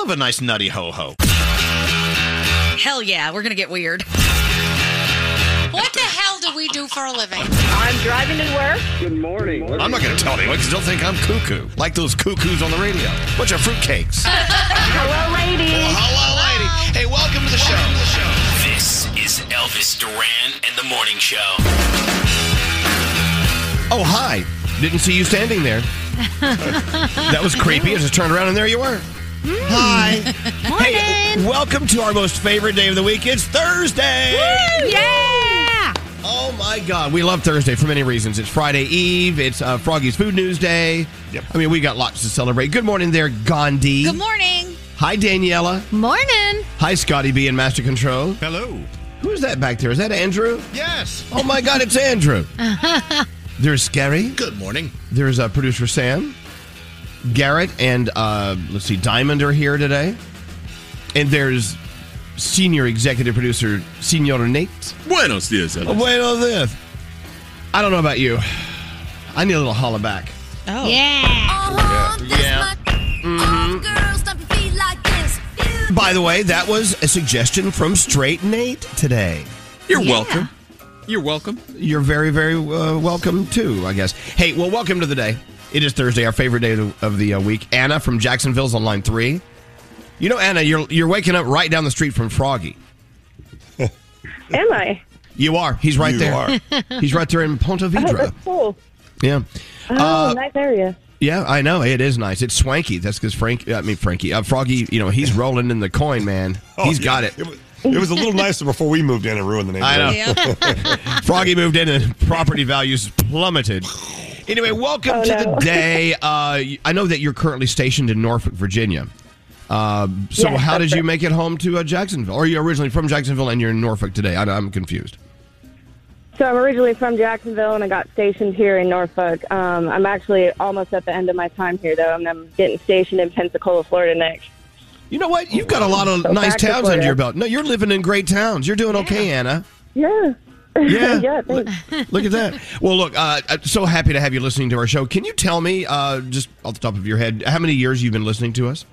love a nice nutty ho ho. Hell yeah, we're gonna get weird. What the hell do we do for a living? I'm driving to work. Good morning. I'm not going to tell anyone because they'll think I'm cuckoo, like those cuckoos on the radio. Bunch of fruitcakes. Hello, lady. Well, oh, hello, lady. Hey, welcome to the show. This is Elvis Duran and the Morning Show. Oh, hi. Didn't see you standing there. that was creepy. I just turned around and there you were. Hi. Hey, welcome to our most favorite day of the week. It's Thursday. Yeah! Oh my God, we love Thursday for many reasons. It's Friday Eve. It's uh, Froggy's Food News Day. Yep. I mean, we got lots to celebrate. Good morning, there, Gandhi. Good morning. Hi, Daniela. Morning. Hi, Scotty B in Master Control. Hello. Who's that back there? Is that Andrew? Yes. Oh my God, it's Andrew. There's Scary. Good morning. There's uh, producer Sam, Garrett, and uh, let's see, Diamond are here today. And there's senior executive producer Senor Nate. Buenos dias, wait on this. I don't know about you. I need a little holla back. Oh. Yeah. Yeah. By the way, that was a suggestion from Straight Nate today. You're welcome. You're welcome. You're very, very uh, welcome too, I guess. Hey, well, welcome to the day. It is Thursday, our favorite day of the, of the uh, week. Anna from Jacksonville's on line three. You know, Anna, you're you're waking up right down the street from Froggy. Am I? You are. He's right You there. are. He's right there in Ponte Oh, that's cool. Yeah. Oh, Uh, nice area. Yeah, I know it is nice. It's swanky. That's because Frank. I mean Frankie. Uh, Froggy. You know he's rolling in the coin, man. He's got it. It was, it was a little nicer before we moved in and ruined the neighborhood. I know. Froggy moved in and property values plummeted. Anyway, welcome Oh, to no. the day. Uh, I know that you're currently stationed in Norfolk, Virginia. Uh, so Yes, how did you make it home to uh, Jacksonville? Or are you originally from Jacksonville and you're in Norfolk today? I, I'm confused. So I'm originally from Jacksonville, and I got stationed here in Norfolk. Um, I'm actually almost at the end of my time here, though, and I'm getting stationed in Pensacola, Florida next. You know what? You've got a lot of So nice back to towns under your belt. No, you're living in great towns. You're doing okay, Anna. Yeah. Yeah. yeah. Thanks. Look at that. Well, look, uh, I'm so happy to have you listening to our show. Can you tell me, uh, just off the top of your head, how many years you've been listening to us?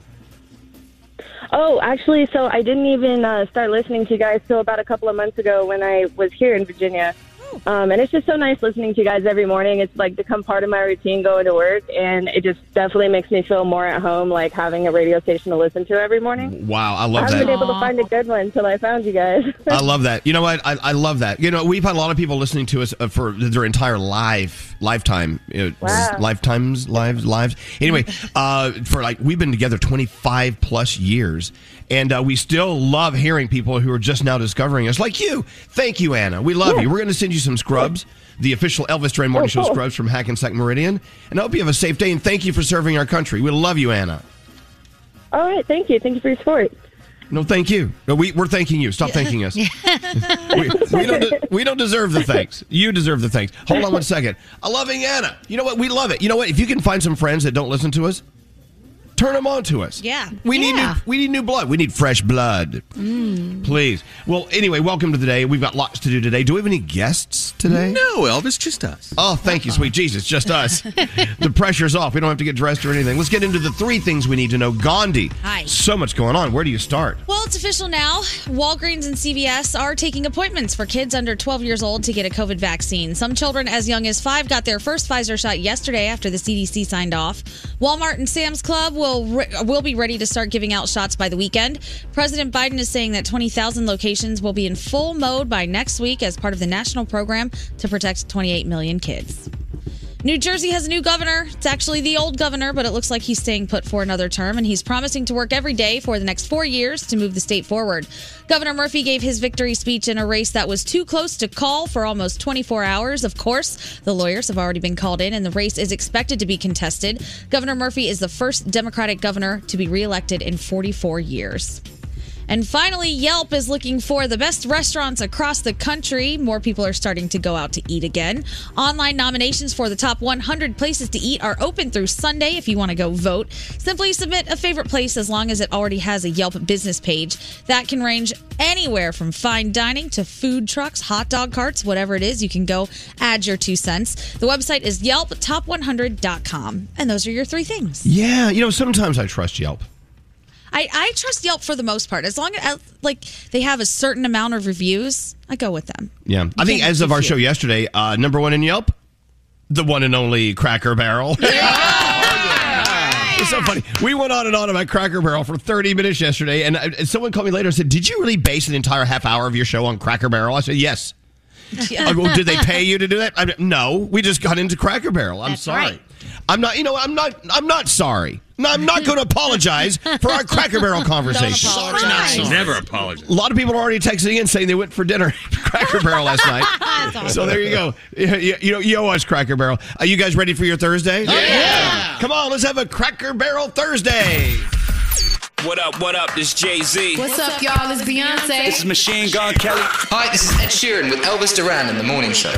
Oh, actually, so I didn't even uh, start listening to you guys till about a couple of months ago when I was here in Virginia. Um, and it's just so nice listening to you guys every morning. It's like become part of my routine going to work, and it just definitely makes me feel more at home, like having a radio station to listen to every morning. Wow, I love that. I haven't that. been able to find a good one until I found you guys. I love that. You know what? I, I love that. You know, we've had a lot of people listening to us uh, for their entire life, lifetime, uh, Wow. lifetimes, lives, lives. Anyway, uh, for like we've been together 25 plus years, and uh, we still love hearing people who are just now discovering us, like you. Thank you, Anna. We love you. We're going to send you some scrubs, the official Elvis Duran Morning Show scrubs from Hackensack Meridian, and I hope you have a safe day. And thank you for serving our country. We love you, Anna. All right, thank you. Thank you for your support. No, thank you. No, we, we're thanking you. Stop thanking us. we, we don't de- we don't deserve the thanks. You deserve the thanks. Hold on one second. A loving Anna. You know what? We love it. You know what? If you can find some friends that don't listen to us, turn them on to us. Yeah. We need new, we need new blood. We need fresh blood. Mm. Please. Well, anyway, welcome to the day. We've got lots to do today. Do we have any guests today? No, Elvis, just us. Oh, thank you, sweet Jesus. Just us. the pressure's off. We don't have to get dressed or anything. Let's get into the three things we need to know. Gandhi. Hi. So much going on. Where do you start? Well, it's official now. Walgreens and CVS are taking appointments for kids under 12 years old to get a COVID vaccine. Some children as young as five got their first Pfizer shot yesterday after the CDC signed off. Walmart and Sam's Club will re- will be ready to start giving out shots by the weekend. President Biden is saying that 20,000 locations will be in full mode by next week as part of the national program to protect 28 million kids. New Jersey has a new governor. It's actually the old governor, but it looks like he's staying put for another term, and he's promising to work every day for the next four years to move the state forward. Governor Murphy gave his victory speech in a race that was too close to call for almost 24 hours. Of course, the lawyers have already been called in, and the race is expected to be contested. Governor Murphy is the first Democratic governor to be reelected in 44 years. And finally, Yelp is looking for the best restaurants across the country. More people are starting to go out to eat again. Online nominations for the top 100 places to eat are open through Sunday if you want to go vote. Simply submit a favorite place as long as it already has a Yelp business page. That can range anywhere from fine dining to food trucks, hot dog carts, whatever it is. You can go add your two cents. The website is yelptop100.com. And those are your three things. Yeah, you know, sometimes I trust Yelp. I, I trust Yelp for the most part. As long as like they have a certain amount of reviews, I go with them. Yeah. I think as of our you. show yesterday, uh, number one in Yelp, the one and only Cracker Barrel. It's so funny. We went on and on about Cracker Barrel for 30 minutes yesterday, and, uh, and someone called me later and said, Did you really base an entire half hour of your show on Cracker Barrel? I said, Yes. I go, did they pay you to do that? I no, we just got into Cracker Barrel. I'm That's sorry. right. I'm not. You know, I'm not. I'm not sorry. No, I'm not going to apologize for our Cracker Barrel conversation. apologize. Sorry, not sorry. Never apologize. A lot of people are already texting in saying they went for dinner at Cracker Barrel last night. So there you go. You, you, you know, you owe us Cracker Barrel. Are you guys ready for your Thursday? Oh, yeah. Come on, let's have a Cracker Barrel Thursday. What up, what up? This is Jay Z. What's up, y'all? It's Beyonce. This is Machine Gun Kelly. Hi, this is Ed Sheeran with Elvis Duran in the Morning Show.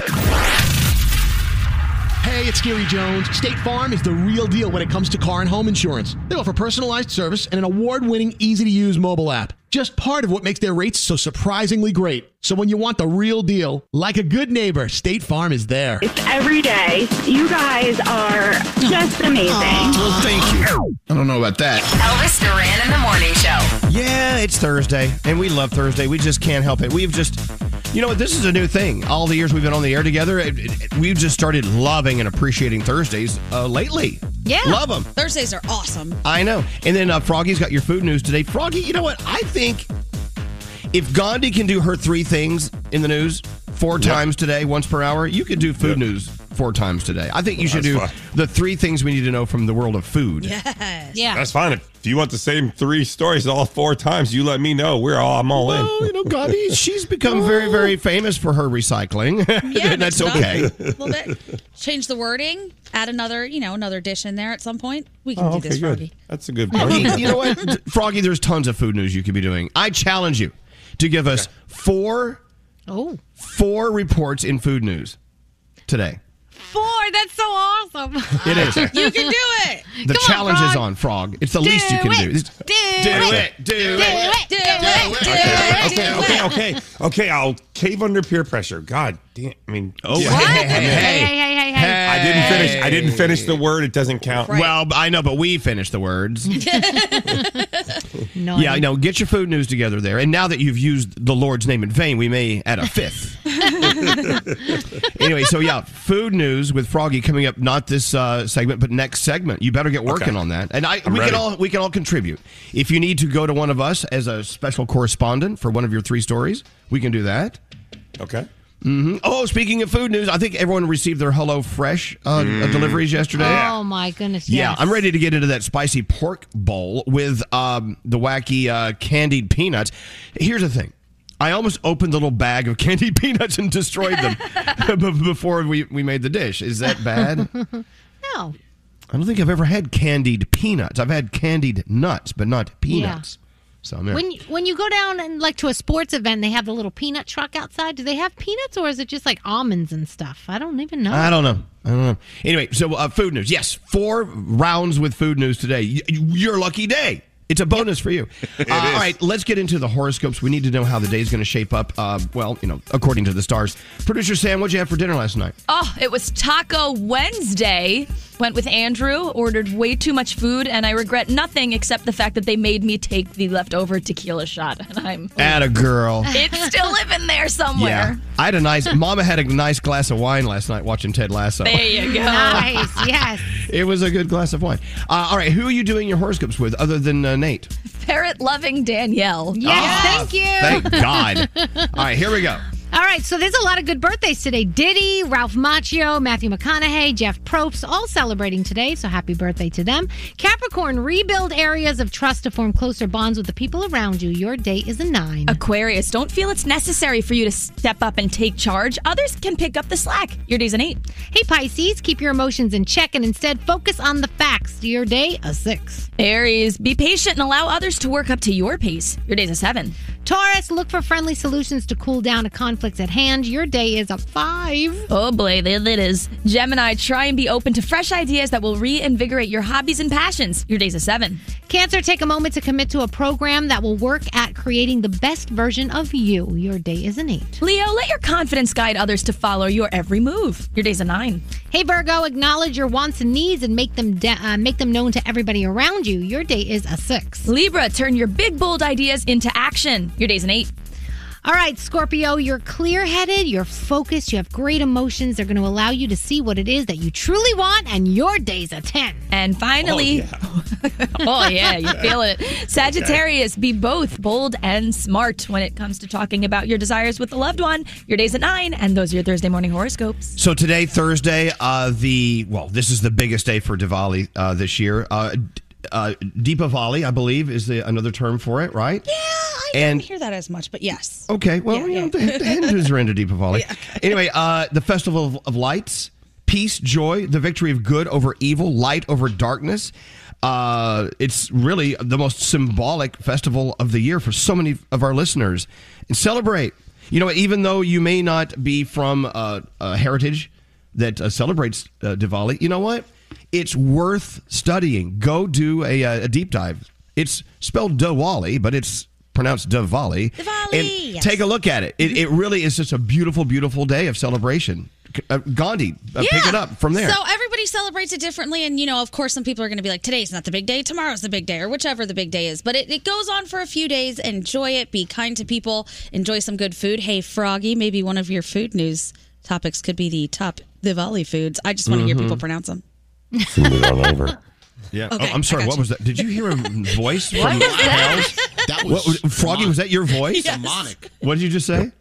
Hey, it's Gary Jones. State Farm is the real deal when it comes to car and home insurance. They offer personalized service and an award winning, easy to use mobile app. Just part of what makes their rates so surprisingly great. So when you want the real deal, like a good neighbor, State Farm is there. It's every day. You guys are just amazing. Well, thank you. I don't know about that. Elvis Duran in the morning show. Yeah, it's Thursday, and we love Thursday. We just can't help it. We've just, you know what, this is a new thing. All the years we've been on the air together, it, it- we've just started loving and appreciating Thursdays uh, lately. Yeah, Love them. Thursdays are awesome. I know. And then uh, Froggy's got your food news today. Froggy, you know what? I think if Gandhi can do her three things in the news four times today, once per hour, you could do food news four times today. I think you should do That's the three things we need to know from the world of food. Yes. Yeah. That's fine. If you want the same three stories all four times, you let me know. We're all I'm all Well, in. you know, Gandhi, she's become very, very famous for her recycling. Yeah, and that's mix it up okay. A little bit. Change the wording. Add another, you know, another dish in there at some point. We can Oh, do okay, this, good. Froggy. That's a good point. you know what, Froggy? There's tons of food news you could be doing. I challenge you to give us four, Oh, four reports in food news today. four. That's so awesome. It is. You can do it. The Come on, challenge is on, Frog. It's the least you can do. it. do it. Do Do it. it. Do it. Do it. Okay, Do okay, it. okay, okay. I'll cave under peer pressure. God damn. I mean, Oh, yeah. hey, hey, hey, hey, hey. I didn't finish. I didn't finish the word. It doesn't count. Well, I know, but we finished the words. No. Yeah, I know. Get your food news together there. And now that you've used the Lord's name in vain, we may add a fifth. anyway, so yeah, food news with Froggy coming up. Not this uh, segment, but next segment. You better get working Okay. on that. And I, I'm we ready. can all we can all contribute. If you need to go to one of us as a special correspondent for one of your three stories, we can do that. Okay. Oh, speaking of food news, I think everyone received their Hello Fresh uh, deliveries yesterday. Oh my goodness. Yeah, yes. I'm ready to get into that spicy pork bowl with um, the wacky uh, candied peanuts. Here's the thing. I almost opened the little bag of candied peanuts and destroyed them before we, we made the dish. Is that bad? No. I don't think I've ever had candied peanuts. I've had candied nuts, but not peanuts. So I'm there. When you, when you go down and like to a sports event, they have the little peanut truck outside. Do they have peanuts or is it just like almonds and stuff? I don't even know. I don't know. I don't know. Anyway, so uh, food news. Yes, four rounds with food news today. Y- your lucky day. It's a bonus for you. Uh, all right, let's get into the horoscopes. We need to know how the day is going to shape up. Uh, well, you know, according to the stars. Producer Sam, what'd you have for dinner last night? Oh, it was Taco Wednesday. Went with Andrew, ordered way too much food, and I regret nothing except the fact that they made me take the leftover tequila shot. And I'm At a girl. it's still living there somewhere. Yeah, I had a nice. Mama had a nice glass of wine last night watching Ted Lasso. There you go. Nice. Yes. It was a good glass of wine. Uh, all right, who are you doing your horoscopes with other than uh, Nate? Parrot loving Danielle. Yes. Thank you. Thank God. All right, here we go. All right, so there's a lot of good birthdays today. Diddy, Ralph Macchio, Matthew McConaughey, Jeff Probst, all celebrating today, so happy birthday to them. Capricorn, rebuild areas of trust to form closer bonds with the people around you. Your day is a nine. Aquarius, don't feel it's necessary for you to step up and take charge. Others can pick up the slack. Your day's an eight. Hey, Pisces, keep your emotions in check and instead focus on the facts. Your day, a six. Aries, be patient and allow others to work up to your pace. Your day's a seven. Taurus, look for friendly solutions to cool down a conflict at hand. Your day is a five. Oh boy, there it is. Gemini, try and be open to fresh ideas that will reinvigorate your hobbies and passions. Your day's a seven. Cancer, take a moment to commit to a program that will work at creating the best version of you. Your day is an eight. Leo, let your confidence guide others to follow your every move. Your day's a nine. Hey Virgo, acknowledge your wants and needs and make them de- uh, make them known to everybody around you. Your day is a six. Libra, turn your big bold ideas into action. Your day's an eight. All right, Scorpio, you're clear headed, you're focused, you have great emotions. They're going to allow you to see what it is that you truly want, and your day's a 10. And finally, oh yeah, you feel it. Sagittarius, be both bold and smart when it comes to talking about your desires with a loved one. Your day's at nine, and those are your Thursday morning horoscopes. So today, Thursday, uh, the well, this is the biggest day for Diwali uh, this year. Uh, d- uh, Deepavali, I believe, is the, another term for it, right? Yeah, I and didn't hear that as much, but yes. Okay, well, Yeah, you know, the, the Hindus are into Deepavali. Anyway, uh, the Festival of, of Lights, peace, joy, the victory of good over evil, light over darkness. Uh, it's really the most symbolic festival of the year for so many of our listeners. And celebrate. You know, even though you may not be from uh, a heritage that uh, celebrates uh, Diwali, you know what? It's worth studying. Go do a, uh, a deep dive. It's spelled Diwali, but it's pronounced Diwali. Diwali, And yes. take a look at it. It, it really is just a beautiful, beautiful day of celebration. Uh, Gandhi, uh, pick it up from there. So everybody celebrates it differently, and you know, of course, some people are going to be like, "Today's not the big day. Tomorrow's the big day, or whichever the big day is." But it, it goes on for a few days. Enjoy it. Be kind to people. Enjoy some good food. Hey, Froggy, maybe one of your food news topics could be the top Diwali foods. I just want to hear Mhm. people pronounce them. Send it on over. Yeah. Okay, oh, I'm sorry. What you. was that? Did you hear a voice What from was that? Hell's? That What was Froggy, was that your voice? Yes. Demonic. What did you just say?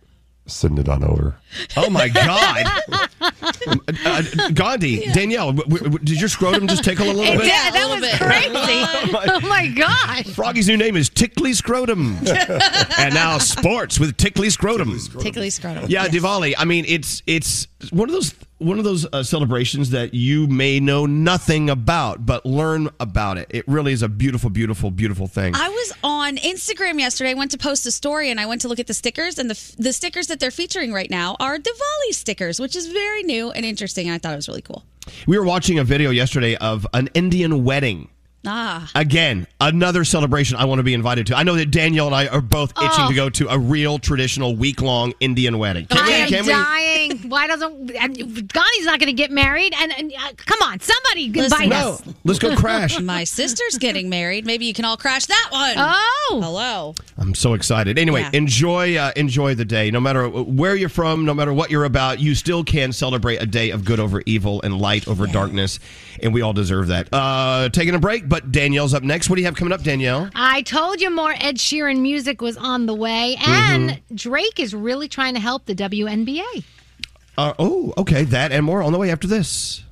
Send it on over. Oh my God. Uh, uh, Gandhi, Danielle, w- w- did your scrotum just tickle a little It bit? did. that was crazy. oh my gosh. Froggy's new name is Tickly Scrotum. and now sports with Tickly Scrotum. Tickly scrotum. Yeah, Yes. Diwali. I mean, it's it's one of those one of those uh, celebrations that you may know nothing about, but learn about it. It really is a beautiful, beautiful, beautiful thing. I was on Instagram yesterday. I went to post a story and I went to look at the stickers, and the the stickers that they're featuring right now are Diwali stickers, which is very new and interesting. And I thought it was really cool. we were watching a video yesterday of an Indian wedding. Ah, Again, another celebration I want to be invited to. I know that Danielle and I are both itching Oh. to go to a real traditional week long Indian wedding. Can I we? am Can we? dying. Why doesn't and Gandhi's not going to get married? And, and uh, come on, somebody Listen, invite No, us. let's go crash. my sister's getting married. Maybe you can all crash that one. Oh, hello. I'm so excited. Anyway, Yeah. enjoy uh, enjoy the day. No matter where you're from, no matter what you're about, you still can celebrate a day of good over evil and light over darkness, and we all deserve that. Uh, taking a break, but Danielle's up next. What do you have coming up, Danielle? I told you more Ed Sheeran music was on the way, and Drake is really trying to help the WNBA. Uh, oh, okay, that and more on the way after this.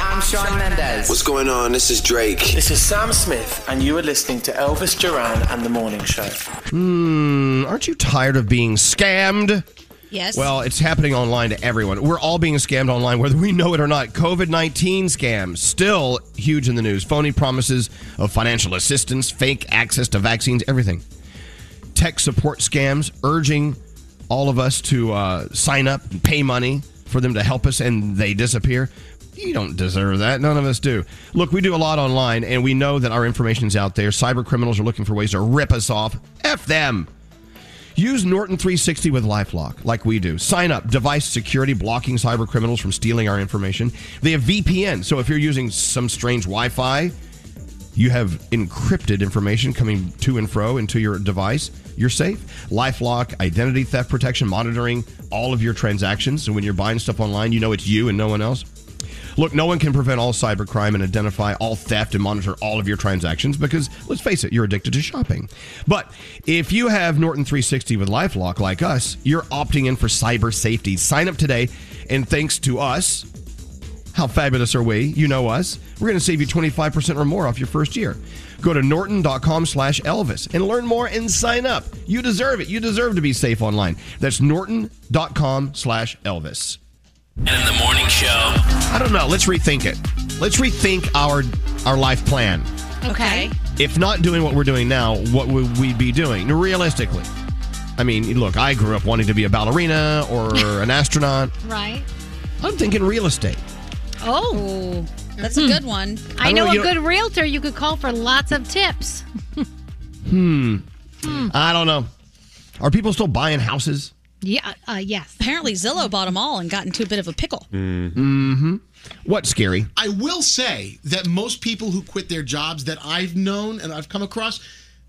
I'm Shawn Mendes. What's going on? This is Drake. This is Sam Smith, and you are listening to Elvis Duran and the Morning Show. Hmm, aren't you tired of being scammed? Yes. Well, it's happening online to everyone. We're all being scammed online, whether we know it or not. COVID 19 scams, still huge in the news. Phony promises of financial assistance, fake access to vaccines, everything. Tech support scams urging all of us to uh, sign up and pay money for them to help us, and they disappear. You don't deserve that. None of us do. Look, we do a lot online, and we know that our information's out there. Cyber criminals are looking for ways to rip us off. F them. Use Norton 360 with LifeLock, like we do. Sign up. Device security blocking cyber criminals from stealing our information. They have VPN, so if you're using some strange Wi-Fi, you have encrypted information coming to and fro into your device. You're safe. LifeLock, identity theft protection, monitoring all of your transactions. So when you're buying stuff online, you know it's you and no one else. Look, no one can prevent all cybercrime and identify all theft and monitor all of your transactions because, let's face it, you're addicted to shopping. But if you have Norton 360 with Lifelock like us, you're opting in for cyber safety. Sign up today, and thanks to us, how fabulous are we? You know us. We're going to save you 25% or more off your first year. Go to norton.com slash Elvis and learn more and sign up. You deserve it. You deserve to be safe online. That's norton.com slash Elvis. And in the morning show. I don't know. Let's rethink it. Let's rethink our our life plan. Okay. If not doing what we're doing now, what would we be doing realistically? I mean, look, I grew up wanting to be a ballerina or an astronaut. Right. I'm thinking real estate. Oh. That's a good one. I, I know, know, a good realtor you could call for lots of tips. Hmm. Hmm. I don't know. Are people still buying houses? Yeah, uh, yes. Apparently, Zillow bought them all and got into a bit of a pickle. Mm-hmm. What's scary? I will say that most people who quit their jobs that I've known and I've come across,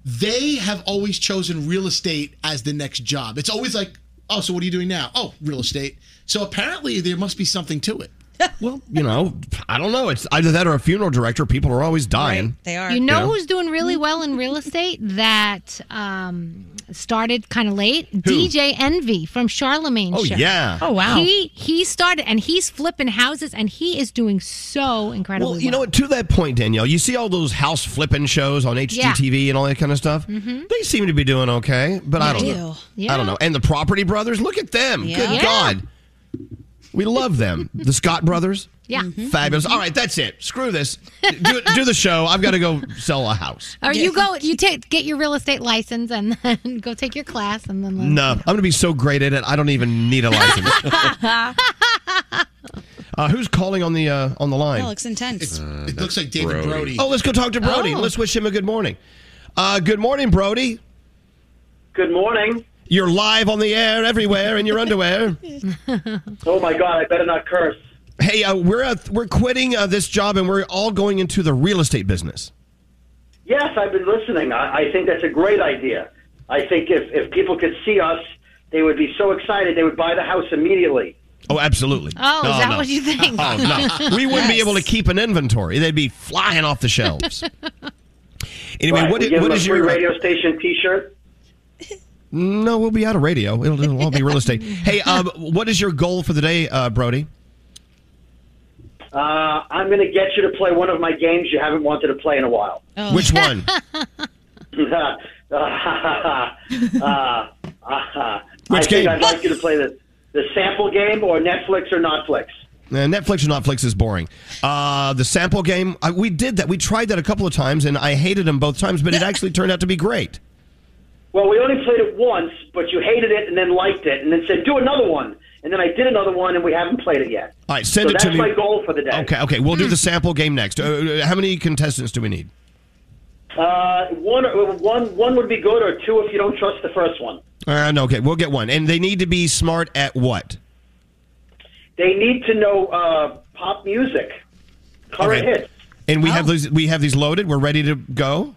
they have always chosen real estate as the next job. It's always like, oh, so what are you doing now? Oh, real estate. So apparently there must be something to it. well, you know, I don't know. It's either that or a funeral director. People are always dying. They are. You know, who's doing really well in real estate that um, started kind of late? DJ Envy from Charlemagne Oh, Show. yeah. Oh, wow. He he started and he's flipping houses and he is doing so incredible. Well, you know what? To that point, Danielle, you see all those house flipping shows on HGTV and all that kind of stuff. Mhm. They seem to be doing okay, but I don't do. know. Yeah. I don't know. And the Property Brothers, look at them. Yeah. Good Yeah. God, we love them. The Scott Brothers, Yeah. fabulous. All right, that's it. Screw this. Do, do the show. I've got to go sell a house. Or you go, you take get your real estate license and then go take your class and then. let- No, I'm going to be so great at it. I don't even need a license. Uh, who's calling on the uh, on the line? That looks intense. it looks like David Brody. Oh, let's go talk to Brody. Oh. Let's wish him a good morning. Uh, good morning, Brody. Good morning. You're live on the air everywhere in your underwear. Oh my God! I better not curse. Hey, uh, we're uh, we're quitting uh, this job and we're all going into the real estate business. Yes, I've been listening. I, I think that's a great idea. I think if, if people could see us, they would be so excited they would buy the house immediately. Oh, absolutely. Oh, is that no. what you think? Oh no, we wouldn't be able to keep an inventory. They'd be flying off the shelves. Anyway, Right, what, we give what them is a free your radio station T-shirt? No, we'll be out of radio. It'll, it'll all be real estate. Hey, um, what is your goal for the day, uh, Brody? Uh, I'm going to get you to play one of my games you haven't wanted to play in a while. Which one? uh, uh, uh, I Which think game? I'd like you to play the, the sample game or Netflix or Netflix. Uh, Netflix or Netflix is boring. Uh, the sample game, I, we did that. We tried that a couple of times, and I hated them both times, but it actually turned out to be great. Well, we only played it once, but you hated it and then liked it, and then said, do another one. And then I did another one, and we haven't played it yet. All right, send so it to me. that's my goal for the day. Okay, okay, we'll do the sample game next. Uh, Uh, how many contestants do we need? Uh, one, one, one would be good, or two if you don't trust the first one. Uh, no, okay, we'll get one. And they need to be smart at what? They need to know uh, pop music, current Okay. hits. And we have these. We have these loaded. We're ready to go.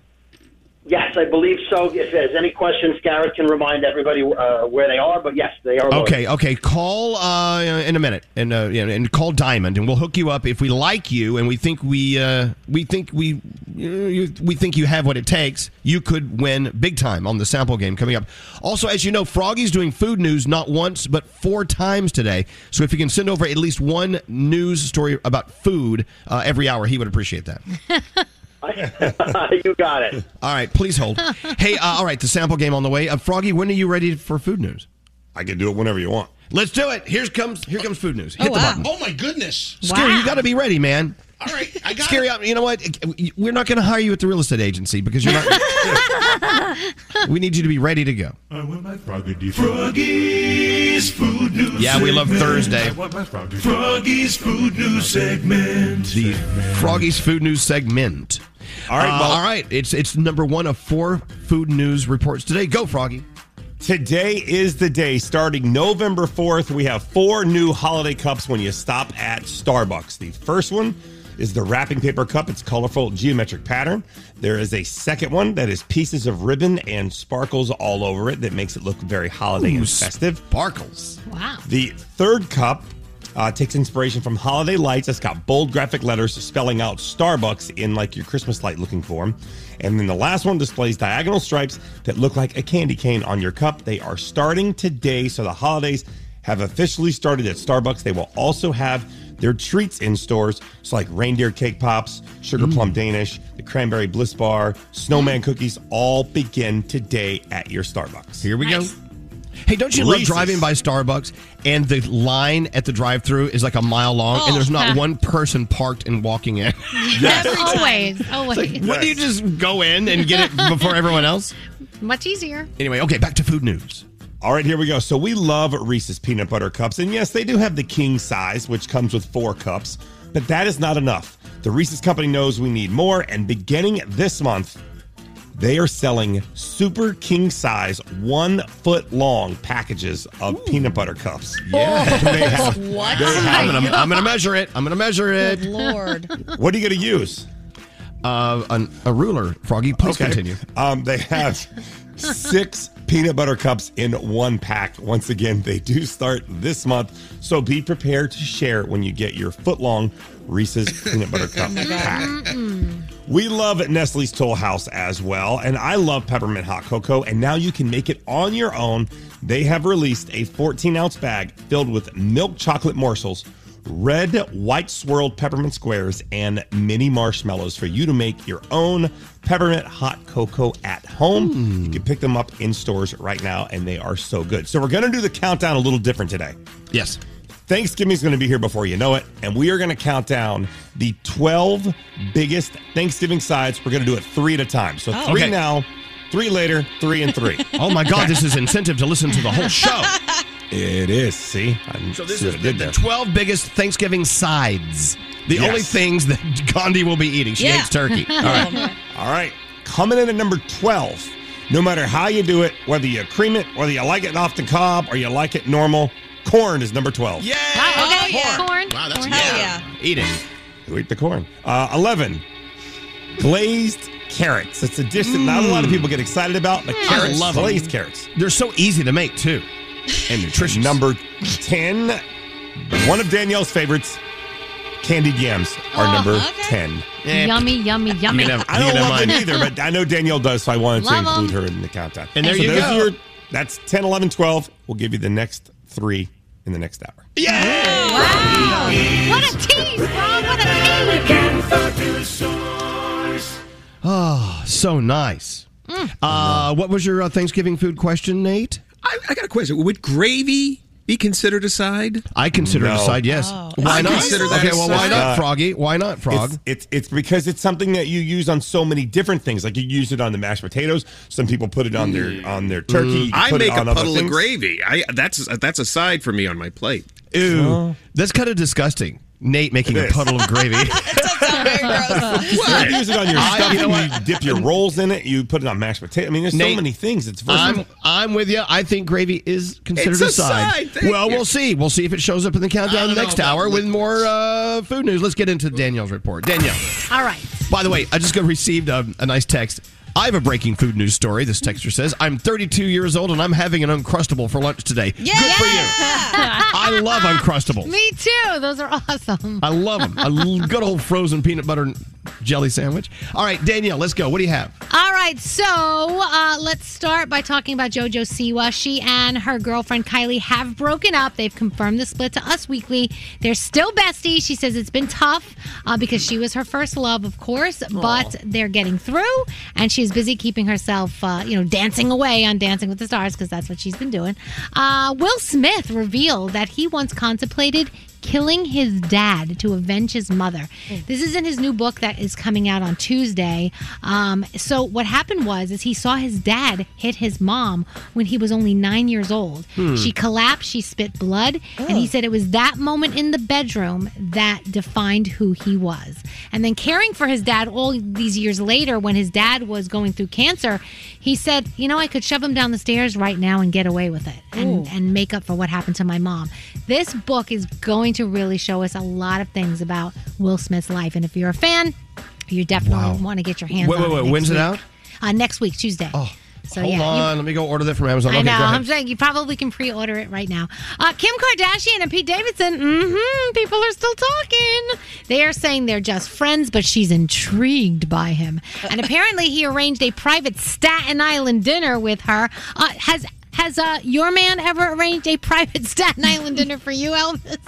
Yes, I believe so. If there's any questions, Garrett can remind everybody uh, where they are. But yes, they are. loaded. Okay, okay. Call uh, in a minute, and uh, and call Diamond, and we'll hook you up if we like you, and we think we uh, we think we you, we think you have what it takes. You could win big time on the sample game coming up. Also, as you know, Froggy's doing food news not once but four times today. So if you can send over at least one news story about food uh, every hour, he would appreciate that. you got it. All right, please hold. hey, uh, all right, the sample game on the way. Uh, Froggy, when are you ready for food news? I can do it whenever you want. Let's do it. Here comes here comes food news. Hit oh, the wow. button. Oh, my goodness. Scary, you got to be ready, man. All right, I got Scary, it. you know what? We're not going to hire you at the real estate agency because you're not. we need you to be ready to go. I want my Froggy Froggy's food news. Yeah, we love. Thursday. I want my Froggy Froggy's food news segment. The Froggy's food news segment. All right, Uh, well- all right. It's it's number one of four food news reports today. Go, Froggy. Today is the day. Starting November 4th, we have four new holiday cups when you stop at Starbucks. The first one is the wrapping paper cup. It's colorful geometric pattern. There is a second one that is pieces of ribbon and sparkles all over it that makes it look very holiday Ooh, and festive. Sparkles. Wow. The third cup uh, takes inspiration from holiday lights. It's got bold graphic letters spelling out Starbucks in like your Christmas light looking form. And then the last one displays diagonal stripes that look like a candy cane on your cup. They are starting today, so the holidays have officially started at Starbucks. They will also have their treats in stores, so like reindeer cake pops, sugar plum Danish, the cranberry bliss bar, snowman cookies, all begin today at your Starbucks. Here we go. Hey, don't you love driving by Starbucks and the line at the drive-through is like a mile long, and there's not Oh. one person parked and walking in? Yes. always, always. What do you just go in and get it before everyone else? Much easier. Anyway, okay, back to food news. All right, here we go. So we love Reese's peanut butter cups. And yes, they do have the king size, which comes with four cups, but that is not enough. The Reese's Company knows we need more, and beginning this month, they are selling super king size, one foot long packages of peanut butter cups. Yeah. They have- What? they have- I'm gonna, I'm gonna measure it. I'm gonna measure it. Good lord. What are you going to use? Uh, an, a ruler, Froggy. Please continue. Um, they have six peanut butter cups in one pack. Once again, they do start this month, so be prepared to share when you get your foot long Reese's peanut butter cup pack. We love Nestle's Toll House as well, and I love peppermint hot cocoa. And now you can make it on your own. They have released a 14 ounce bag filled with milk chocolate morsels, red, white swirled peppermint squares, and mini marshmallows for you to make your own peppermint hot cocoa at home. You can pick them up in stores right now, and they are so good. So we're going to do the countdown a little different today. Yes. Thanksgiving's going to be here before you know it, and we are going to count down the 12 biggest Thanksgiving sides. We're going to do it three at a time. So Oh. three Okay. now, three later, three and three. Oh my God, this is incentive to listen to the whole show. It is. See, I So this see is the, the 12 biggest Thanksgiving sides. The Yes. only things that Gandhi will be eating. She Yeah. hates turkey. All right. All right, coming in at number 12. No matter how you do it, whether you cream it, whether you like it off the cob or you like it normal, corn is number 12. Yeah. Oh, okay, yeah. corn. Wow, that's corn. Hell yeah. Eat it. Who eat the corn? Uh, 11. Glazed carrots. It's a dish that not a lot of people get excited about, but carrots, love 'em. glazed carrots. They're so easy to make, too. And nutritious. Number 10, one of Danielle's favorites, candied yams are Oh, number okay. 10. Eh, Yummy, yummy, yummy. I mean, I don't You know love them either, but I know Danielle does, so I wanted Love to 'em. include her in the countdown. And there so you those go. are your- that's 10, 11, 12. We'll give you the next three in the next hour. Yeah! Wow. What a tease, bro. What a tease. Oh, so nice. Uh, what was your uh, Thanksgiving food question, Nate? I, I got a question. Would gravy be considered a side? I consider it a side, yes. Oh. Why I not? consider that okay, well, why not, Froggy? Why not, Frog? It's, it's it's because it's something that you use on so many different things. Like you use it on the mashed potatoes. Some people put it on their mm. on their turkey. You I make a puddle of gravy. I that's that's a side for me on my plate. Ew. That's kind of disgusting. Nate making a puddle of gravy. Very. You use it on your I- stuff. you know You, dip your rolls in it. You put it on mashed potato. I mean, there's so many things. It's versatile. I'm I'm with you. I think gravy is considered It's a a side. side. Well, you. we'll see. We'll see if it shows up in the countdown don't know next hour with more uh, food news. Let's get into Danielle's report. Danielle. All right. By the way, I just got received a, a nice text. I have a breaking food news story. This texter says, I'm 32 years old and I'm having an Uncrustable for lunch today. Yeah. Good for you. I love Uncrustables. Me too. Those are awesome. I love them. A l- good old frozen peanut butter and jelly sandwich. All right, Danielle, let's go. What do you have? All right, so uh, let's start by talking about JoJo Siwa. She and her girlfriend Kylie have broken up. They've confirmed the split to Us Weekly. They're still besties. She says it's been tough uh, because she was her first love, of course, but they're getting through. And she's busy keeping herself, uh, you know, dancing away on Dancing with the Stars because that's what she's been doing. Uh, Will Smith revealed that he once contemplated killing his dad to avenge his mother. This is in his new book that is coming out on Tuesday. Um, so what happened was is he saw his dad hit his mom when he was only nine years old. Hmm. She collapsed, she spit blood, and he said it was that moment in the bedroom that defined who he was. And then caring for his dad all these years later, when his dad was going through cancer, he said, "You know, I could shove him down the stairs right now and get away with it, and, and make up for what happened to my mom." This book is going to really show us a lot of things about Will Smith's life, and if you're a fan, you definitely want to get your hands Wait, on wait, it. wait. When's it out? Uh, next week, Tuesday. Oh. So, Hold yeah, you- on. Let me go order that from Amazon. I okay, know. I'm saying you probably can pre-order it right now. Uh, Kim Kardashian and Pete Davidson. Mm-hmm. People are still talking. They are saying they're just friends, but she's intrigued by him. And apparently, he arranged a private Staten Island dinner with her. Uh, has has uh, your man ever arranged a private Staten Island dinner for you, Elvis?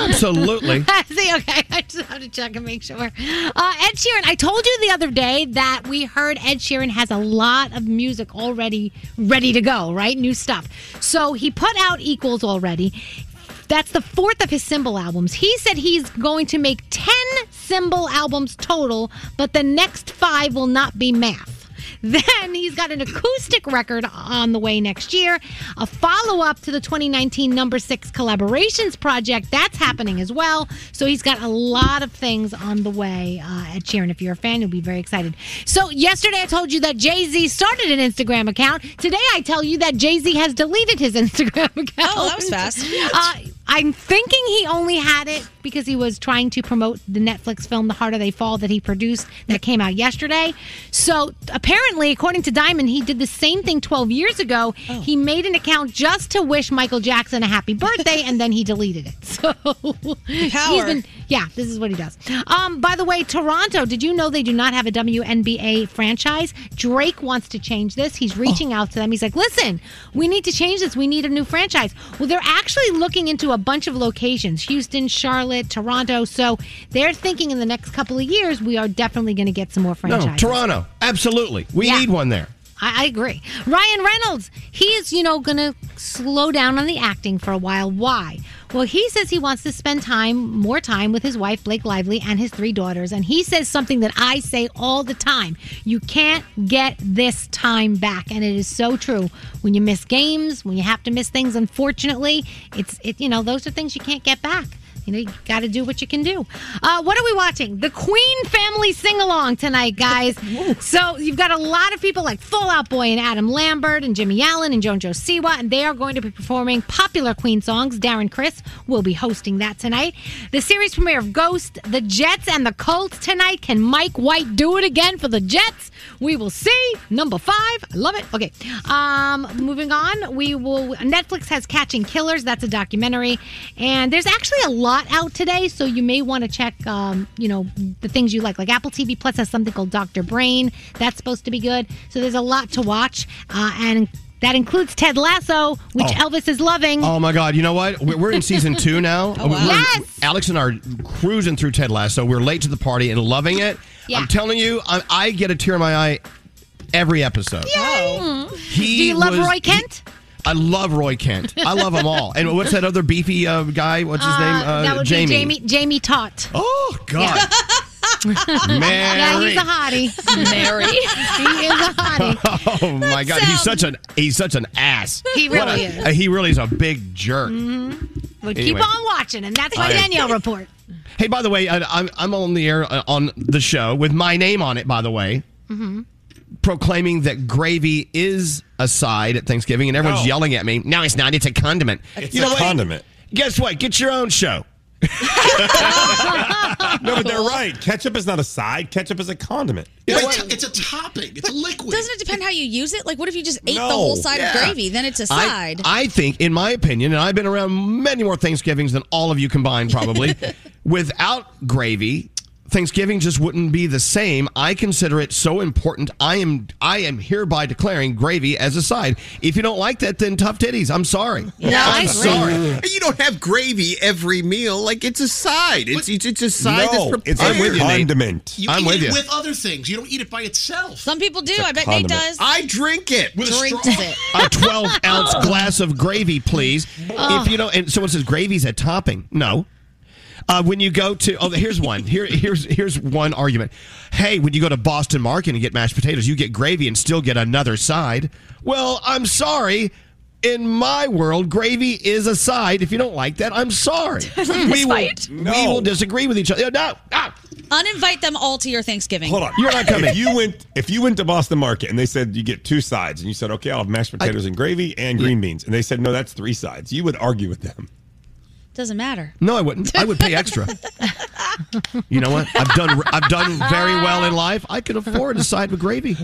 Absolutely. See, okay, I just have to check and make sure. Uh, Ed Sheeran, I told you the other day that we heard Ed Sheeran has a lot of music already ready to go, right? New stuff. So he put out Equals already. That's the fourth of his symbol albums. He said he's going to make 10 symbol albums total, but the next five will not be math. Then he's got an acoustic record on the way next year, a follow up to the 2019 number six collaborations project. That's happening as well. So he's got a lot of things on the way uh, Ed Sheeran. If you're a fan, you'll be very excited. So yesterday I told you that Jay Z started an Instagram account. Today I tell you that Jay Z has deleted his Instagram account. Oh, that was fast. Uh, I'm thinking he only had it because he was trying to promote the Netflix film The Harder They Fall that he produced that came out yesterday. So apparently, according to Diamond, he did the same thing 12 years ago. Oh. He made an account just to wish Michael Jackson a happy birthday and then he deleted it. So he's been yeah, this is what he does. Um, by the way, Toronto, did you know they do not have a WNBA franchise? Drake wants to change this. He's reaching out to them. He's like, listen, we need to change this. We need a new franchise. Well, they're actually looking into a bunch of locations Houston, Charlotte, Toronto. So they're thinking in the next couple of years, we are definitely going to get some more No, franchises. Toronto. Absolutely. We Yeah. need one there. I, I agree. Ryan Reynolds, he is, you know, going to slow down on the acting for a while. Why? Well, he says he wants to spend time, more time with his wife, Blake Lively, and his three daughters. And he says something that I say all the time you can't get this time back. And it is so true. When you miss games, when you have to miss things, unfortunately, it's, it, you know, those are things you can't get back. You know, you got to do what you can do. Uh, what are we watching? The Queen Family Sing Along tonight, guys. so you've got a lot of people like Fall Out Boy and Adam Lambert and Jimmy Allen and JoJo Siwa, and they are going to be performing popular Queen songs. Darren Criss will be hosting that tonight. The series premiere of Ghost, the Jets, and the Colts tonight. Can Mike White do it again for the Jets? We will see. Number five. I love it. Okay. Um, moving on, we will. Netflix has Catching Killers. That's a documentary, and there's actually a lot out today, so you may want to check. Um, you know the things you like. Like Apple TV Plus has something called Doctor Brain. That's supposed to be good. So there's a lot to watch, uh, and. That includes Ted Lasso, which Oh. Elvis is loving. Oh my God! You know what? We're in season two now. Oh, wow. Yes! Alex and I are cruising through Ted Lasso. We're late to the party and loving it. Yeah. I'm telling you, I, I get a tear in my eye every episode. Yay! He Do you love was- Roy Kent? I love Roy Kent. I love them all. And what's that other beefy uh, guy? What's his Uh, name? Uh, that would Jamie. be Jamie. Jamie Tartt. Oh God. Yeah, Mary. he's a hottie. Mary. he is a hottie. Oh my God! He's such an he's such an ass. He really a- is. uh, he really is a big jerk. But Anyway. keep on watching, and that's my I. Danielle report. Hey, by the way, I, I'm I'm on the air uh, on the show with my name on it. By the way, Mm-hmm. Proclaiming that gravy is a side at Thanksgiving, and everyone's No. yelling at me. No, it's not. It's a condiment. It's You a know what? condiment. Guess what? Get your own show. No, but they're right. Ketchup is not a side. Ketchup is a condiment. It's, a, it's a topping. It's a liquid. Doesn't it depend how you use it? Like, what if you just ate the whole side Yeah. of gravy? Then it's a side. I, think, in my opinion, and I've been around many more Thanksgivings than all of you combined, probably. without gravy, Thanksgiving just wouldn't be the same. I consider it so important. I am I am hereby declaring gravy as a side. If you don't like that, then tough titties. I'm sorry. Yeah, I'm sorry. You don't have gravy every meal. Like it's a side. It's it's, it's a side No, that's it's prepared. a with you, Nate. condiment. You I'm eat with it you. with other things. You don't eat it by itself. Some people do. I a I bet Nate does. I drink it. With a straw. it. a 12 ounce glass of gravy, please. If you don't, and someone says gravy's a topping. No. Uh, when you go to oh, here's one. Here, here's here's one argument. Hey, when you go to Boston Market and get mashed potatoes, you get gravy and still get another side. Well, I'm sorry. In my world, gravy is a side. If you don't like that, I'm sorry. we will, fight. we will disagree with each other. No, no. Uninvite them all to your Thanksgiving. Hold on. You're not coming. If you went if you went to Boston Market and they said you get two sides and you said, Okay, I'll have mashed potatoes and gravy and green beans, and they said, No, that's three sides, you would argue with them. Doesn't matter. No, I wouldn't. I would pay extra. you know what? I've done I've done very well in life. I could afford a side with gravy.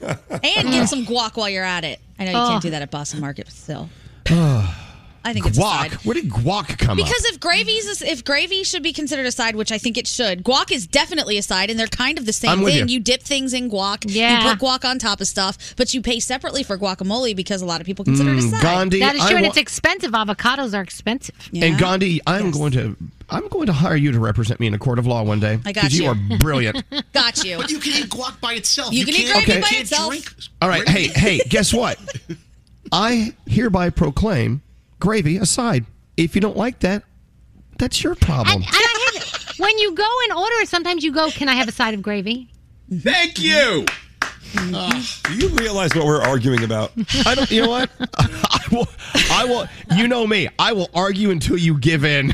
And get some guac while you're at it. I know you can't do that at Boston Market, but still. I think it's a Guac. side. Where did guac come from? Because up? if gravy's if gravy should be considered a side, which I think it should, guac is definitely a side, and they're kind of the same I'm with thing. you. dip things in guac, Yeah. you put guac on top of stuff, but you pay separately for guacamole because a lot of people consider it a Mm, side. Gandhi, That is I true, and wa- it's expensive. Avocados are expensive. And Gandhi, I'm going to I'm going to hire you to represent me in a court of law one day. I got you. you. are brilliant. Got you. But you can eat guac by itself. You can eat can't- gravy you by can't itself. drink All right, hey, hey, guess what? I hereby proclaim gravy aside. If you don't like that, that's your problem. And, and I have, when you go and order, sometimes you go, "Can I have a side of gravy?" Thank you. Do you realize what we're arguing about? I don't. You know what? I will. I will. You know me. I will argue until you give in.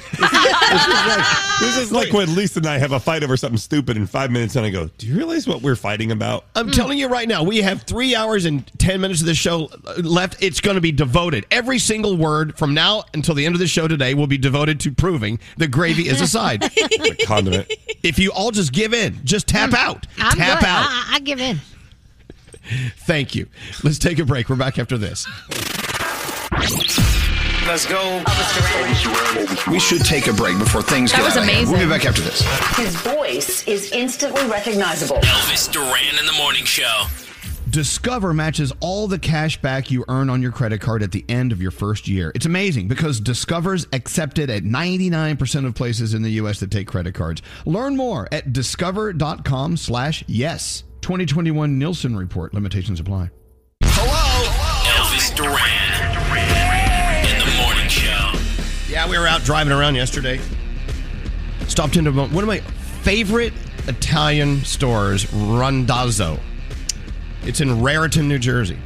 This is like when Lisa and I have a fight over something stupid in five minutes, and I go, "Do you realize what we're fighting about?" I'm telling you right now, we have three hours and 10 minutes of this show left. It's going to be devoted. Every single word from now until the end of the show today will be devoted to proving that gravy is a side. condiment. If you all just give in, just tap mm. out. I'm tap good. out. I, I give in. Thank you. Let's take a break. We're back after this. Let's go. We should take a break before things That get was out of. We'll be back after this. His voice is instantly recognizable. Elvis Duran in the morning show. Discover matches all the cash back you earn on your credit card at the end of your first year. It's amazing because Discover's accepted at 99% of places in the U.S. that take credit cards. Learn more at discover.com slash yes. 2021 Nielsen Report. Limitations apply. Hello, Elvis Duran in the morning show. Yeah, we were out driving around yesterday. Stopped into one of my favorite Italian stores, Rondazzo. It's in Raritan, New Jersey.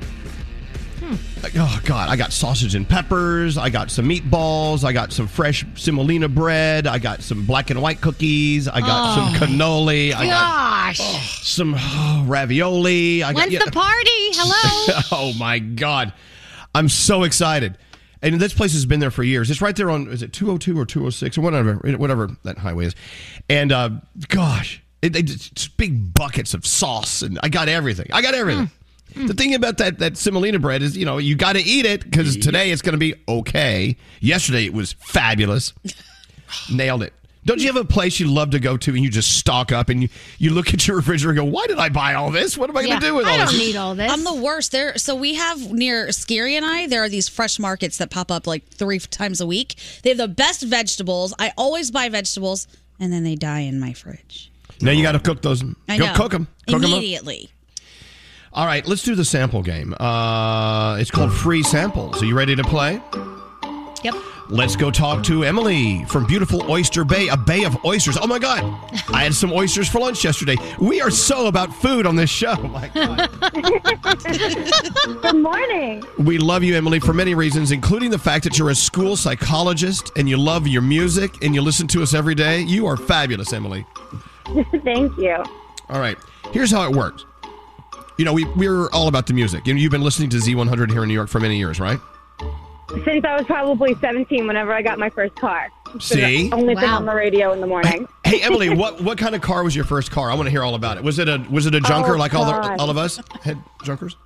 Like, Oh God! I got sausage and peppers. I got some meatballs. I got some fresh semolina bread. I got some black and white cookies. I got Oh. some cannoli. I got Gosh. some oh, ravioli. I got, When's yeah. the party? Hello. oh my God. I'm so excited. And this place has been there for years. It's right there on, is it 202 or 206 or whatever, whatever that highway is. And uh, gosh, it, it- it's big buckets of sauce. And I got everything. I got everything. The mm. thing about that, that semolina bread is, you know, you got to eat it because today it's going to be okay. Yesterday it was fabulous. Nailed it. Don't you have a place you love to go to and you just stock up and you, you look at your refrigerator and go, why did I buy all this? What am I going to do with all this? I don't need all this. I'm the worst. There, so we have near Scary and I. There are these fresh markets that pop up like three times a week. They have the best vegetables. I always buy vegetables, and then they die in my fridge. Now you got to cook those. I Go know. cook them. Cook 'em up. immediately. All right, let's do the sample game. Uh, it's called Free Samples. Are you ready to play? Yep. Let's go talk to Emily from beautiful Oyster Bay, a bay of oysters. Oh my God, I had some oysters for lunch yesterday. We are so about food on this show. My God. Good morning. We love you, Emily, for many reasons, including the fact that you're a school psychologist and you love your music and you listen to us every day. You are fabulous, Emily. Thank you. All right, here's how it works. You know, we, we're all about the music. And you've been listening to Z100 here in New York for many years, right? Since I was probably 17, whenever I got my first car. It's been See? Only been Wow. on the radio in the morning. Hey Emily, what what kind of car was your first car? I want to hear all about it. Was it a was it a junker Oh, like all the, all of us had junkers?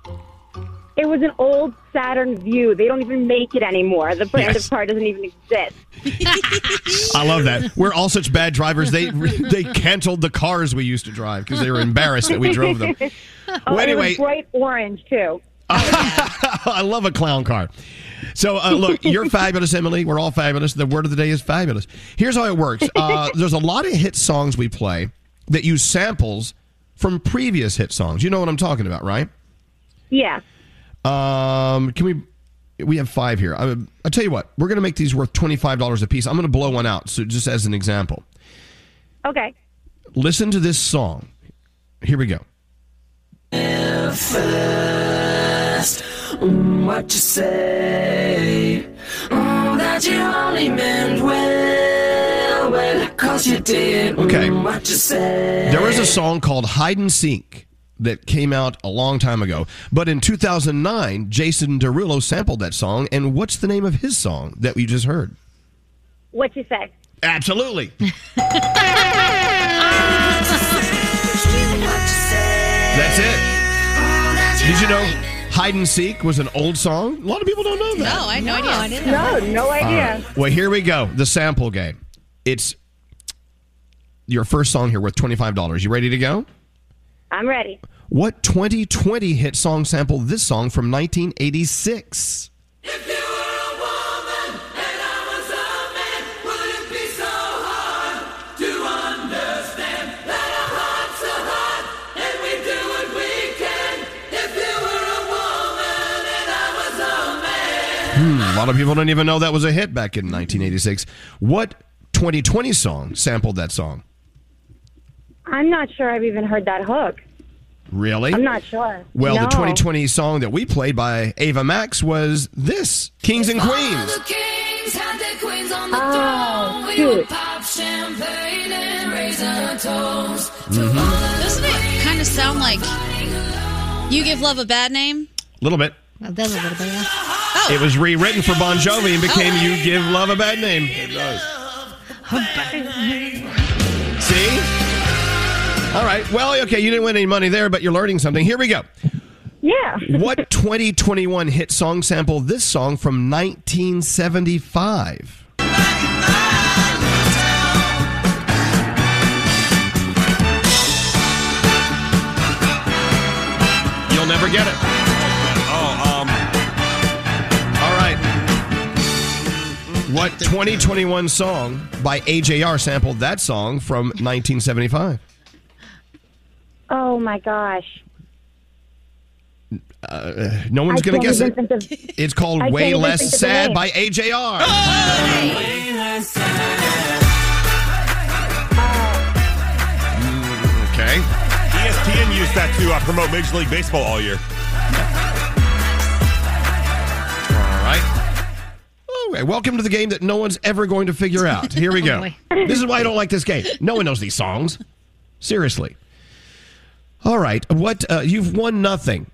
It was an old Saturn Vue. They don't even make it anymore. The brand Yes. of car doesn't even exist. I love that. We're all such bad drivers. They they canceled the cars we used to drive because they were embarrassed that we drove them. oh, Well, anyway- was bright orange too. I love a clown car. So uh, look, you're fabulous, Emily. We're all fabulous. The word of the day is fabulous. Here's how it works. Uh, there's a lot of hit songs we play that use samples from previous hit songs. You know what I'm talking about, right? Yeah. Um, can we? We have five here. I, I'll tell you what. We're going to make these worth twenty five dollars a piece. I'm going to blow one out. So just as an example, Okay. listen to this song. Here we go. First, mm, what you say? Mm, that you only meant well, well, cause you did. mm, Okay. what you say? There was a song called Hide and Seek that came out a long time ago. But in 2009, Jason Derulo sampled that song. And what's the name of his song that we just heard? What you say? Absolutely. That's it. Did you know Hide and Seek was an old song? A lot of people don't know that. No, I had no, idea. No, no idea. right. Well, here we go. The sample game. It's your first song here worth $25. You ready to go? I'm ready. What 2020 hit song sampled this song from 1986? Hmm, a lot of people don't even know that was a hit back in 1986. What 2020 song sampled that song? I'm not sure I've even heard that hook. Really? I'm not sure. Well, the 2020 song that we played by Ava Max was this Kings and Queens. Oh, ah, shoot. Mm-hmm. Doesn't it kind of sound like you give love a bad name? A little bit. Well, it does a little bit, yeah. Oh. It was rewritten for Bon Jovi and became You Give Love a Bad Name. See? All right. Well, okay, you didn't win any money there, but you're learning something. Here we go. Yeah. What 2021 hit song sample this song from 1975? You'll never get it. Oh, um. All right. What 2021 song by AJR sampled that song from 1975? Oh my gosh. Uh, no one's I going to guess it. of- It's called I can't Way even Less think of Sad name. by AJR. Okay. ESPN used that to uh, promote Major League Baseball all year. All right. Okay, welcome to the game that no one's ever going to figure out. Here we Oh, go. boy. this is why I don't like this game. No one knows these songs. Seriously. All right. What uh, you've won nothing.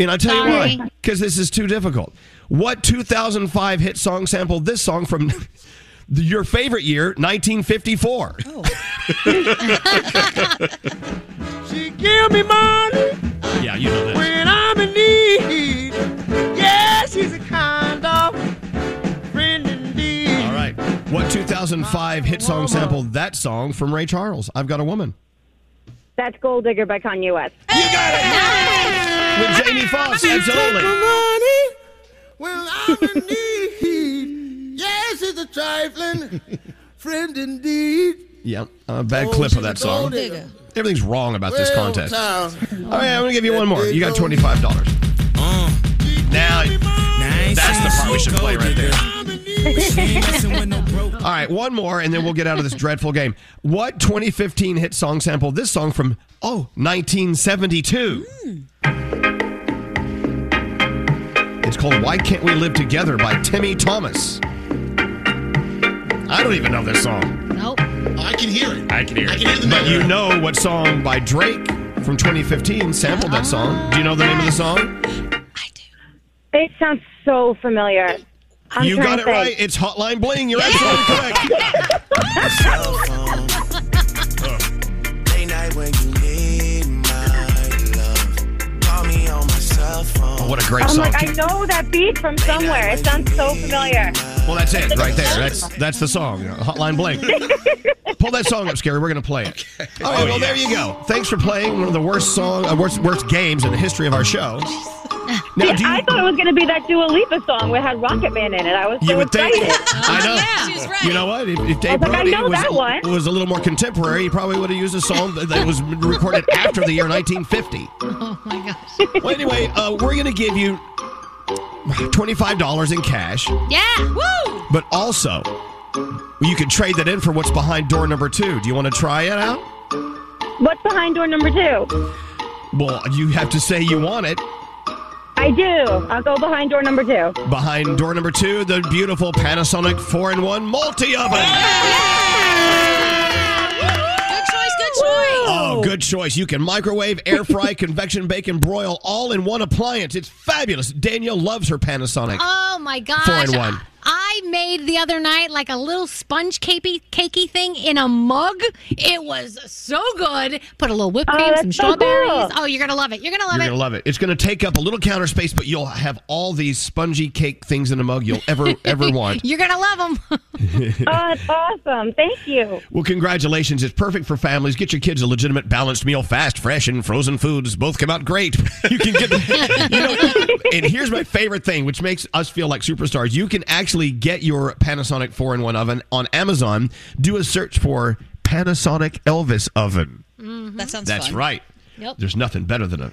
And I'll tell you Sorry. why. Because this is too difficult. What 2005 hit song sampled this song from your favorite year, 1954? Oh. She give me money Yeah, you know this. when I'm in need. Yeah, she's a kind of friend indeed. All right. What 2005 hit song sampled that song from Ray Charles? I've got a woman. That's Gold Digger by Kanye West. You got it! Nice. With Jamie Foxx, absolutely. money when I'm in need. Yes, it's a trifling friend indeed. Yeah, a bad clip of that song. gold digger. Everything's wrong about this contest. child. All right, I'm going to give you one more. You got $25. Now, that's the part we should play right there. All right, one more, and then we'll get out of this dreadful game. What 2015 hit song sampled this song from, oh, 1972? Hmm. It's called Why Can't We Live Together by Timmy Thomas. I don't even know this song. Nope. Oh, I can hear it. I can hear I it. can hear the but you know what song by Drake from 2015 sampled that song? Do you know the name of the song? I do. It sounds so familiar. I'm you got it think. right. It's Hotline Bling. You're absolutely correct. Late night when you need my love. Call me on my cell phone. Oh, what a great I'm song. like, I know that beat from somewhere. It sounds so familiar. Well, that's it right there. That's that's the song. Hotline Bling. Pull that song up, Scary. We're going to play it. All right. well, there you go. Thanks for playing one of the worst song, uh, worst worst games in the history of our show. Now, Yeah, do you, I thought it was going to be that Dua Lipa song that had Rocket Man in it. I was so you would think. excited. I know. She was right. You know what? If, if Dave I was like, Brody know was, that one. was a little more contemporary, he probably would have used a song that, that was recorded after the year 1950. Oh my gosh. Well, anyway, uh, we're going to give you $25 in cash, Yeah. Woo! but also you can trade that in for what's behind door number two. Do you want to try it out? What's behind door number two? Well, you have to say you want it. I do. I'll go behind door number two. Behind door number two, the beautiful Panasonic 4 in 1 multi oven. Good choice, good choice. Oh, oh, good choice. You can microwave, air fry, convection bake, and broil all in one appliance. It's fabulous. Danielle loves her Panasonic. Oh my gosh. Four in one. I made the other night like a little sponge cakey, cakey thing in a mug. It was so good. Put a little whipped Oh, cream, that's some so strawberries. cool. Oh, you're gonna love it. You're gonna love You're it. going to love it. It's going to take up a little counter space, but you'll have all these spongy cake things in a mug you'll ever, ever want. You're gonna love them. Oh, that's awesome. Thank you. Well, congratulations. It's perfect for families. Get your kids a legitimate balanced meal fast, fresh, and frozen foods. Both come out great. You can get the, you know, and here's my favorite thing, which makes us feel like superstars. You can actually get your Panasonic 4 in 1 oven on Amazon. Do a search for Panasonic Elvis oven. Mm-hmm. That sounds good. That's fun. right. Yep. There's nothing better than a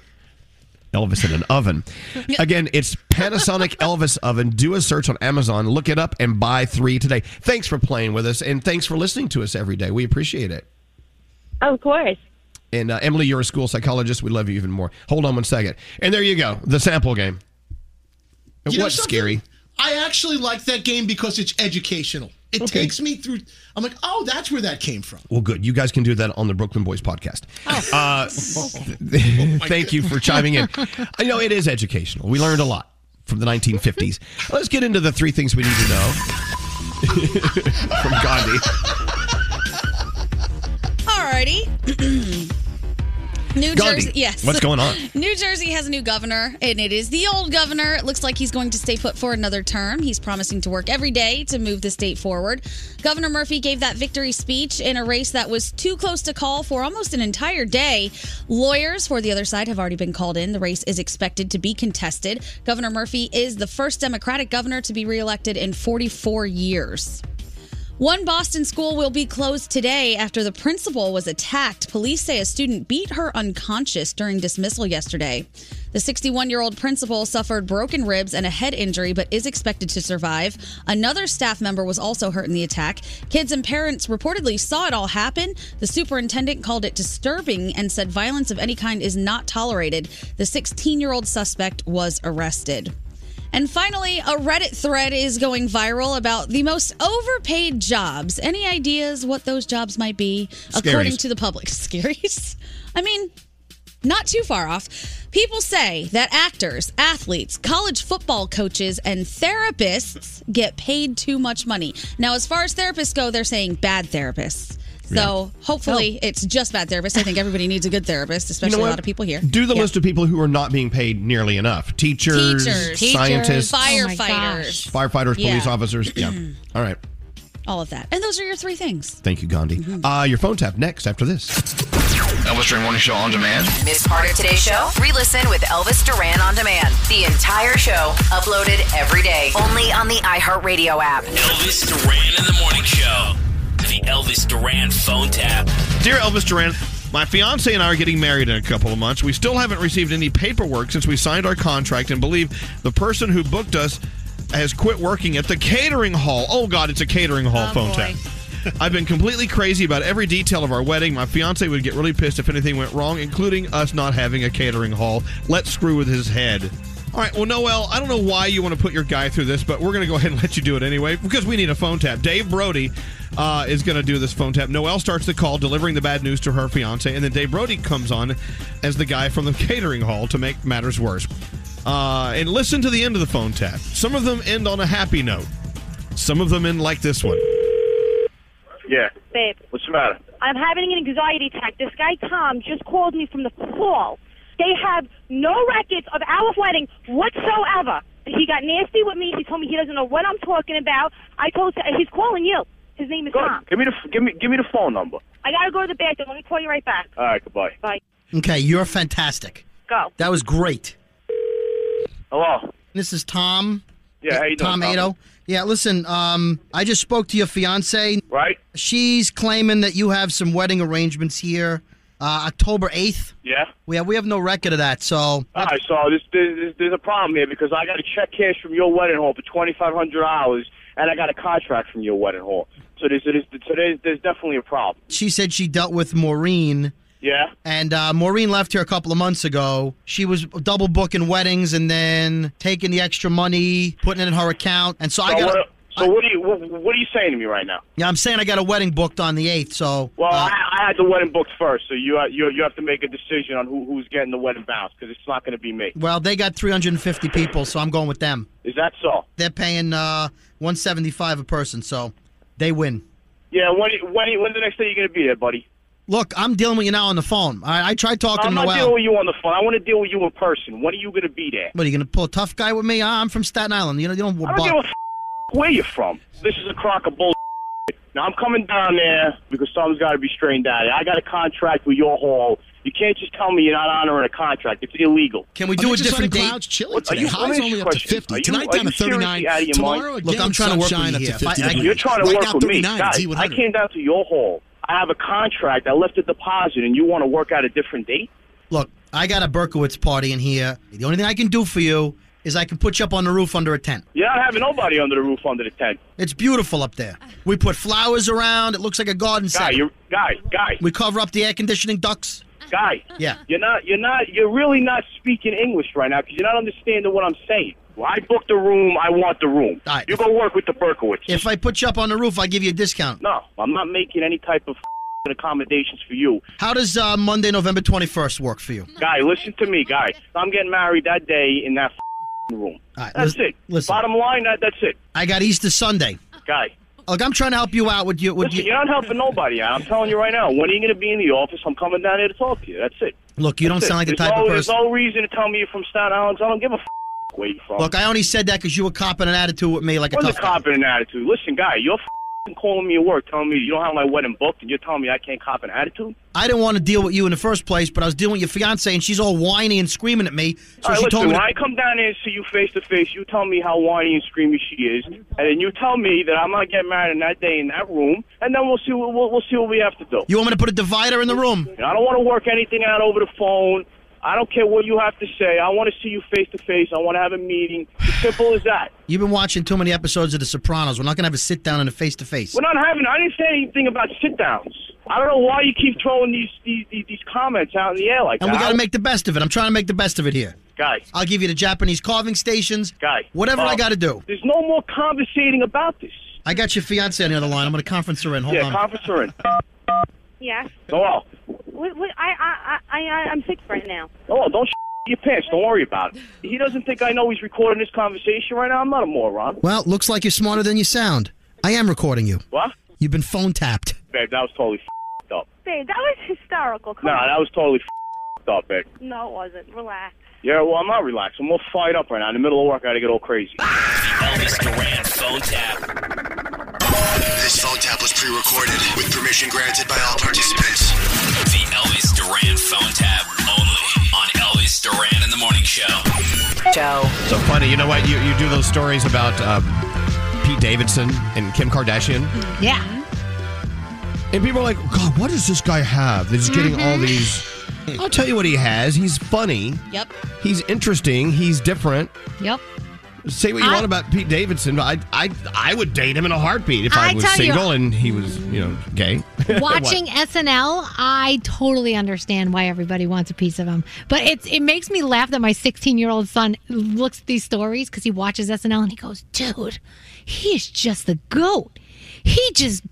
Elvis in an oven. Again, it's Panasonic Elvis oven. Do a search on Amazon, look it up, and buy three today. Thanks for playing with us, and thanks for listening to us every day. We appreciate it. Of course. And uh, Emily, you're a school psychologist. We love you even more. Hold on one second. And there you go, the sample game. It You was scary. I actually like that game because it's educational. It Okay. takes me through. I'm like, oh, that's where that came from. Well, good. You guys can do that on the Brooklyn Boys podcast. Uh, thank you for chiming in. I know it is educational. We learned a lot from the 1950s. Let's get into the three things we need to know from Gandhi. Alrighty. New Gandhi, Jersey, yes. what's going on? New Jersey has a new governor, and it is the old governor. It looks like he's going to stay put for another term. He's promising to work every day to move the state forward. Governor Murphy gave that victory speech in a race that was too close to call for almost an entire day. Lawyers for the other side have already been called in. The race is expected to be contested. Governor Murphy is the first Democratic governor to be reelected in 44 years. One Boston school will be closed today after the principal was attacked. Police say a student beat her unconscious during dismissal yesterday. The 61 year old principal suffered broken ribs and a head injury, but is expected to survive. Another staff member was also hurt in the attack. Kids and parents reportedly saw it all happen. The superintendent called it disturbing and said violence of any kind is not tolerated. The 16 year old suspect was arrested. And finally, a Reddit thread is going viral about the most overpaid jobs. Any ideas what those jobs might be, according to the public? Scaries? I mean, not too far off. People say that actors, athletes, college football coaches, and therapists get paid too much money. Now, as far as therapists go, they're saying bad therapists. So hopefully it's just bad therapists. I think everybody needs a good therapist, especially a lot of people here. Do the Yeah. list of people who are not being paid nearly enough teachers, Teachers, scientists, firefighters, firefighters, police Yeah. officers. Yeah. All right. all of that. And those are your three things. Thank you, Gandhi. Uh, your phone tap next after this. Elvis Duran Morning Show on demand. Miss part of today's show? Re-listen with Elvis Duran on demand. The entire show uploaded every day, only on the iHeartRadio app. Elvis Duran in the Morning Show. The Elvis Duran phone tap. Dear Elvis Duran, my fiance and I are getting married in a couple of months. We still haven't received any paperwork since we signed our contract and believe the person who booked us has quit working at the catering hall. Oh, God, it's a catering hall Oh, phone boy. tap. I've been completely crazy about every detail of our wedding. My fiance would get really pissed if anything went wrong, including us not having a catering hall. Let's screw with his head. All right, well, Noel, I don't know why you want to put your guy through this, but we're going to go ahead and let you do it anyway because we need a phone tap. Dave Brody uh, is going to do this phone tap. Noel starts the call, delivering the bad news to her fiance, and then Dave Brody comes on as the guy from the catering hall to make matters worse. Uh, and listen to the end of the phone tap. Some of them end on a happy note. Some of them end like this one. Yeah. Babe, What's the matter? I'm having an anxiety attack. This guy Tom just called me from the call. They have no records of our wedding whatsoever. He got nasty with me. He told me he doesn't know what I'm talking about. I told him he's calling you. His name is Tom. Give me the give me give me the phone number. I gotta go to the bathroom. Let me call you right back. All right. Goodbye. Bye. Okay, you're fantastic. Go. That was great. Hello. This is Tom. Yeah. How you? Tom Tommy? Ado. Yeah, listen, um, I just spoke to your fiance. Right. She's claiming that you have some wedding arrangements here uh, October 8th. Yeah. We have, we have no record of that, so. All right. So there's, there's there's a problem here because I got a check cash from your wedding hall for twenty five hundred dollars, and I got a contract from your wedding hall. So there's there's so there's, there's definitely a problem. She said she dealt with Maureen. Yeah. And uh, Maureen left here a couple of months ago. She was double booking weddings and then taking the extra money, putting it in her account. And so, I So got. So what are you what, what are you saying to me right now? Yeah, I'm saying I got a wedding booked on the 8th, so. Well, uh, I, I had the wedding booked first, so you you you have to make a decision on who who's getting the wedding bounce because it's not going to be me. well, they got 350 people, so I'm going with them. Is that so? They're paying uh, 175 a person, so they win. Yeah. When when when's the next day you're going to be there, buddy? Look, I'm dealing with you now on the phone. I, I tried talking I'm to not Noel. dealing with you on the phone. I want to deal with you in person. When are you going to be there? What are you gonna pull a tough guy with me? I'm from Staten Island. You know, you don't. I don't give a f- where you're from. This is a crock of bull. Now I'm coming down there because something's got to be straightened out. I got a contract with your hall. You can't just tell me you're not honoring a contract. It's illegal. Can we do a different date? Clouds chilly What- are today. you- Highs let me only you a up to question. 50. Are you- Tonight are down to 39. out of your Tomorrow mind? again, Look, I'm trying to work with you up to here. 50 I- I- You're trying to Right work with me. 39 Guys, at I Z100. came down to your hall. I have a contract. I left a deposit, and you want to work out a different date? Look, I got a Berkowitz party in here. The only thing I can do for you is I can put you up on the roof under a tent. You're not having nobody under the roof under the tent. It's beautiful up there. We put flowers around. It looks like a garden Guy, set. you guy, guy. We cover up the air conditioning ducts. Guy. Yeah. You're not. You're not. You're really not speaking English right now because you're not understanding what I'm saying. Well, I booked the room. I want the room. You go work with the Berkowitz. If I put you up on the roof, I give you a discount. No, I'm not making any type of accommodations for you. How does uh, Monday, November 21st work for you? Guy, listen to me, guy. I'm getting married that day in that room. that's listen- it. listen. Bottom line, that that's it. I got Easter Sunday. Guy. Look, I'm trying to help you out with you. Listen, you. you're not helping nobody out. I'm telling you right now. When are you going to be in the office? I'm coming down here to talk to you. That's it. Look, you don't That's sound like the there's type no, of There's no reason to tell me you're from Staten Island. I don't give a f- where you from. Look, I only said that because you were copping an attitude with me like a What's tough a guy. copping an attitude? Listen, guy, you're f- calling me at work, telling me you don't have my wedding booked, and you're telling me I can't cop an attitude. I didn't want to deal with you in the first place, but I was dealing with your fiance, and she's all whiny and screaming at me. So right, she listen, told me. when to- I come down here and see you face to face, you tell me how whiny and screamy she is, and then you tell me that I'm not getting married in that day in that room, and then we'll see what we'll, we'll see what we have to do. you want me to put a divider in the room? I don't want to work anything out over the phone. I don't care what you have to say. I want to see you face to face. I want to have a meeting. As simple as that. You've been watching too many episodes of The Sopranos. We're not going to have a sit down and a face to face. We're not having. I didn't say anything about sit downs. I don't know why you keep throwing these these these, comments out in the air like And that. And we got to make the best of it. I'm trying to make the best of it here. guy. I'll give you the Japanese carving stations. Guy. Whatever uh, I got to do. There's no more conversating about this. I got your fiance on the other line. I'm going to conference her in. Hold yeah, on. conference her in. Yes. Hello. What, what, I, I, I, I, I'm sick right now. Oh, don't sh- your pants. Don't worry about it. He doesn't think I know he's recording this conversation right now. I'm not a moron. well, looks like you're smarter than you sound. I am recording you. What? You've been phone tapped. Babe, that was totally f***ed up. Babe, that was hysterical. Come No, on. that was totally f***ed up, babe. No, it wasn't. Relax. Yeah, well, I'm not relaxed. I'm all fired up right now. In the middle of work, I gotta get all crazy. Elvis Duran phone tap. This phone tap was pre-recorded with permission granted by all participants. The Elvis Duran phone tap only on Elvis Duran in the Morning Show. Joe. So funny. You know what? You, you do those stories about um, Pete Davidson and Kim Kardashian. Yeah. And people are like, God, what does this guy have? That he's getting all Mhm. these. I'll tell you what he has. He's funny. Yep. He's interesting. He's different. Yep. Say what you I- want about Pete Davidson, but I, I, I would date him in a heartbeat if I, I was tell you- single and he was, you know, gay. Watching SNL, I totally understand why everybody wants a piece of him. But it's it makes me laugh that my 16 year old son looks at these stories because he watches SNL and he goes, "Dude, he is just the goat." He just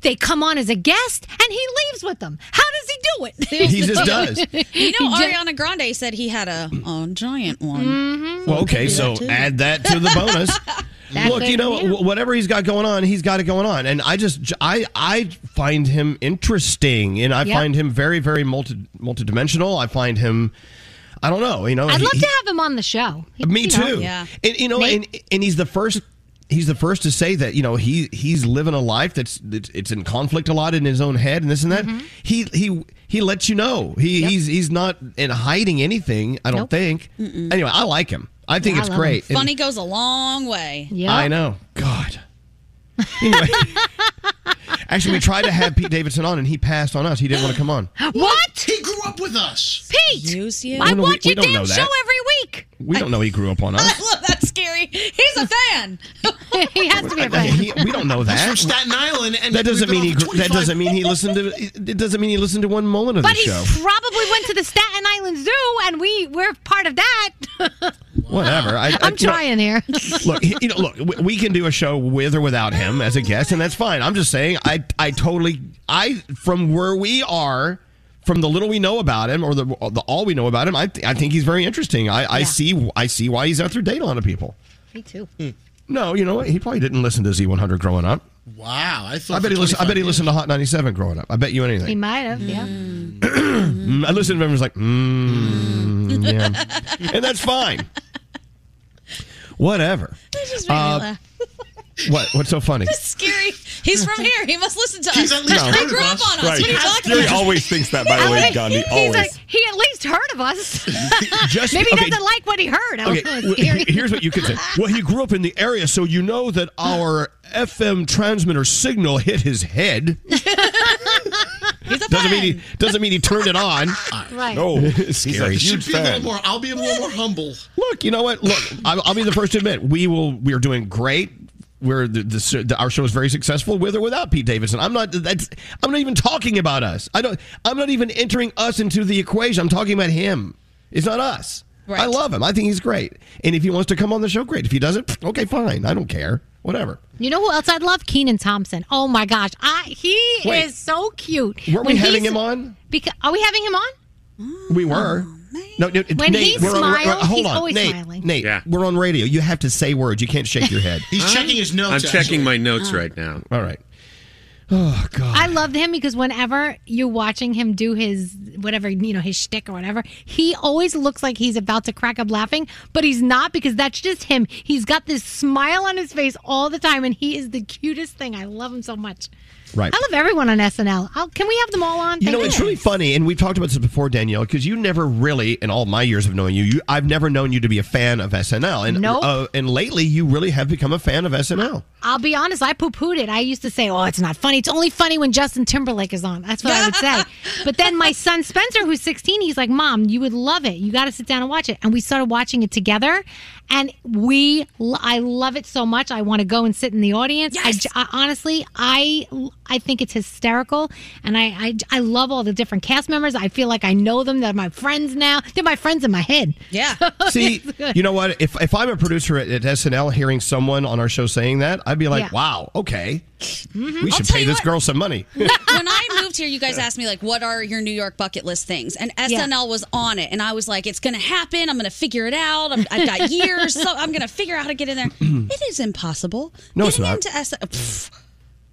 they come on as a guest and he leaves with them. How does he do it? He just does. You know, Ariana Grande said he had a, a giant one. Mm-hmm. Well, okay, so add that to the bonus. That Look, you know, yeah. wh- whatever he's got going on, he's got it going on, and I just, I, I find him interesting, and I Yep. find him very, very multi, multidimensional. I find him, I don't know, you know, I'd he- love he- to have him on the show. me too. know. And you know, and, and he's the first. He's the first to say that you know he he's living a life that's, that's it's in conflict a lot in his own head and this and that. Mm-hmm. He he he lets you know he he's he's not in hiding anything. I don't Nope. think. Mm-mm. Anyway, I like him. I think Yeah, it's love him. great. And Funny goes a long way. Yeah, I know. God. Anyway, actually, we tried to have Pete Davidson on, and he passed on us. He didn't want to come on. What? He grew up with us. Pete, you. I No, no, we- watch we your don't damn show every week. We don't know he grew up on us. Look, scary. He's a fan. he has to be a fan. he- we don't know that. He's from Staten Island, and that doesn't mean he. That doesn't mean he listened to. It doesn't mean he listened to one moment of But the he probably went to the Staten Island Zoo, and we we're part of that. Whatever. I, I- I'm you know, trying here. look, you know, look. we- We can do a show with or without him as a guest, and that's fine. I'm just saying. I, I totally. I from where we are. From the little we know about him, or the, the all we know about him, I, th- I think he's very interesting. I, I see I see why he's out there dating a lot of people. Me too. No, you know what? He probably didn't listen to Z100 growing up. Wow, I. I bet he for listened. I bet he listened to Hot 97 growing up. I bet you anything. He might have, yeah. Mm, I listened to him and was like, mm, yeah. and that's fine. Whatever. That just made me Uh, laugh. What? What's so funny? That's scary. He's from here. He must listen to He's us. at least He heard grew up us. on us. Right. What are you talking Gary about? always thinks that, by the way, Gandhi. He's Always. like, he at least heard of us. Just- Maybe he okay. doesn't like what he heard. Okay, don't know. It's well, here's what you could say. Well, he grew up in the area, so you know that our FM transmitter signal hit his head. doesn't mean he doesn't mean he turned it on. Right. No, It's he's scary. a huge be a little fan. more. I'll be a little more humble. Look, you know what? Look, I'll, I'll be the first to admit we will. We are doing great. Where the, the, the, our show is very successful with or without Pete Davidson. I'm not. That's. I'm not even talking about us. I don't. I'm not even entering us into the equation. I'm talking about him. It's not us. I love him. I think he's great. And if he wants to come on the show, great. If he doesn't, okay, fine. I don't care. Whatever. You know who else I'd love? Kenan Thompson. Oh my gosh, I he Wait. is so cute. Weren't we having him on? Because are we having him on? We were. No, no, When Nate, he we're on, smiles, hold he's on, always Nate, smiling. Nate, we're on radio. You have to say words. You can't shake your head. He's checking his notes. I'm checking my notes Oh. right now. All right. Oh God. I loved him because whenever you're watching him do his whatever you know his shtick or whatever, he always looks like he's about to crack up laughing, but he's not because that's just him. He's got this smile on his face all the time, and he is the cutest thing. I love him so much. Right. I love everyone on SNL. I'll, can we have them all on? You know, it's really funny, and we've talked about this before, Danielle, because you never really, in all my years of knowing you, you I've never known you to be a fan of SNL, and Nope. uh, and lately you really have become a fan of SNL. I'll be honest, I poo pooed it. I used to say, oh, it's not funny. It's only funny when Justin Timberlake is on. That's what I would say. But then my son Spencer, who's 16, he's like, Mom, you would love it. You got to sit down and watch it. And we started watching it together. And we, I love it so much. I want to go and sit in the audience. I j- I, honestly, I, I think it's hysterical, and I, I, I love all the different cast members. I feel like I know them. They're my friends now. They're my friends in my head. Yeah. See, you know what? If if I'm a producer at, at SNL, hearing someone on our show saying that, I'd be like, Yeah. "Wow, okay, Mm-hmm. we should pay this what. girl some money." when I moved here, you guys asked me like, "What are your New York bucket list things?" And SNL was on it, and I was like, "It's going to happen. I'm going to figure it out. I'm, I've got years, so I'm going to figure out how to get in there." it is impossible. No, it's Getting not. Into SNL, pff,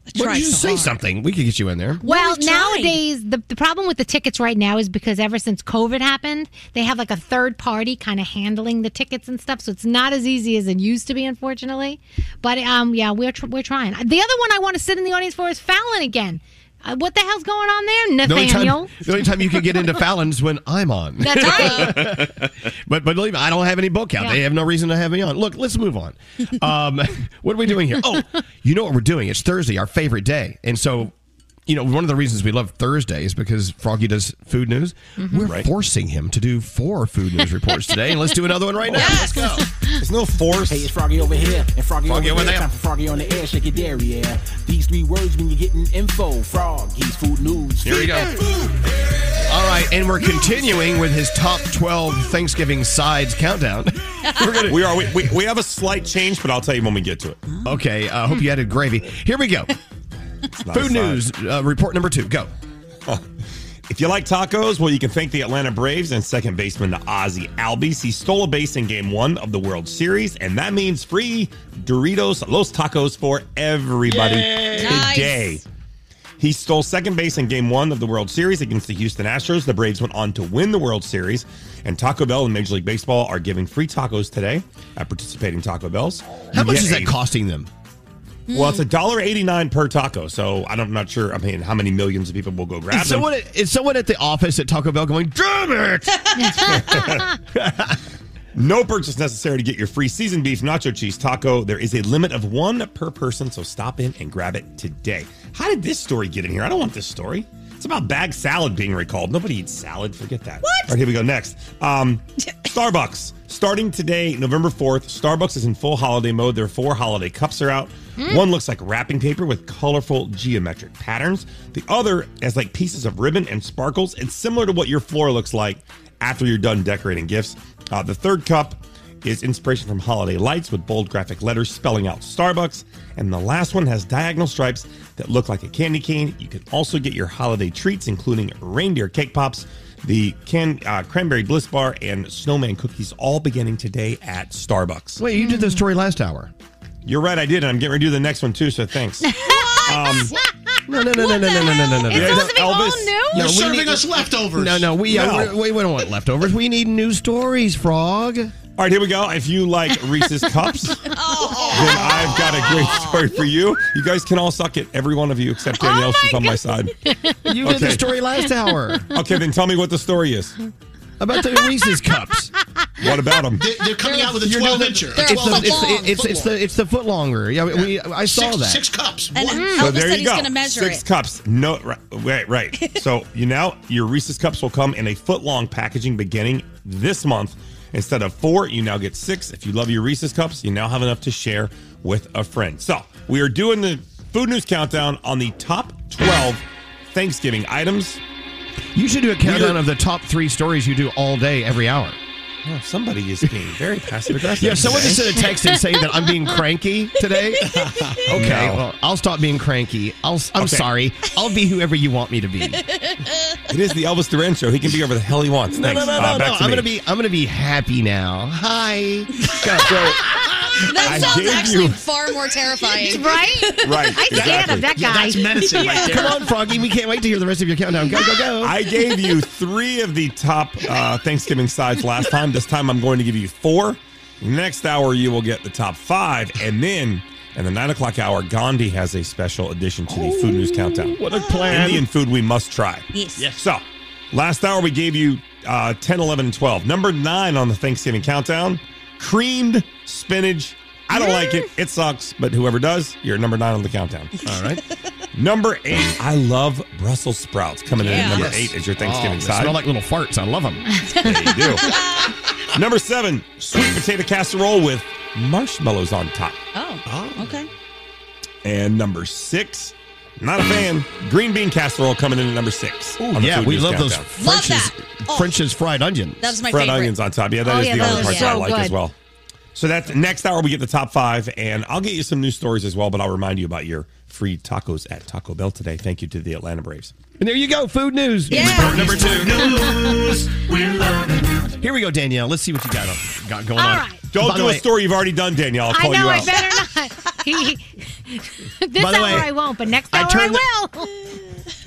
I Well, tried you just so say hard. something. We could get you in there. Well, we've tried. nowadays the, the problem with the tickets right now is because ever since COVID happened, they have like a third party kind of handling the tickets and stuff, so it's not as easy as it used to be, unfortunately. But um, yeah, we're tr- we're trying. The other one I want to sit in the audience for is Fallon again. Uh, what the hell's going on there, The only, Nathaniel? time, the only time you can get into Fallon's when I'm on. That's right. but but believe me, I don't have any book out. Yeah. They have no reason to have me on. Look, let's move on. Um, what are we doing here? Oh, you know what we're doing? It's Thursday, our favorite day, and so. You know, one of the reasons we love Thursday is because Froggy does food news. We're forcing him to do four food news reports today, and let's do another one right now. Let's go. There's no force. Hey, it's Froggy over here and Froggy, Froggy over, over there. there. Time for Froggy on the air, shake your dairy, yeah. These three words when you're getting info. Froggy's food news. Here we go. All right, and we're continuing with his top 12 Thanksgiving sides countdown. We're gonna- we are. We, we, we have a slight change, but I'll tell you when we get to it. Okay, I uh, hope you added gravy. Here we go. Not a Food news uh, report number two. Go. If you like tacos, well, you can thank the Atlanta Braves and second baseman Ozzie Albies. He stole a base in Game One of the World Series, and that means free Doritos Los Tacos for everybody today. He stole second base in Game One of the World Series against the Houston Astros. The Braves went on to win the World Series, and Taco Bell and Major League Baseball are giving free tacos today at participating Taco Bells. How You much get is that a- costing them? Well, it's a dollar eighty nine per taco, so I'm not sure. I mean, how many millions of people will go grab Is them? someone, at, is someone at the office at Taco Bell going, damn it? No purchase necessary to get your free seasoned beef nacho cheese taco. There is a limit of one per person, so stop in and grab it today. How did this story get in here? I don't want this story. It's about bag salad being recalled. Nobody eats salad. Forget that. What? All right, here we go. Next. Um, Starbucks. Starting today, November 4th, Starbucks is in full holiday mode. Their four holiday cups are out. One looks like wrapping paper with colorful geometric patterns. The other has like pieces of ribbon and sparkles. It's similar to what your floor looks like after you're done decorating gifts. Uh, the third cup is inspiration from holiday lights with bold graphic letters spelling out Starbucks. And the last one has diagonal stripes that look like a candy cane. You can also get your holiday treats, including reindeer cake pops, the can uh, cranberry bliss bar, and snowman cookies, all beginning today at Starbucks. Wait, you did this story last hour. You're right, I did, and I'm getting ready to do the next one too. So thanks. Um, No, no, no, no, no, no, no, no, no, no. It's supposed to be all Elvis- new? No, You're we serving need- us leftovers. No, no, we, uh, No. we we don't want leftovers. We need new stories, Frog. All right, here we go. If you like Reese's cups, then I've got a great story for you. You guys can all suck it, every one of you, except Danielle. she's on my side. You did the story last hour Okay, then tell me what the story is. About the Reese's cups. What about them? They, they're coming out with a You're 12 the- incher. It's the, it's, the, it's, it's the it's the foot longer. Yeah, we I saw six, that. Six cups. And One. Hmm, Elvis So there said you he's go. going to measure Six it. cups. No, right, right. right. so you now your Reese's cups will come in a foot long packaging beginning this month. Instead of four, you now get six. If you love your Reese's cups, you now have enough to share with a friend. So we are doing the food news countdown on the top 12 Thanksgiving items. You should do a countdown of the top three stories you do all day, every hour. Oh, somebody is being very passive aggressive. Yeah, someone just sent a text and saying that I'm being cranky today. Okay, No. well, I'll stop being cranky. I'll, I'm Okay. sorry. I'll be whoever you want me to be. It is the Elvis Duran show. He can be whoever the hell he wants. No, Thanks. no, no, Uh, no, back no. to I'm me. gonna be. I'm gonna be happy now. Hi. That I sounds actually you- far more terrifying. Right? Right, I'm scared of exactly. that Yeah, guy. that's menacing right there. Come on, Froggy. We can't wait to hear the rest of your countdown. Go, go, go. I gave you three of the top uh, Thanksgiving sides last time. This time I'm going to give you four. Next hour, you will get the top five. And then in the nine o'clock hour, Gandhi has a special addition to the Food News Countdown. What a plan. Indian food we must try. Yes. Yes. So, last hour we gave you uh, 10, 11, and 12. Number nine on the Thanksgiving countdown creamed spinach. I don't like it. It sucks. But whoever does, you're number nine on the countdown. All right. Number eight, I love Brussels sprouts coming in at Yeah. number Yes. eight as your Thanksgiving Oh, they side. smell like little farts. I love them. There you do. number seven, sweet potato casserole with marshmallows on top. Oh, oh, okay. And number six, not a fan, green bean casserole coming in at number six. on the yeah, Food we News love those Countdown. Love French's, Oh. French's fried onion. That's my fried favorite. onions on top. Yeah, that Oh, is yeah, the those other are part that I so like as well. So that's next hour we get the top five, and I'll get you some news stories as well. But I'll remind you about your free tacos at Taco Bell today. Thank you to the Atlanta Braves. And there you go. Food news. Report number two. news. Here we go, Danielle. Let's see what you got, on, got going All on. right. Don't By do a way- story you've already done, Danielle. I'll I call know you I out. better not. He, this By the hour way, I won't, but next I hour I, turned will.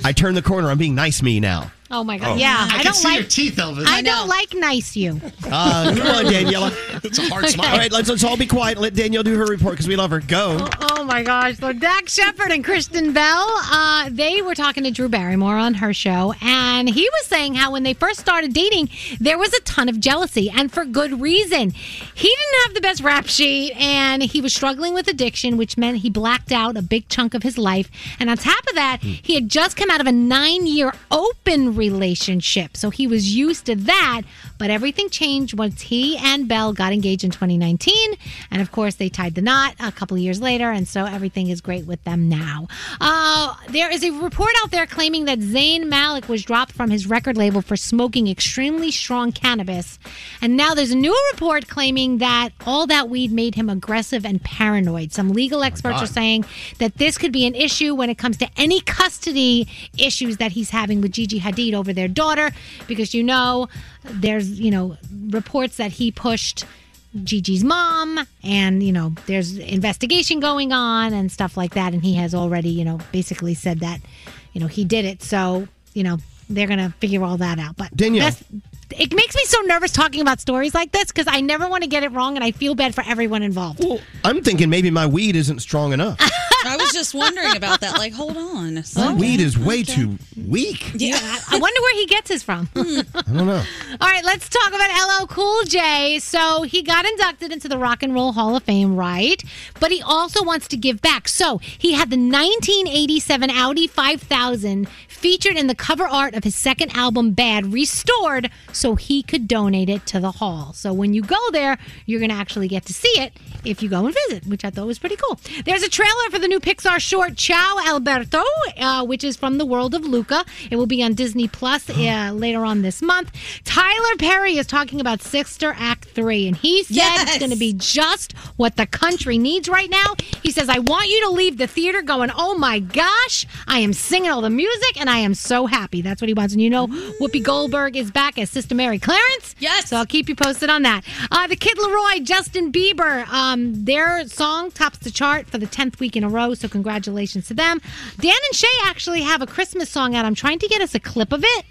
I turn the corner. I'm being nice me now. Oh my god! Oh. Yeah, I I, don't see like your teeth, Elvis. I don't like nice you. Uh, come on, Daniela. It's a hard Okay. smile. All right, let's, let's all be quiet and let Danielle do her report because we love her. Go. Oh my gosh! So Dax Shepard and Kristen Bell, uh, they were talking to Drew Barrymore on her show, and he was saying how when they first started dating, there was a ton of jealousy, and for good reason. He didn't have the best rap sheet, and he was struggling with addiction, which meant he blacked out a big chunk of his life. And on top of that, he had just come out of a nine-year open relationship, so he was used to that. But everything changed once he and Bell got engaged in 2019, and of course they tied the knot a couple of years later, and so everything is great with them now. Uh, there is a report out there claiming that Zayn Malik was dropped from his record label for smoking extremely strong cannabis, and now there's a new report claiming that all that weed made him aggressive and paranoid. Some legal experts are saying that this could be an issue when it comes to any custody issues that he's having with Gigi Hadid over their daughter, because you know there's you know reports that he pushed Gigi's mom, and you know there's investigation going on and stuff like that, and he has already you know basically said that you know he did it, so you know they're gonna figure all that out. But Danielle. that's- it makes me so nervous talking about stories like this because I never want to get it wrong, and I feel bad for everyone involved. Well, I'm thinking maybe my weed isn't strong enough. I was just wondering about that. Like, hold on. My weed is way too weak. Yeah, I I wonder where he gets his from. Hmm. I don't know. All right, let's talk about LL Cool J. So he got inducted into the Rock and Roll Hall of Fame, right? But he also wants to give back. So he had the 1987 Audi 5000 featured in the cover art of his second album, Bad, restored so he could donate it to the hall. So when you go there, you're going to actually get to see it if you go and visit, which I thought was pretty cool. There's a trailer for the new Pixar short Ciao Alberto, uh, which is from the world of Luca. It will be on Disney Plus uh, later on this month. Tyler Perry is talking about Sister Act 3, and he said it's going to be just what the country needs right now. He says, I want you to leave the theater going, oh my gosh, I am singing all the music and I am so happy. That's what he wants. And you know, Whoopi Goldberg is back as Sister Mary Clarence. Yes. So I'll keep you posted on that. Uh, the Kid LAROI, Justin Bieber, um, their song tops the chart for the 10th week in a row. So congratulations to them. Dan and Shay actually have a Christmas song out. I'm trying to get us a clip of it,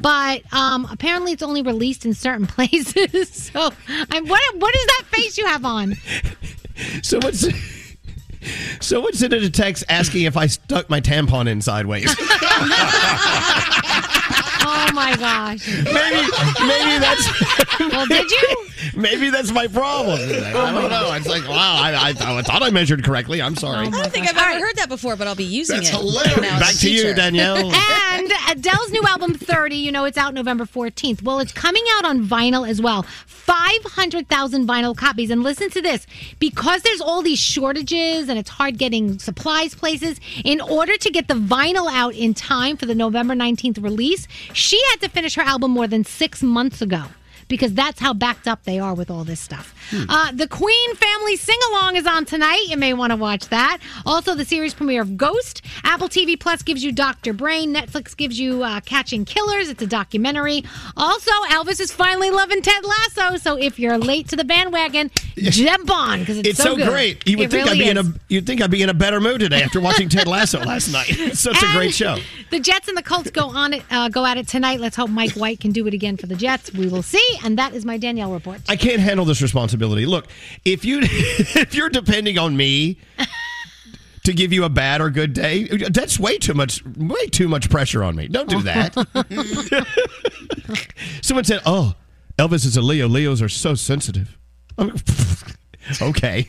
but um, apparently it's only released in certain places. so I'm, what, what is that face you have on? so what's. someone sent in a text asking if I stuck my tampon in sideways. Oh my gosh. Maybe, maybe that's. Well, did you? Maybe that's my problem. Oh, I don't know. It's like, wow, I, I, I thought I measured correctly. I'm sorry. Oh, I don't think I've ever heard that before, but I'll be using That's it. hilarious. now as a Back to you, teacher. Danielle. And Adele's new album 30, you know, it's out November 14th. Well, it's coming out on vinyl as well. 500,000 vinyl copies. And listen to this because there's all these shortages and it's hard getting supplies places, in order to get the vinyl out in time for the November 19th release, she had to finish her album more than six months ago. Because that's how backed up they are with all this stuff. Uh, the Queen Family Sing Along is on tonight. You may want to watch that. Also, the series premiere of Ghost. Apple TV Plus gives you Dr. Brain. Netflix gives you uh, Catching Killers. It's a documentary. Also, Elvis is finally loving Ted Lasso. So if you're late to the bandwagon, jump on because it's, It's so, good. great. You would It think really I'd be is. in a you'd think I'd be in a better mood today after watching Ted Lasso last night. It's such a great show. The Jets and the Colts go on it, uh, go at it tonight. Let's hope Mike White can do it again for the Jets. We will see. And that is my Danielle report. I can't handle this responsibility. Look, if you if you're depending on me to give you a bad or good day, that's way too much way too much pressure on me. Don't do that. Someone said, "Oh, Elvis is a Leo. Leos are so sensitive." I'm- okay.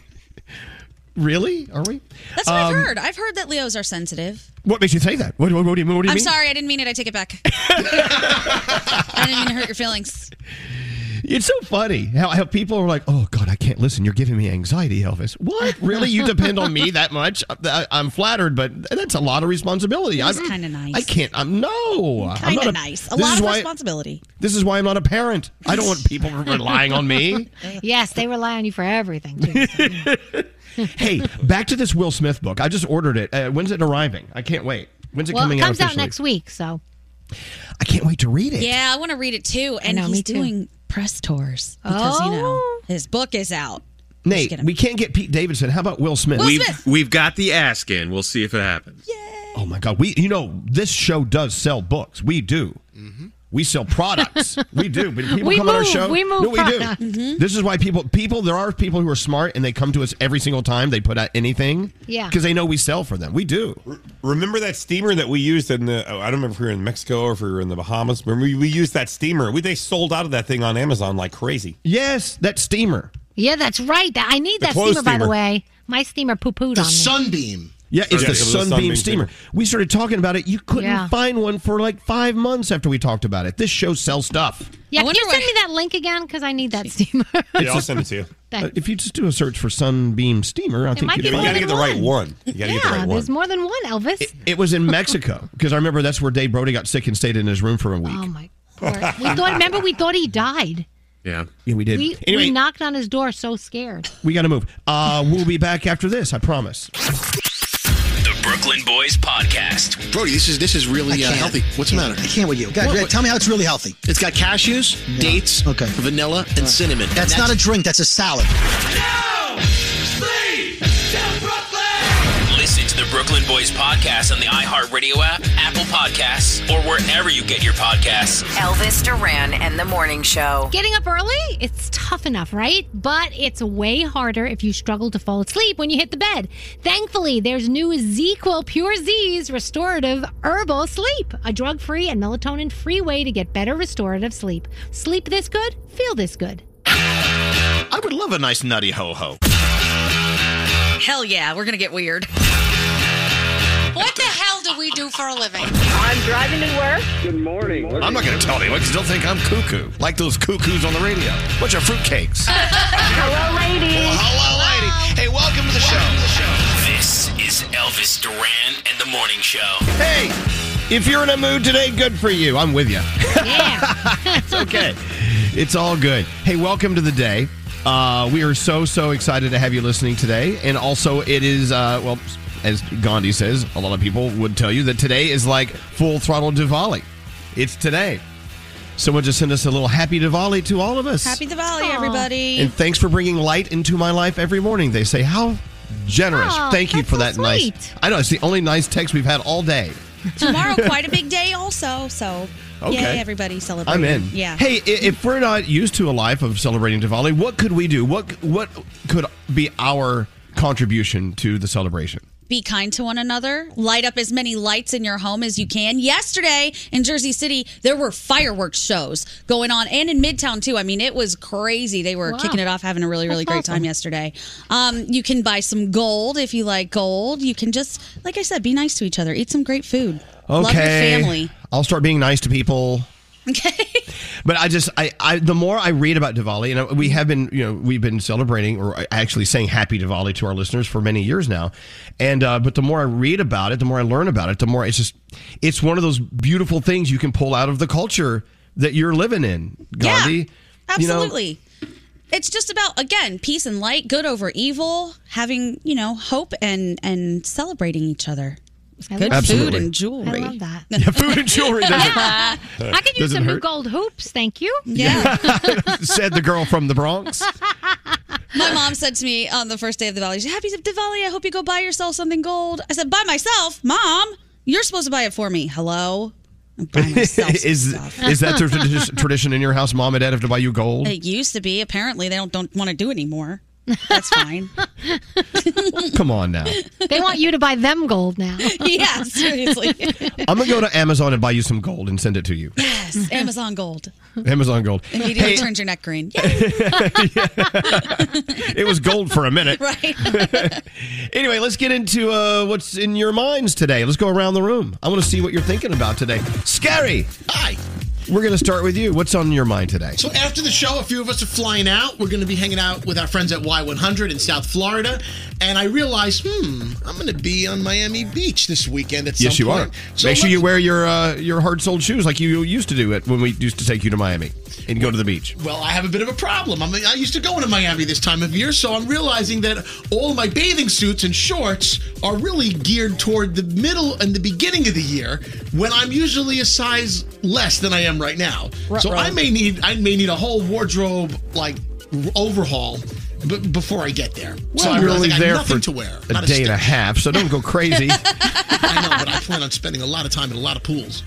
Really? Are we? That's what I've Um, heard. I've heard that Leos are sensitive. What makes you say that? What, what, what do you, what do you I'm mean? sorry, I didn't mean it. I take it back. I didn't mean to hurt your feelings. It's so funny how, how people are like, "Oh God, I can't listen. You're giving me anxiety, Elvis." What? Really? You depend on me that much? I, I'm flattered, but that's a lot of responsibility. It I'm- kinda nice. I can't. I'm no. I'm Kind not of nice. A lot of why- responsibility. This is why I'm not a parent. I don't want people relying on me. Yes, they rely on you for everything. Too. Hey, back to this Will Smith book. I just ordered it. Uh, when's it arriving? I can't wait. When's it well, coming out? it comes out out next week. So I can't wait to read it. Yeah, I want to read it too. And know, he's too. doing press tours because, you know, Oh. his book is out. Nate, we can't get Pete Davidson. How about Will Smith? we've we've got the ask in. We'll see if it happens. Oh my God! We, you know, this show does sell books. We do. We sell products. we do. But people We come on our show. We move No, we do. product. Mhm. This is why people, people, there are people who are smart and they come to us every single time they put out anything. Yeah. Because they know we sell for them. We do. Remember that steamer that we used in the? Oh, I don't remember if we were in Mexico or if we were in the Bahamas. Remember we, we used that steamer. We they sold out of that thing on Amazon like crazy. Yes, that steamer. yeah, that's right. I need The that clothes steamer, by the way. My steamer poo pooed on me. Sunbeam. Yeah, it's Yeah, the it Sunbeam, Sunbeam steamer. steamer. We started talking about it. You couldn't Yeah. find one for like five months after we talked about it. This show sells stuff. Yeah, I can you send me that link again? Because I need that steamer. Yeah, I'll send it to you. Uh, if you just do a search for Sunbeam steamer, I think you'd be You got to get the right one. You got to get the yeah, right there's more than one, Elvis. It was in Mexico because I remember that's where Dave Brody got sick and stayed in his room for a week. oh my god. We thought. Remember, we thought he died. Yeah. Yeah, we did. We, anyway, we knocked on his door, so scared. we got to move. Uh, we'll be back after this. I promise. The Brooklyn Boys Podcast. Brody, this is this is really uh, healthy. What's the matter? I can't with you. Guys, What- what- tell me how it's really healthy. It's got cashews, dates, Okay. vanilla, and cinnamon. That's, not a drink. That's a salad. Listen the Brooklyn Boys Podcast on the iHeartRadio app, Apple Podcasts, or wherever you get your podcasts. Elvis Duran and the Morning Show. Getting up early, it's tough enough, right? But it's way harder if you struggle to fall asleep when you hit the bed. Thankfully, there's new ZzzQuil Pure Z's restorative herbal sleep, a drug free and melatonin free way to get better restorative sleep. Sleep this good, feel this good. I would love a nice nutty ho ho. Hell yeah, we're going to get weird. What the hell do we do for a living? I'm driving to work. Good morning. I'm not going to tell anyone because they'll think I'm cuckoo, like those cuckoos on the radio. Bunch of fruitcakes. Hello, ladies. Well, hello, lady. Hey, welcome to the show. This is Elvis Duran and the Morning Show. Hey, if you're in a mood today, good for you. I'm with you. Yeah. it's okay. It's all good. Hey, welcome to the day. Uh, we are so, so excited to have you listening today. And also, it is, uh, well, as Gandhi says, a lot of people would tell you that today is like full throttle Diwali. It's today. Someone just sent us a little happy Diwali to all of us. Happy Diwali, everybody. And thanks for bringing light into my life every morning. They say, how generous. Aw, Thank you for so that nice. I know, it's the only nice text we've had all day. Tomorrow, quite a big day, also. So, Okay. yay, everybody celebrating. I'm in. Yeah. Hey, if we're not used to a life of celebrating Diwali, what could we do? What what could be our contribution to the celebration? Be kind to one another. Light up as many lights in your home as you can. Yesterday in Jersey City, there were fireworks shows going on, and in Midtown too. I mean, it was crazy. They were Wow. kicking it off, having a really, really That's great time yesterday. Um, you can buy some gold if you like gold. You can just, like I said, be nice to each other. Eat some great food. Love your Okay. family. I'll start being nice to people. Okay. But I just, I, I, the more I read about Diwali, and we have been, you know, we've been celebrating or actually saying Happy Diwali to our listeners for many years now, and uh, but the more I read about it, the more I learn about it, the more it's just, it's one of those beautiful things you can pull out of the culture that you're living in, Gandhi. You know, Absolutely. it's just about again peace and light, good over evil, having you know hope and and celebrating each other. I Good love food Absolutely. and jewelry. I love that. Yeah, food and jewelry doesn't, I could use doesn't some new gold hoops. Thank you. Yeah. said the girl from the Bronx. My mom said to me on the first day of the Diwali, she said, Happy Diwali, I hope you go buy yourself something gold. I said, By myself? Mom, you're supposed to buy it for me. Hello? Buy myself is stuff. is that the tradition in your house? Mom and dad have to buy you gold. It used to be. Apparently, they don't don't want to do it anymore. That's fine. Come on now. They want you to buy them gold now. yeah, seriously. I'm gonna go to Amazon and buy you some gold and send it to you. Yes, Amazon Gold. Amazon gold. Immediately Hey, turns your neck green. it was gold for a minute. Right. Anyway, let's get into uh, what's in your minds today. Let's go around the room. I want to see what you're thinking about today. Scary. Hi. We're going to start with you. What's on your mind today? So after the show, a few of us are flying out. We're going to be hanging out with our friends at Y100 in South Florida, and I realized, hmm, I'm going to be on Miami Beach this weekend at some Yes, you are. So Make sure you wear your uh, your hard soled shoes like you used to do it when we used to take you to Miami and go to the beach. Well, I have a bit of a problem. I mean, I used to go into Miami this time of year, so I'm realizing that all my bathing suits and shorts are really geared toward the middle and the beginning of the year, when I'm usually a size less than I am right now. so I may need I may need a whole wardrobe like overhaul. B- before I get there, so I you're I only there nothing for to wear. a not day and a half, so don't go crazy. I know, but I plan on spending a lot of time in a lot of pools.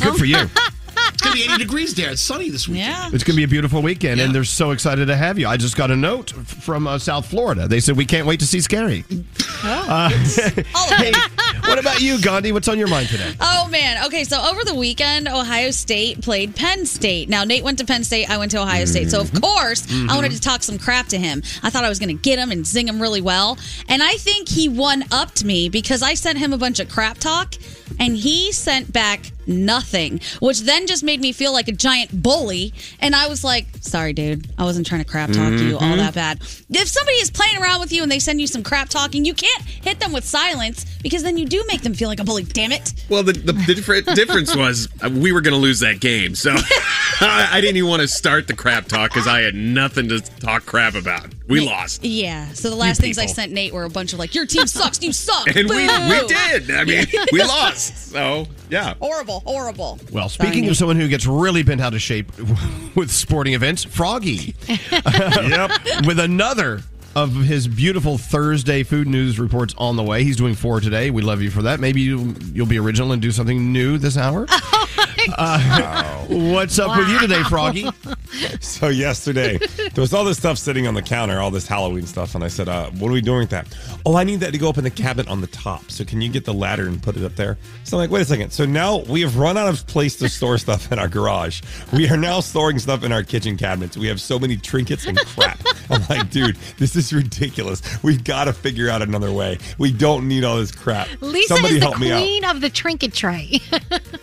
Good for you. It's gonna be 80 degrees there. It's sunny this weekend. Yeah. It's going to be a beautiful weekend, and they're so excited to have you. I just got a note from uh, South Florida. They said we can't wait to see Scary. Uh, hey, what about you, Gandhi? What's on your mind today? Oh man. Okay, so over the weekend, Ohio State played Penn State. Now Nate went to Penn State, I went to Ohio State. So of course, I wanted to talk some crap to him. I thought I was going to get him and zing him really well, and I think he one upped me because I sent him a bunch of crap talk, and he sent back nothing, which then just made me feel like a giant bully. And I was like, "Sorry, dude, I wasn't trying to crap talk you all Mhm. that bad." If somebody is playing around with you and they send you some crap talking, you can't hit them with silence because then you do make them feel like a bully. Damn it. Well, the, the different difference was uh, we were going to lose that game, so I, I didn't even want to start the crap talk because I had nothing to talk crap about. We lost, Yeah. So the last things I sent Nate were a bunch of like, "Your team sucks. You suck." and we we did. I mean, we lost. So yeah. Horrible. Horrible. Well, Sorry, speaking Nate. of someone who gets really bent out of shape with sporting events, Froggy. yep. With another of his beautiful Thursday food news reports on the way. He's doing four today. We love you for that. Maybe you, you'll be original and do something new this hour. Uh, what's up with you today, Froggy? So yesterday, there was all this stuff sitting on the counter, all this Halloween stuff, and I said, uh, "What are we doing with that?" Oh, I need that to go up in the cabinet on the top. So can you get the ladder and put it up there? So I'm like, wait a second. So now we have run out of place to store stuff in our garage. We are now storing stuff in our kitchen cabinets. We have so many trinkets and crap. I'm like, dude, this is ridiculous. We've got to figure out another way. We don't need all this crap. Lisa Somebody is the help me out. queen of the trinket tray.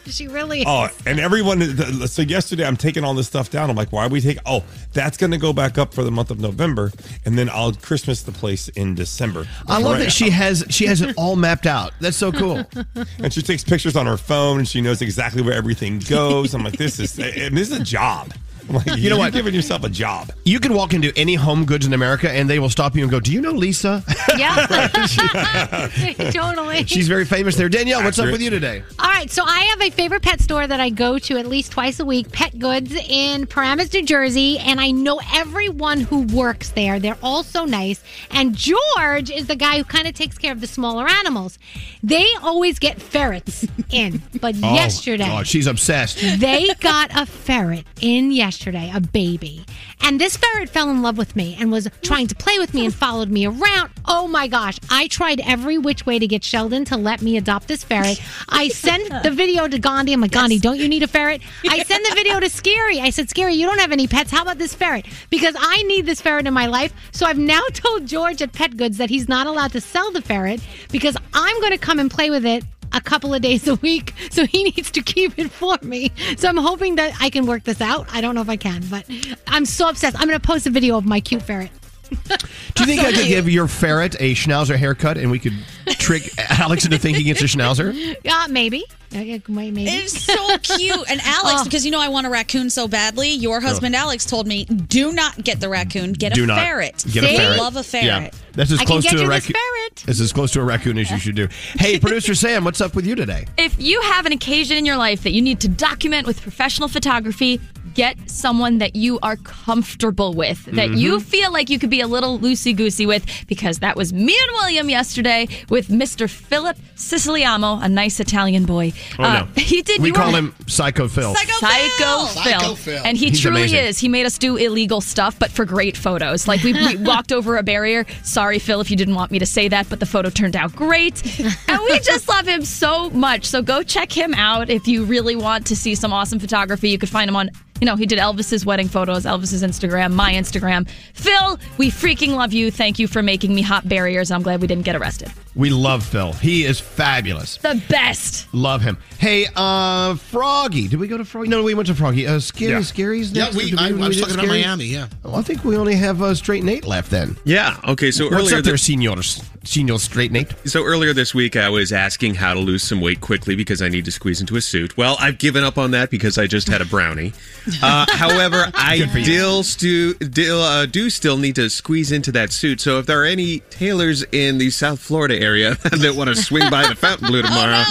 she really is. Oh, and everyone. So yesterday, I'm taking all this stuff down. I'm like, why are we taking? Oh, that's going to go back up for the month of November, and then I'll Christmas the place in December. I love Right. that she has she has it all mapped out. That's so cool. and she takes pictures on her phone, and she knows exactly where everything goes. I'm like, this is and this is a job. I'm like, You know you're what? Giving yourself a job. You can walk into any home goods in America and they will stop you and go, Do you know Lisa? Yeah. totally. She's very famous there. Danielle, what's up with you today? All right, so I have a favorite pet store that I go to at least twice a week, Pet Goods in Paramus, New Jersey, and I know everyone who works there. They're all so nice. And George is the guy who kind of takes care of the smaller animals. They always get ferrets in, but Oh, yesterday God, she's obsessed. they got a ferret in yesterday. Yesterday, a baby. And this ferret fell in love with me and was trying to play with me and followed me around. Oh my gosh. I tried every which way to get Sheldon to let me adopt this ferret. I sent the video to Gandhi. I'm like, Gandhi, don't you need a ferret? I sent the video to Scary. I said, Scary, you don't have any pets. How about this ferret? Because I need this ferret in my life. So I've now told George at Pet Goods that he's not allowed to sell the ferret because I'm going to come and play with it a couple of days a week. So he needs to keep it for me. So I'm hoping that I can work this out. I don't know if I can, but I'm so obsessed. I'm going to post a video of my cute ferret. Do you think I could give your ferret a schnauzer haircut and we could trick Alex into thinking it's a schnauzer? Uh, maybe. Uh, yeah, Maybe. It's so cute. And Alex, Oh. because you know I want a raccoon so badly, your husband Alex told me, do not get the raccoon, get a not ferret. Get a they ferret. love a ferret. Yeah. That's as I can close get to a you this raccoon. It's as close to a raccoon as you should do. Hey, producer Sam, what's up with you today? If you have an occasion in your life that you need to document with professional photography, get someone that you are comfortable with, that you Mhm. feel like you could be a little loosey goosey with, because that was me and William yesterday with Mr. Philip Siciliano, a nice Italian boy. Oh, Uh, no. He did. We you call were- him Psycho Phil. Psycho, Psycho Phil. Phil. And he He's truly amazing. is. He made us do illegal stuff, but for great photos. Like we, we walked over a barrier. Sorry, Phil, if you didn't want me to say that, but the photo turned out great. and we just love him so much. So go check him out if you really want to see some awesome photography. You could find him on. You know, he did Elvis's wedding photos, Elvis's Instagram, my Instagram. Phil, we freaking love you. Thank you for making me hop barriers. I'm glad we didn't get arrested. We love Phil. He is fabulous. The best. Love him. Hey, uh, Froggy. Did we go to Froggy? No, we went to Froggy. Uh, Scary, Yeah. Scary's Yeah, next. we- Did I- I did was do talking about Miami, yeah. Well, I think we only have uh, Straight Nate left then. Yeah. Okay. So What's earlier up there, this- senors? Senor Straight Nate? So earlier this week, I was asking how to lose some weight quickly because I need to squeeze into a suit. Well, I've given up on that because I just had a brownie. Uh, however, I Good for you. still, stu- still uh, do still need to squeeze into that suit. So if there are any tailors in the South Florida area that want to swing by the Fontainebleau tomorrow,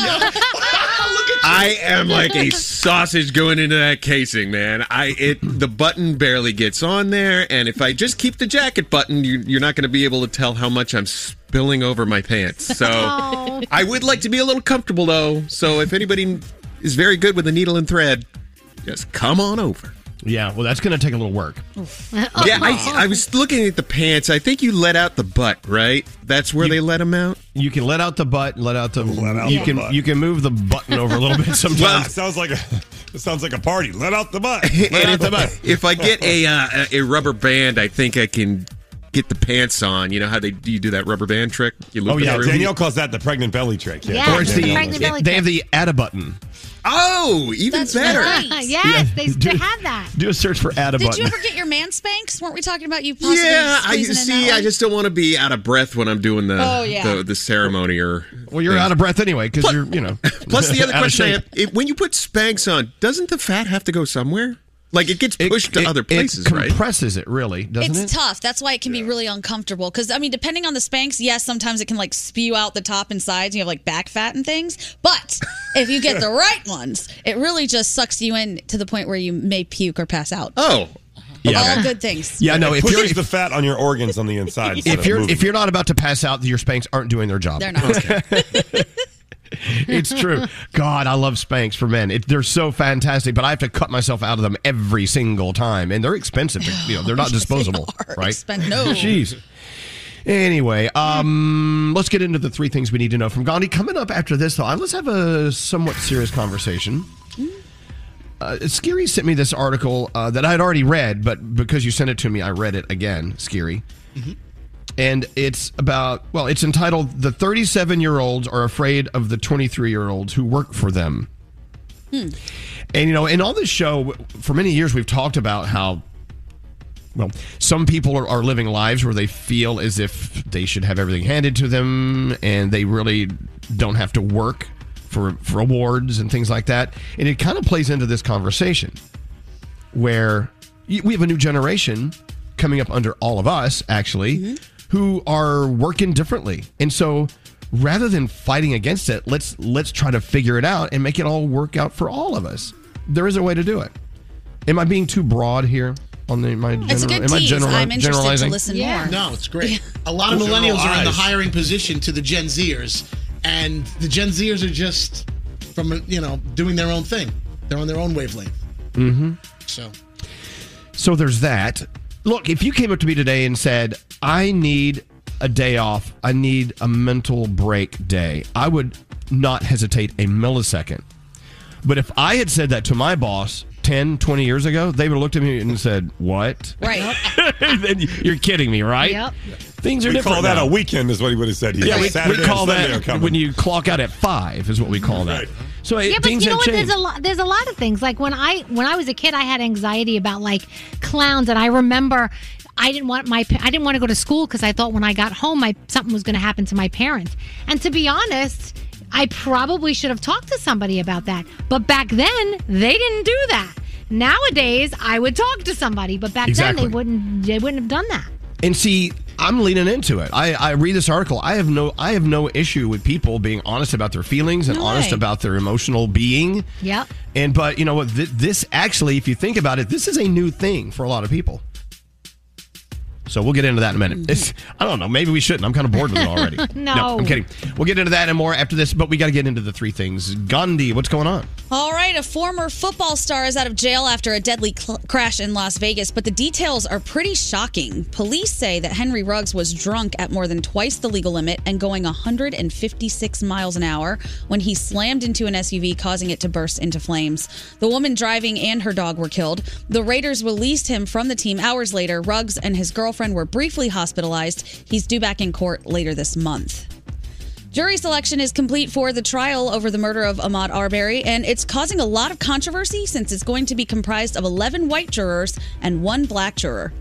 I am like a sausage going into that casing, man. I it the button barely gets on there, and if I just keep the jacket button, you, you're not going to be able to tell how much I'm spilling over my pants. So Oh. I would like to be a little comfortable though. So if anybody is very good with a needle and thread, just come on over. Yeah, well, that's going to take a little work. Yeah, I, I was looking at the pants. I think you let out the butt, right? That's where they let them out. You can let out the butt, let out the. Let out you the can butt. you can move the button over a little bit Well, sometimes. it sounds like a it sounds like a party. Let out the butt. Let out the if, butt. if I get a uh, a rubber band, I think I can get the pants on. You know how they you do that rubber band trick? You loop Oh yeah, through? Danielle calls that the pregnant belly trick. Yeah, or it's the Pregnant belly they have the add a button. Oh, even That's better. right. yes, they, Do- they have that. Do a search for add a Did you ever get your man Spanx? Weren't we talking about you possibly Yeah, I see. I just don't want to be out of breath when I'm doing the Oh, yeah. the, the ceremony or. well, you're out of breath anyway because you're you know. Plus, the other question I have: it, when you put Spanx on, doesn't the fat have to go somewhere? Like it gets pushed to other places, it right? compresses it really, doesn't it's it? tough. That's why it can be really uncomfortable. Because I mean, depending on the Spanx, yes, sometimes it can like spew out the top and sides. And you have like back fat and things. But if you get the right ones, it really just sucks you in to the point where you may puke or pass out. Oh, all good things. Yeah, no. It If pushes you're the fat on your organs on the inside. if you're if you're not about to pass out, your Spanx aren't doing their job. They're not. it's true. God, I love Spanx for men. It, they're so fantastic, but I have to cut myself out of them every single time, and they're expensive. You know, they're not disposable, right? Expen- no. Jeez. Anyway, um, let's get into the three things we need to know from Gandhi. Coming up after this, though, let's have a somewhat serious conversation. Uh, Scary sent me this article uh, that I had already read, but because you sent it to me, I read it again. Scary and it's about well it's entitled the 37 year olds are afraid of the 23 year olds who work for them. Hmm. and you know in all this show for many years we've talked about how well some people are, are living lives where they feel as if they should have everything handed to them and they really don't have to work for for awards and things like that. And it kind of plays into this conversation where we have a new generation coming up under all of us actually who are working differently and so rather than fighting against it let's let's try to figure it out and make it all work out for all of us there is a way to do it am i being too broad here on the my It's a good am I tease. general- I'm interested to generalizing listen more. No, it's great. A lot of millennials are in the hiring position to the Gen Zers, and the Gen Zers are just from you know doing their own thing. They're on their own wavelength. mm-hmm So So there's that. Look, if you came up to me today and said, I need a day off, I need a mental break day, I would not hesitate a millisecond. But if I had said that to my boss 10, 20 years ago, they would have looked at me and said, What? Right. Then You're kidding me, right? Yep. Things are we different. call that now. a weekend, is what he would have said. Yeah, we, Saturday we and call Sunday are that coming. when you clock out at five is what we call that. So it, yeah, but things you know what? changed. There's a lot. There's a lot of things. Like when I when I was a kid, I had anxiety about like clowns, and I remember I didn't want my I didn't want to go to school because I thought when I got home, my something was going to happen to my parents. And to be honest, I probably should have talked to somebody about that. But back then, they didn't do that. Nowadays, I would talk to somebody, but back Exactly. then they wouldn't. They wouldn't have done that. And see, I'm leaning into it. I, I read this article. I have no I have no issue with people being honest about their feelings and No honest about their emotional being. Yep. And but you know what? Th- this actually, if you think about it, this is a new thing for a lot of people. So we'll get into that in a minute. Mm-hmm. It's, I don't know. Maybe we shouldn't. I'm kind of bored with it already. No. I'm kidding. We'll get into that and more after this. But we got to get into the three things. Gandhi, what's going on? All right, a former football star is out of jail after a deadly cl- crash in Las Vegas, but the details are pretty shocking. Police say that Henry Ruggs was drunk at more than twice the legal limit and going 156 miles an hour when he slammed into an SUV, causing it to burst into flames. The woman driving and her dog were killed. The Raiders released him from the team hours later. Ruggs and his girlfriend were briefly hospitalized. He's due back in court later this month. Jury selection is complete for the trial over the murder of Ahmaud Arbery, and it's causing a lot of controversy since it's going to be comprised of 11 white jurors and one black juror.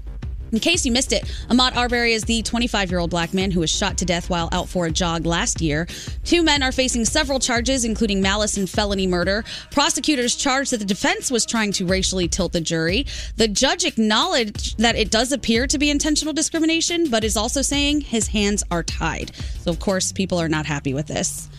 In case you missed it, Ahmaud Arbery is the 25 year old black man who was shot to death while out for a jog last year. Two men are facing several charges, including malice and felony murder. Prosecutors charged that the defense was trying to racially tilt the jury. The judge acknowledged that it does appear to be intentional discrimination, but is also saying his hands are tied. So, of course, people are not happy with this.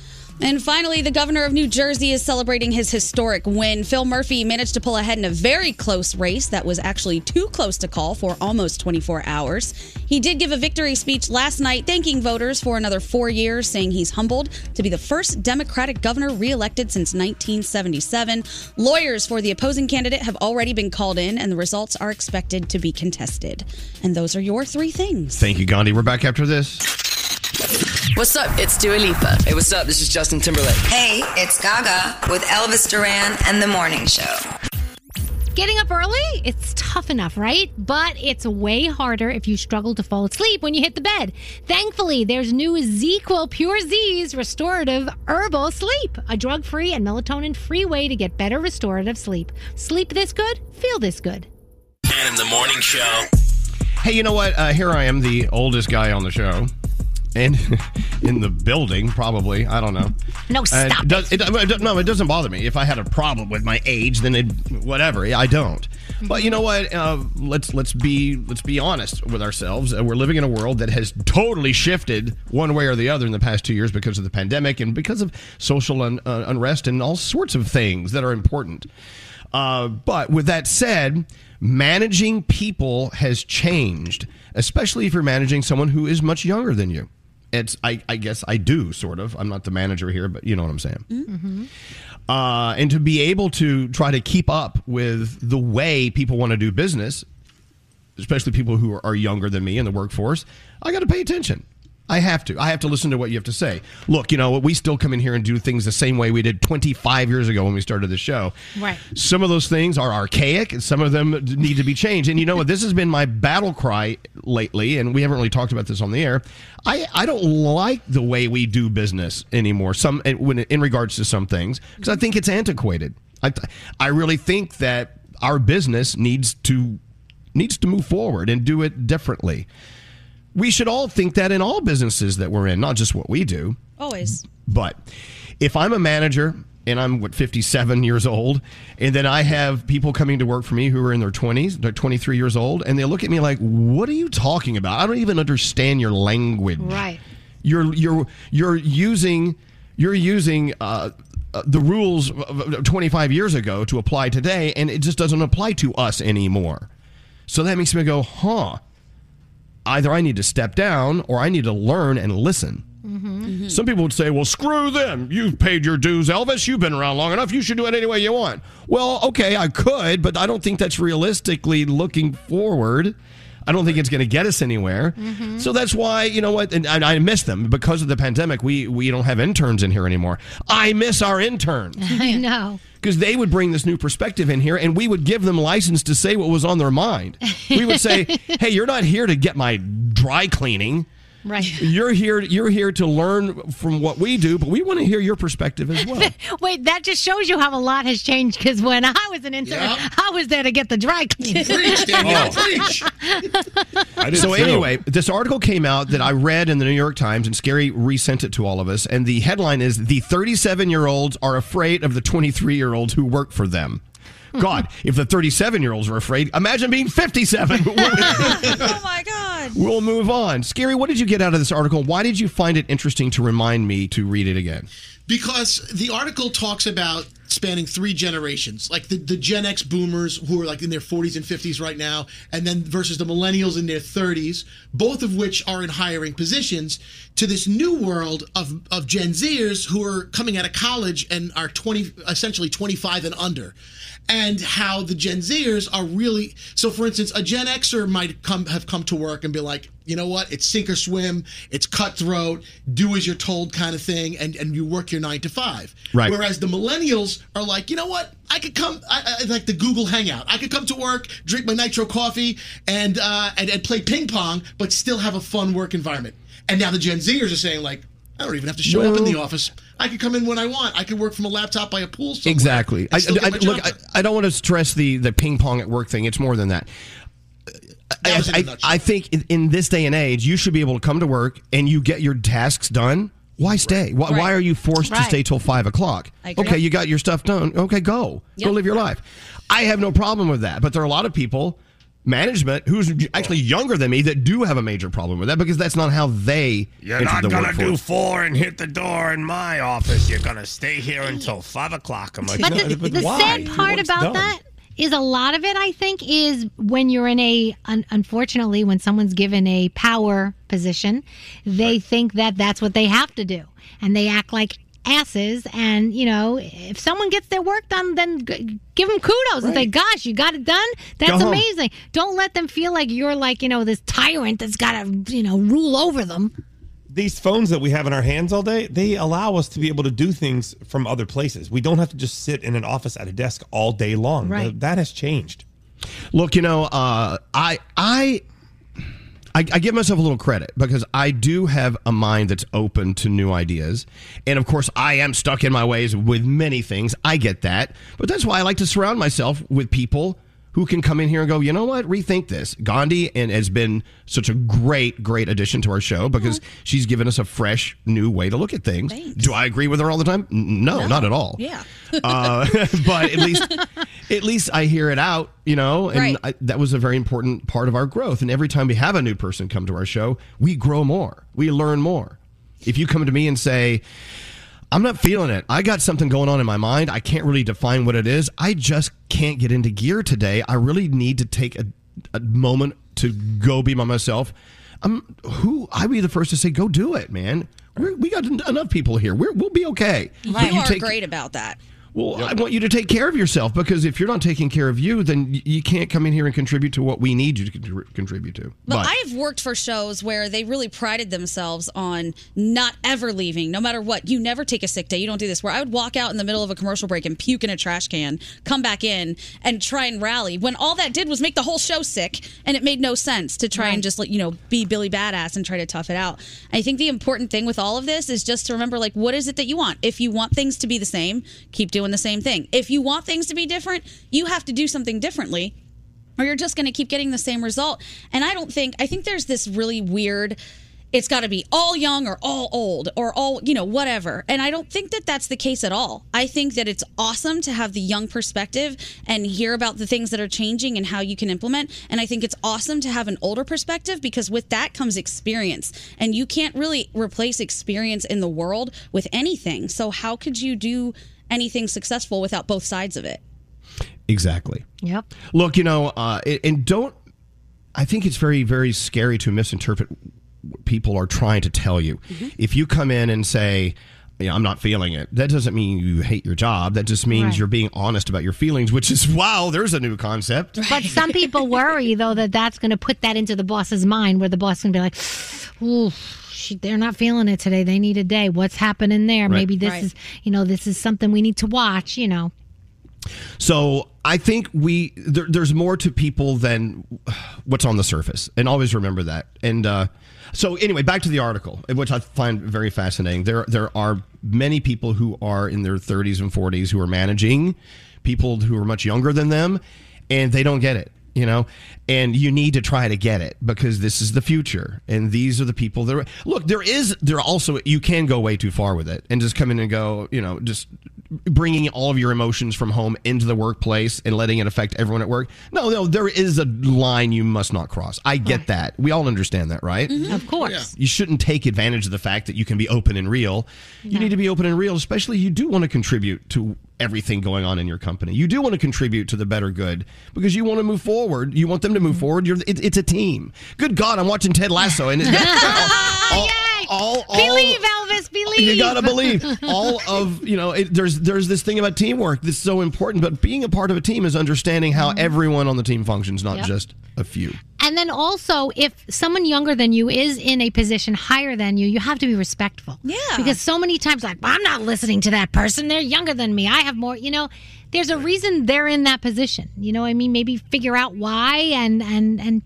And finally, the governor of New Jersey is celebrating his historic win. Phil Murphy managed to pull ahead in a very close race that was actually too close to call for almost 24 hours. He did give a victory speech last night, thanking voters for another four years, saying he's humbled to be the first Democratic governor reelected since 1977. Lawyers for the opposing candidate have already been called in, and the results are expected to be contested. And those are your three things. Thank you, Gandhi. We're back after this. What's up? It's Dua Lipa. Hey, what's up? This is Justin Timberlake. Hey, it's Gaga with Elvis Duran and the Morning Show. Getting up early, it's tough enough, right? But it's way harder if you struggle to fall asleep when you hit the bed. Thankfully, there's new ZzzQuil Pure Z's restorative herbal sleep, a drug free and melatonin free way to get better restorative sleep. Sleep this good, feel this good. And in the morning show. Hey, you know what? Uh, here I am, the oldest guy on the show. And in the building, probably. I don't know. No, Uh, stop it does, it, it- no, it doesn't bother me. If I had a problem with my age, then it, whatever. I don't. But you know what? Uh, let's let's be let's be honest with ourselves. Uh, we're living in a world that has totally shifted one way or the other in the past two years because of the pandemic and because of social un, uh, unrest and all sorts of things that are important. Uh, but with that said, managing people has changed, especially if you're managing someone who is much younger than you. It's I, I guess I do sort of. I'm not the manager here, but you know what I'm saying. Mm-hmm. Uh, and to be able to try to keep up with the way people want to do business, especially people who are, are younger than me in the workforce, I got to pay attention. I have to. I have to listen to what you have to say. Look, you know, we still come in here and do things the same way we did 25 years ago when we started the show. Right. Some of those things are archaic, and some of them need to be changed. And you know what? This has been my battle cry lately, and we haven't really talked about this on the air. I, I don't like the way we do business anymore. Some when in regards to some things because I think it's antiquated. I I really think that our business needs to needs to move forward and do it differently. We should all think that in all businesses that we're in, not just what we do. Always. But if I'm a manager and I'm what 57 years old, and then I have people coming to work for me who are in their 20s, they're 23 years old, and they look at me like, "What are you talking about? I don't even understand your language." Right. You're you're you're using you're using uh, uh, the rules of- of 25 years ago to apply today, and it just doesn't apply to us anymore. So that makes me go, "Huh." Either I need to step down or I need to learn and listen Mm-hmm. Some people would say, well, screw them. You've paid your dues, Elvis. You've been around long enough. You should do it any way you want. Well, okay, I could, but I don't think that's realistically looking forward. I don't think it's going to get us anywhere. Mm-hmm. So that's why, you know what, and, and I miss them. Because of the pandemic, we, we don't have interns in here anymore. I miss our interns I know. Because they would bring this new perspective in here and we would give them license to say what was on their mind. We would say, hey, you're not here to get my dry cleaning. Right. You're here. You're here to learn from what we do, but we want to hear your perspective as well. Wait, that just shows you how a lot has changed. Because when I was an intern, Yep. I was there to get the dry cleaning. Preach, Danielle, Oh. preach. so anyway, this article came out that I read in the New York Times, and Scary resent it to all of us. And the headline is: "The 37 year olds are afraid of the 23 year olds who work for them." God, if the 37 year olds are afraid, imagine being 57. oh my God. we'll move on. Scary, what did you get out of this article? Why did you find it interesting to remind me to read it again? because the article talks about spanning three generations. Like the, the gen x boomers who are like in their 40s and 50s right now and then versus the millennials in their 30s both of which are in hiring positions to this new world of, of gen zers who are coming out of college and are 20 essentially 25 and under and how the gen zers are really so for instance a gen xer might come have come to work and be like you know what it's sink or swim it's cutthroat do as you're told kind of thing and and you work your nine to five Right. whereas the millennials are like you know what i could come I, I like the google hangout i could come to work drink my nitro coffee and uh and, and play ping pong but still have a fun work environment and now the gen zers are saying like I don't even have to show up in the office. I could come in when I want. I could work from a laptop by a pool. Somewhere Exactly. and I, I- look, I. I don't want to stress the the ping pong at work thing. It's more than that. I, was in a I, nutshell. I think in, in this day and age, you should be able to come to work and you get your tasks done. Why stay? Why, why Right. are you forced to stay till five o'clock? Okay, you got your stuff done. Okay, go. Go live your life. I have no problem with that. But there are a lot of people, management, who's actually younger than me, that do have a major problem with that because that's not how they You're not the gonna do four and hit the door in my office. You're gonna stay here until five o'clock. I'm like, But no, the, but the why? sad part about done? that is a lot of it, I think, is when you're in a, un, unfortunately, when someone's given a power position, they think that that's what they have to do. And they act like asses. And, you know, if someone gets their work done, then g- give them kudos and say, gosh, you got it done. That's home. amazing. Don't let them feel like you're like, you know, this tyrant that's got to, you know, rule over them. These phones that we have in our hands all day, they allow us to be able to do things from other places. We don't have to just sit in an office at a desk all day long. Right. Th- That has changed. Look, you know, uh, I, I, I, I give myself a little credit because I do have a mind that's open to new ideas, and of course, I am stuck in my ways with many things. I get that, but that's why I like to surround myself with people who can come in here and go, you know what, rethink this. Gandhi and has been such a great, great addition to our show because she's given us a fresh, new way to look at things. Do I agree with her all the time? N- No, not at all. Yeah. uh, but at least at least I hear it out, you know, and Right. I, that was a very important part of our growth. And every time we have a new person come to our show, we grow more, we learn more. If you come to me and say, I'm not feeling it. I got something going on in my mind. I can't really define what it is. I just can't get into gear today. I really need to take a, a moment to go be by myself. I'm who I'd be the first to say, go do it, man. We're, we got enough people here. We're, we'll be okay. But You are take- great about that. Well, I want you to take care of yourself because if you're not taking care of you, then you can't come in here and contribute to what we need you to contri- contribute to. But, I've worked for shows where they really prided themselves on not ever leaving, no matter what. You never take a sick day. You don't do this. Where I would walk out in the middle of a commercial break and puke in a trash can, come back in and try and rally. When all that did was make the whole show sick, and it made no sense to try and just like you know be Billy Badass and try to tough it out. I think the important thing with all of this is just to remember like what is it that you want. If you want things to be the same, keep doing the same thing. If you want things to be different, you have to do something differently or you're just going to keep getting the same result. And I don't think, I think there's this really weird, it's got to be all young or all old or all, you know, whatever. And I don't think that that's the case at all. I think that it's awesome to have the young perspective and hear about the things that are changing and how you can implement. And I think it's awesome to have an older perspective because with that comes experience. And you can't really replace experience in the world with anything. So how could you do anything successful without both sides of it? Exactly. Yep. Look, you know, uh, and don't. I think it's very, very scary to misinterpret what people are trying to tell you. Mm-hmm. If you come in and say, yeah, I'm not feeling it. That doesn't mean you hate your job. That just means Right. you're being honest about your feelings, which is wow, there's a new concept. But some people worry though that that's going to put that into the boss's mind, where the boss can be like, "Ooh, she, they're not feeling it today. They need a day. What's happening there? Right. Maybe this Right. is, you know, this is something we need to watch. You know." So I think we there, there's more to people than what's on the surface, and always remember that. And uh, so anyway, back to the article, which I find very fascinating. There there are many people who are in their 30s and 40s who are managing people who are much younger than them, and they don't get it. You know, and you need to try to get it because this is the future, and these are the people that are, look. There is there also you can go way too far with it and just come in and go. You know, just bringing all of your emotions from home into the workplace and letting it affect everyone at work. No, no, there is a line you must not cross. I get that. We all understand that, right? Mm-hmm. Of course. You shouldn't take advantage of the fact that you can be open and real. You need to be open and real, especially you do want to contribute to everything going on in your company. You do want to contribute to the better good because you want to move forward. You want them to move mm-hmm. forward. You're, it, it's a team. Good God, I'm watching Ted Lasso and it's all, all, all, Believe, Elvis. Believe. you gotta believe all of you know. It, there's there's this thing about teamwork that's so important, but being a part of a team is understanding how mm-hmm. everyone on the team functions, not Yep. just a few. And then also, if someone younger than you is in a position higher than you, you have to be respectful. Yeah. Because so many times, like, well, I'm not listening to that person. They're younger than me. I have more, you know, there's a reason they're in that position. You know what I mean? Maybe figure out why and, and, and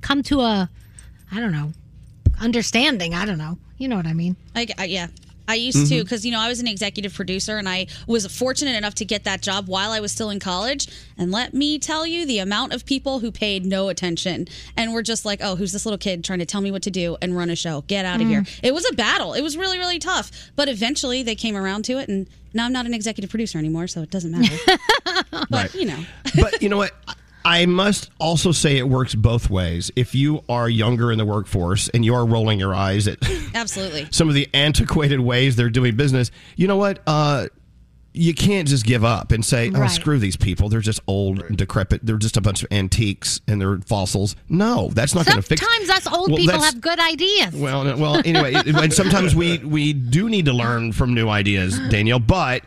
come to a, I don't know, understanding. I don't know. You know what I mean? I, I- yeah. I used to Mhm. because you know I was an executive producer and I was fortunate enough to get that job while I was still in college. And let me tell you, the amount of people who paid no attention and were just like, "Oh, who's this little kid trying to tell me what to do and run a show? Get out of Mm. here!" It was a battle. It was really, really tough. But eventually, they came around to it, and now I'm not an executive producer anymore, so it doesn't matter. but you know, But you know what? I must also say it works both ways. If you are younger in the workforce and you are rolling your eyes at absolutely. some of the antiquated ways they're doing business, you know what? Uh, you can't just give up and say, "Oh, Right. screw these people. They're just old and decrepit. They're just a bunch of antiques and they're fossils." No, that's not going to fix. Sometimes us old Well, people have good ideas. Well, well. Anyway, and sometimes we we do need to learn from new ideas, Danielle. But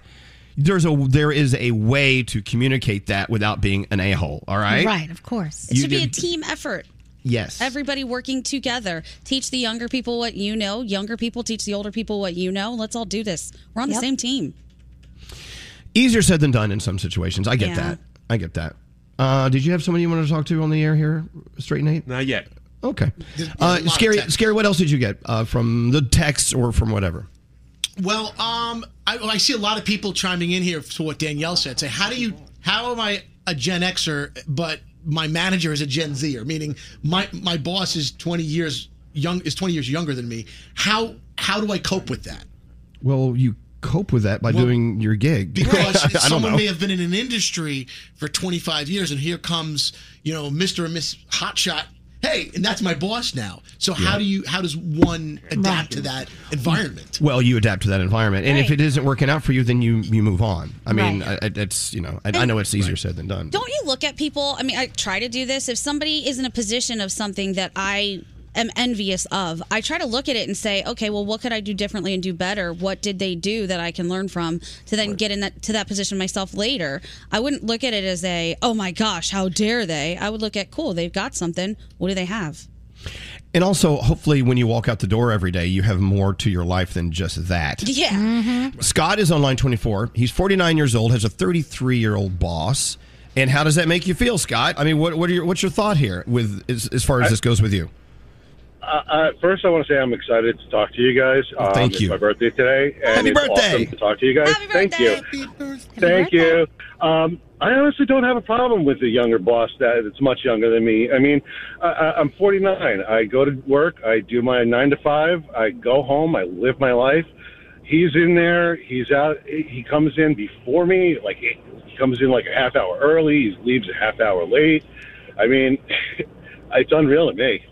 there's a there is a way to communicate that without being an a hole. All right. Right, of course. it You should be a team effort. Yes. Everybody working together. Teach the younger people what you know. Younger people teach the older people what you know. Let's all do this. We're on the same team. Easier said than done in some situations. I get Yeah. that. I get that. Uh, did you have somebody you wanted to talk to on the air here, Straight Nate? Not yet. Okay. Uh, scary, scary. What else did you get uh, from the texts or from whatever? Well, um, I, I see a lot of people chiming in here to what Danielle said. Say, how do you? How am I a Gen Xer, but my manager is a Gen Zer? Meaning, my my boss is twenty years young, is twenty years younger than me. How how do I cope with that? Well, you cope with that by doing your gig. Because I someone may have been in an industry for 25 years, and here comes you know Mr. and Miss Hotshot. Hey, and that's my boss now. So how do you how does one adapt to that environment? Well, you adapt to that environment, and if it isn't working out for you, then you you move on. I mean, Right. I, I- it's you know, I, I know it's easier said than done. Don't you look at people? I mean, I try to do this. If somebody is in a position of something that I am envious of, I try to look at it and say, okay, well, what could I do differently and do better? What did they do that I can learn from to then get in that to that position myself later? I wouldn't look at it as a, oh my gosh, how dare they? I would look at, cool, they've got something. What do they have? And also, hopefully, when you walk out the door every day, you have more to your life than just that. Yeah. Mm-hmm. Scott is on line 24. He's 49 years old, has a 33 year old boss. And how does that make you feel, Scott? I mean, what, what are your, what's your thought here with as, as far as I- this goes with you? Uh, uh, first, I want to say I'm excited to talk to you guys. Um, thank it's you. my birthday today, and Happy it's birthday. awesome to talk to you guys. Thank you. Thank you. Um, I honestly don't have a problem with a younger boss that that's much younger than me. I mean, I, I- I'm 49. I go to work. I do my nine to five. I go home. I live my life. He's in there. He's out. He comes in before me. Like he comes in like a half hour early. He leaves a half hour late. I mean, it's unreal to me.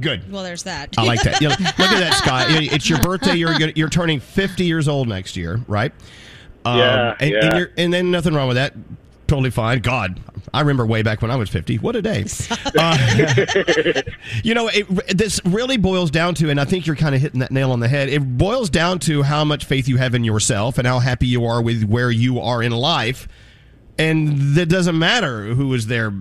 Good. Well, there's that. I like that. You know, look at that, Scott. It's your birthday. You're gonna- you're turning 50 years old next year, right? Um, Yeah, and, yeah. And, you're, and then nothing wrong with that. totally fine. God, I remember way back when I was 50. What a day. Uh, you know, it, this really boils down to, and I think you're kind of hitting that nail on the head. It boils down to how much faith you have in yourself and how happy you are with where you are in life. And that doesn't matter who is there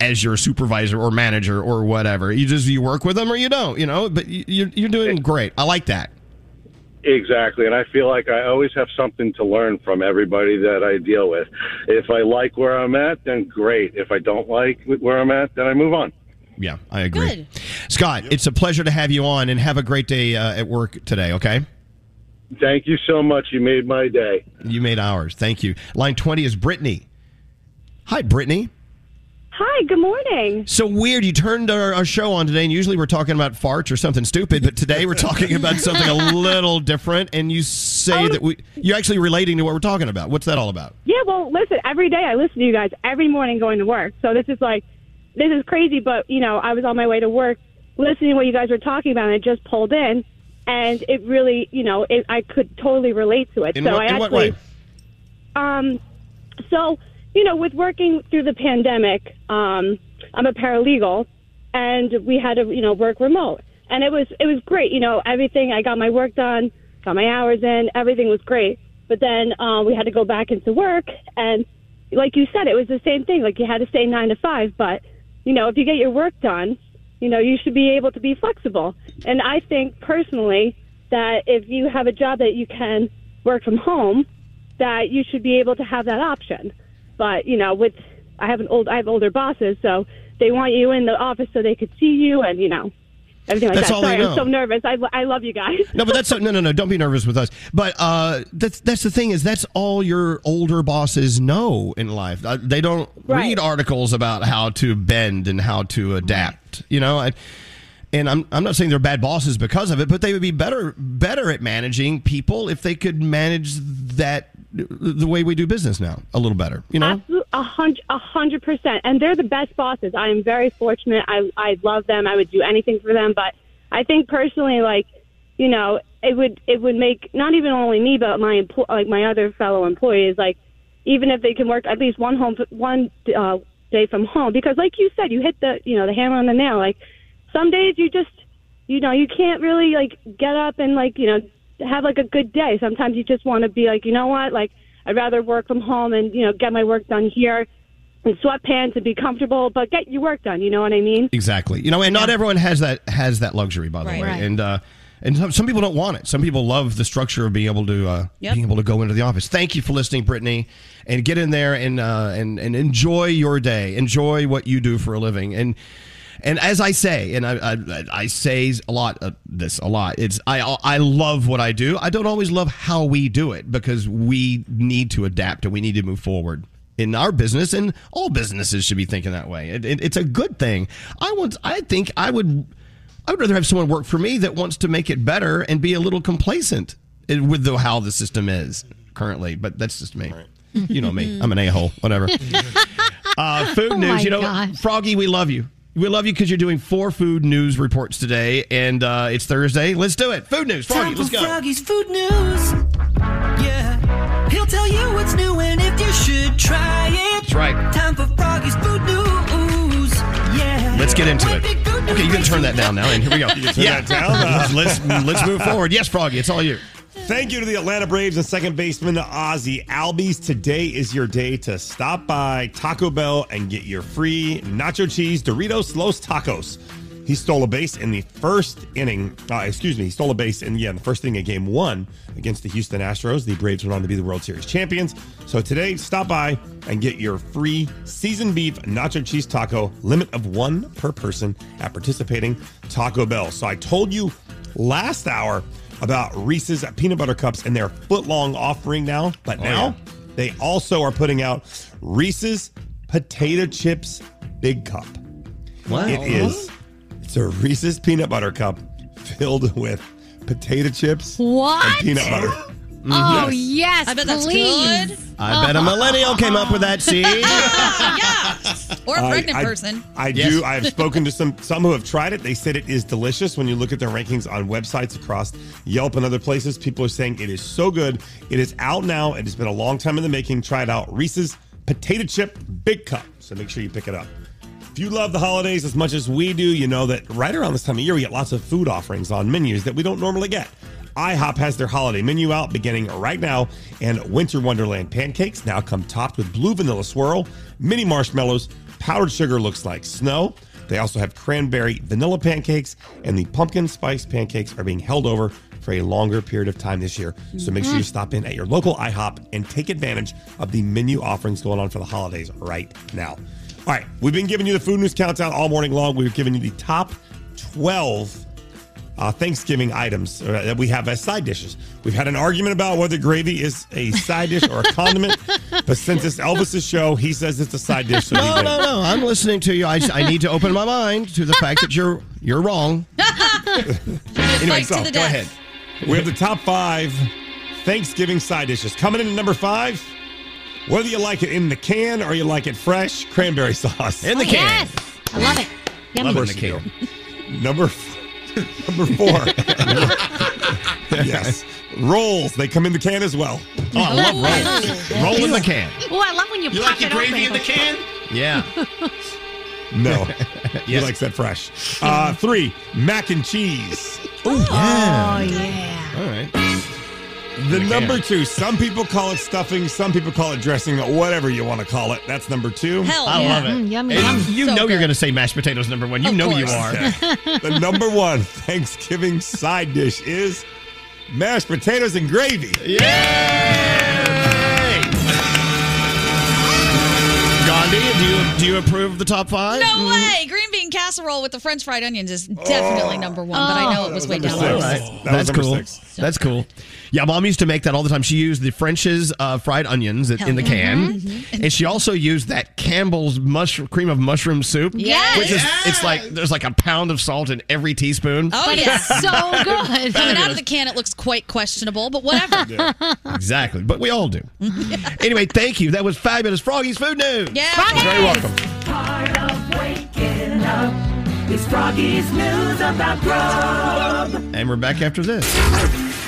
as your supervisor or manager or whatever. You just you work with them or you don't, you know. But you- you're you're doing great. I like that. Exactly, and I feel like I always have something to learn from everybody that I deal with. If I like where I'm at, then great. If I don't like where I'm at, then I move on. Yeah, I agree. Scott, it's a pleasure to have you on, and have a great day uh, at work today. Okay. Thank you so much. You made my day. You made ours. Thank you. Line 20 is Brittany. Hi, Brittany. Hi, good morning. So weird. You turned our, our show on today, and usually we're talking about farts or something stupid, but today we're talking about something a little different. And you say that we, you're actually relating to what we're talking about. What's that all about? Yeah, well, listen, every day I listen to you guys every morning going to work. So this is like, this is crazy, but, you know, I was on my way to work listening to what you guys were talking about, and it just pulled in. And it really, you know, it, I could totally relate to it. In so what- I actually, way? um, so you know, with working through the pandemic, um, I'm a paralegal, and we had to, you know, work remote, and it was it was great. You know, everything I got my work done, got my hours in, everything was great. But then uh, we had to go back into work, and like you said, it was the same thing. Like you had to stay nine to five, but you know, if you get your work done, you know, you should be able to be flexible. And I think personally that if you have a job that you can work from home, that you should be able to have that option. But you know, with I have an old I have older bosses, so they want you in the office so they could see you and you know everything like That's that. all Sorry, I'm so nervous. I, I love you guys. No, but that's no, no, no. Don't be nervous with us. But uh, that's that's the thing is that's all your older bosses know in life. Uh, they don't read articles about how to bend and how to adapt. You know, I, and I'm I'm not saying they're bad bosses because of it, but they would be better better at managing people if they could manage that the way we do business now a little better. You know. A hundred, a hundred percent. And they're the best bosses. I am very fortunate. I, I love them. I would do anything for them. But I think personally, like, you know, it would, it would make not even only me, but my, like my other fellow employees, like, even if they can work at least one home, one uh, day from home, because like you said, you hit the, you know, the hammer on the nail. Like, some days you just, you know, you can't really like get up and like, you know, have like a good day. Sometimes you just want to be like, you know what, like I'd rather work from home and you know get my work done here in sweatpants and be comfortable, but get your work done. You know what I mean? Exactly. You know, and not everyone has that has that luxury, by the Right. way. Right. And uh, and some, some people don't want it. Some people love the structure of being able to uh, Yep. being able to go into the office. Thank you for listening, Brittany, and get in there and uh, and and enjoy your day. Enjoy what you do for a living. And and as I say, and I I, I say a lot uh, this a lot. It's I I love what I do. I don't always love how we do it because we need to adapt and we need to move forward in our business and all businesses should be thinking that way. It, it- it's a good thing. I want i think i would i would rather have someone work for me that wants to make it better and be a little complacent with the, how the system is currently but that's just me. You know me. I'm an a-hole. Whatever. Uh, food Oh news. you know gosh. froggy we love you we love you because you're doing four food news reports today and uh, it's thursday let's do it food news froggy let's go Froggy's food news. Yeah, he'll tell you what's new and if you should try it. That's right. Time for Froggy's food news. Yeah. Let's get into it. Okay, you can turn that down now, and here we go. You can turn that down? Uh, let's let's move forward. Yes, Froggy, it's all you. Thank you to the Atlanta Braves and second baseman Ozzie Albies. Today is your day to stop by Taco Bell and get your free nacho cheese Doritos Los Tacos. He stole a base in the first inning. Uh, excuse me, he stole a base in yeah the first inning of Game One against the Houston Astros. The Braves went on to be the World Series champions. So today, stop by and get your free seasoned beef nacho cheese taco. Limit of one per person at participating Taco Bell. So I told you last hour about Reese's peanut butter cups and their foot long offering now, but Oh, now yeah. they also are putting out Reese's potato chips big cup. Wow. It is. It's a Reese's peanut butter cup filled with potato chips What? and peanut butter. Oh mm-hmm. yes, I bet that's please. good. I bet a millennial came up with that. See, Or a pregnant I- person. I Yes. do. I've spoken to some some who have tried it. They said it is delicious. When you look at their rankings on websites across Yelp and other places, people are saying it is so good. It is out now. It has been a long time in the making. Try it out. Reese's potato chip big cup. So make sure you pick it up. If you love the holidays as much as we do, you know that right around this time of year we get lots of food offerings on menus that we don't normally get. IHOP has their holiday menu out beginning right now, and Winter Wonderland pancakes now come topped with blue vanilla swirl, mini marshmallows, powdered sugar looks like snow. They also have cranberry vanilla pancakes, and the pumpkin spice pancakes are being held over for a longer period of time this year. So make sure you mm-hmm. stop in at your local IHOP and take advantage of the menu offerings going on for the holidays right now. All right, we've been giving you the food news countdown all morning long. We've given you the top 12 uh, Thanksgiving items uh, that we have as side dishes. We've had an argument about whether gravy is a side dish or a condiment, but since it's Elvis's show, he says it's a side dish. So he No, no, no. I'm listening to you. I, I need to open my mind to the fact that you're you're wrong. anyway, so, go ahead. We have the top five Thanksgiving side dishes. Coming in at number five, whether you like it in the can or you like it fresh, cranberry sauce. In the can. Yes. I love it. Yummy. Love it in the can. Number f- number four. yes. Rolls. They come in the can as well. Oh, I love rolls. Roll in the can. Oh, I love when you, You pop like your gravy open. in the can? Yeah. No. He likes that fresh. Uh, three, mac and cheese. Oh, Oh, yeah. All right. The can. number two, some people call it stuffing, some people call it dressing, whatever you want to call it. That's number two. Hell I yeah. love it. Mm, yummy, And yum. you So know you're going to say mashed potatoes number one. You Of know you course. are. the number one Thanksgiving side dish is mashed potatoes and gravy. Gandhi, do you do you approve the top five? No way! Green bean casserole with the French fried onions is definitely number one, but I know it was way down number the six. All right. That That's number cool. six. That's cool. Yeah, mom used to make that all the time. She used the French's uh, fried onions in the can, and she also used that Campbell's mushroom cream of mushroom soup. Yes. which is it's like there's like a pound of salt in every teaspoon. Oh But yeah. it's so good. Coming out of the can, it looks quite questionable, but whatever. Exactly, but we all do. anyway, thank you. That was fabulous. Froggy's food news. Yeah. Froggy! Very welcome. Part of waking up is Froggy's news about grub. And we're back after this.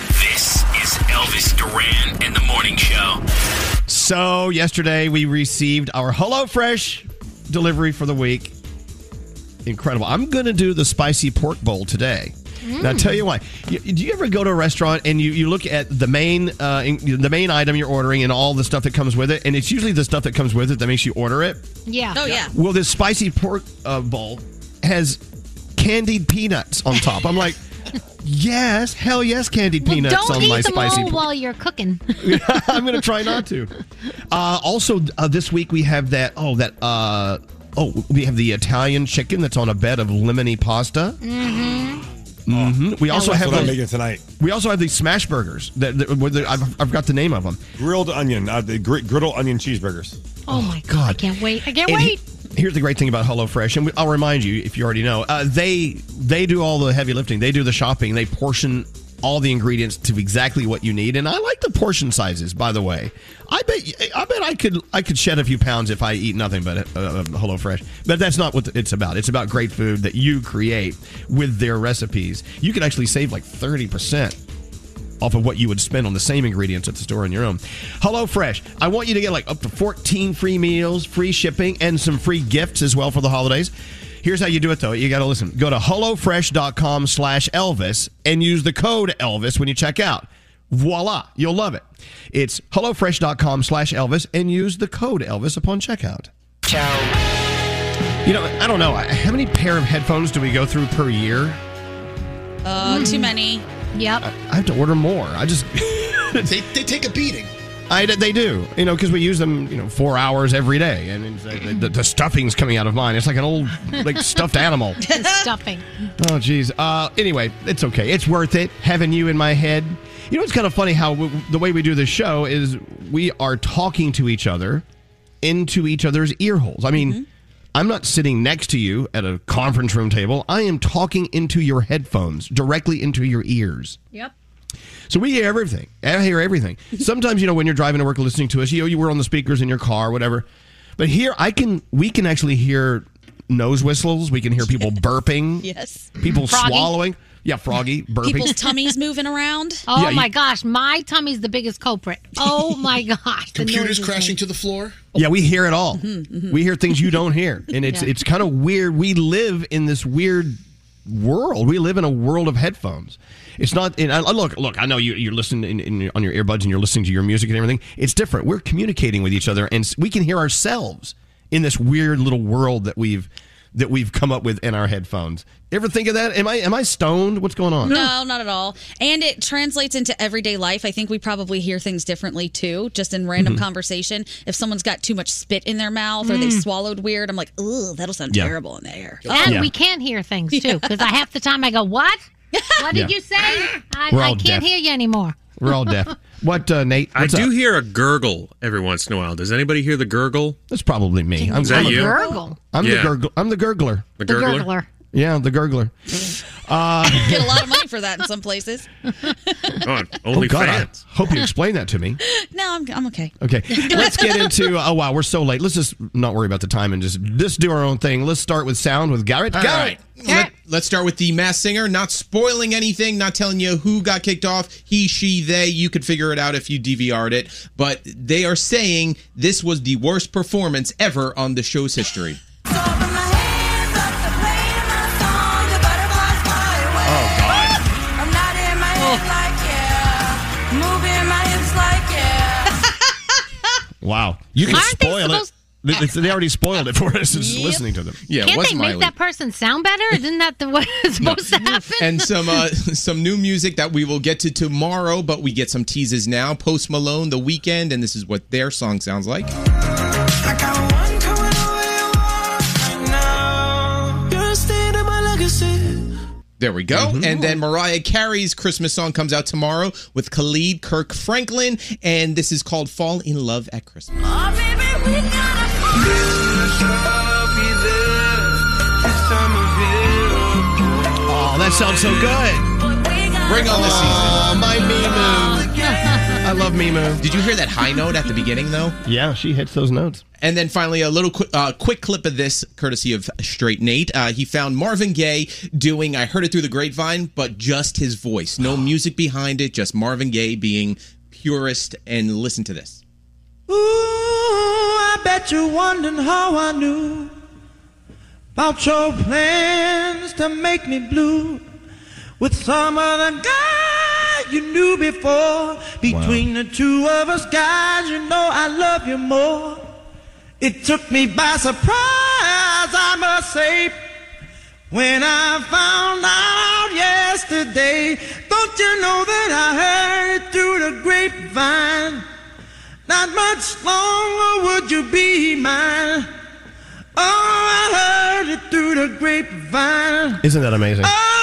This is Elvis Duran and the Morning Show. So yesterday we received our HelloFresh delivery for the week. Incredible. I'm going to do the spicy pork bowl today. Now, I'll tell you why. You, do you ever go to a restaurant and you, you look at the main uh, in- the main item you're ordering and all the stuff that comes with it, and it's usually the stuff that comes with it that makes you order it? Yeah. Oh yeah. Well, this spicy pork uh, bowl has candied peanuts on top. I'm like, yes, hell yes, candied Well, peanuts don't on eat my them spicy all while you're cooking. I'm going to try not to. Uh, also, uh, this week we have that. Oh, that. Uh, oh, we have the Italian chicken that's on a bed of lemony pasta. Mm-hmm. Hmm We also That's have what I'm making tonight. we also have these smash burgers. That, that where the- I've, I've got the name of them. Grilled onion, uh, the gr- griddle onion cheeseburgers. Oh my god! I can't wait! I can't And he- wait! here's the great thing about HelloFresh, and we- I'll remind you if you already know, uh, they they do all the heavy lifting. They do the shopping. They portion all the ingredients to exactly what you need. And I like the portion sizes. By the way, I bet I bet I could I could shed a few pounds if I eat nothing but uh, HelloFresh. But that's not what it's about. It's about great food that you create with their recipes. You can actually save like thirty percent off of what you would spend on the same ingredients at the store on your own. HelloFresh, I want you to get like up to 14 free meals, free shipping, and some free gifts as well for the holidays. Here's how you do it though. You got to listen. Go to HelloFresh.com slash Elvis and use the code Elvis when you check out. Voila, you'll love it. It's HelloFresh.com slash Elvis and use the code Elvis upon checkout. Ciao. You know, I don't know. How many pair of headphones do we go through per year? Uh, too many. Yep. I have to order more. I just they, they take a beating. I, they do, you know, because we use them, you know, four hours every day, and it's, uh, the, the stuffing's coming out of mine. It's like an old, like stuffed animal. Stuffing. Oh, geez. Uh, anyway, it's okay. It's worth it having you in my head. You know, it's kind of funny how w- the way we do this show is we are talking to each other into each other's ear holes. I mean, I'm not sitting next to you at a conference room table. I am talking into your headphones, directly into your ears. Yep. So we hear everything. I hear everything. Sometimes, you know, when you're driving to work listening to us, you know, you were on the speakers in your car, whatever. But here, I can, we can actually hear nose whistles. We can hear people burping. Yes. People Froggy. swallowing. Yeah, froggy, burping. People's tummies moving around. Oh Yeah, you- my gosh, my tummy's the biggest culprit. Oh my gosh. the Computers noises crashing to the floor. Yeah, we hear it all. Mm-hmm, We hear things you don't hear, and it's Yeah. it's kind of weird. We live in this weird world. We live in a world of headphones. It's not. And I, look, look. I know you, you're listening in, in, on your earbuds and you're listening to your music and everything. It's different. We're communicating with each other, and we can hear ourselves in this weird little world that we've that we've come up with in our headphones. Ever think of that? Am I am I stoned? What's going on? No, not at all. And it translates into everyday life. I think we probably hear things differently too, just in random Mhm. conversation. If someone's got too much spit in their mouth or they Mm. swallowed weird, I'm like, ooh, that'll sound Yeah. terrible in the air. And Yeah. we can't hear things too, because I half the time I go, "What? What did Yeah. you say? I, I can't deaf. hear you anymore." We're all deaf. What, uh, Nate? I do up? hear a gurgle every once in a while. Does anybody hear the gurgle? That's probably me. I'm, Is that I'm a- you? Gurgle. I'm Yeah. the gurgler. I'm the gurgler. The The gurgler? gurgler. Yeah, the gurgler. Uh, Get a lot of money for that in some places. Oh, oh only God, I fans. hope you explain that to me. No, I'm, I'm okay. Okay, let's get into. Oh wow, we're so late. Let's just not worry about the time and just just do our own thing. Let's start with sound with Garrett. All Garrett. right. Let, let's start with the Masked Singer. Not spoiling anything, not telling you who got kicked off. He, she, they. You could figure it out if you DVR'd it. But they are saying this was the worst performance ever on the show's history. Wow, you can Aren't they spoil it. supposed- They, they- they already spoiled it for us just Yep. listening to them. Yeah, Can't was they make Miley. that person sound better? Isn't that the what is supposed to happen? and some uh, some new music that we will get to tomorrow, but we get some teases now. Post Malone, The Weeknd, and this is what their song sounds like. There we go. Mm-hmm. And then Mariah Carey's Christmas song comes out tomorrow with Khalid Kirk Franklin, and this is called "Fall in Love at Christmas." Oh, baby, we gotta Oh, that sounds so good. Bring on the season. Oh, my Mimu. I love Mimu. Did you hear that high note at the beginning, though? Yeah, she hits those notes. And then finally, a little qu- uh, quick clip of this, courtesy of Straight Nate. Uh, he found Marvin Gaye doing "I Heard It Through the Grapevine," but just his voice, no music behind it, just Marvin Gaye being purist. And listen to this. Ooh, I bet you're wondering how I knew about your plans to make me blue with some other guy you knew before. Between the two of us, guys, you know I love you more. It took me by surprise, I must say, when I found out yesterday. Don't you know that I heard it through the grapevine? Not much longer would you be mine. Oh, I heard it through the grapevine. Isn't that amazing? Oh,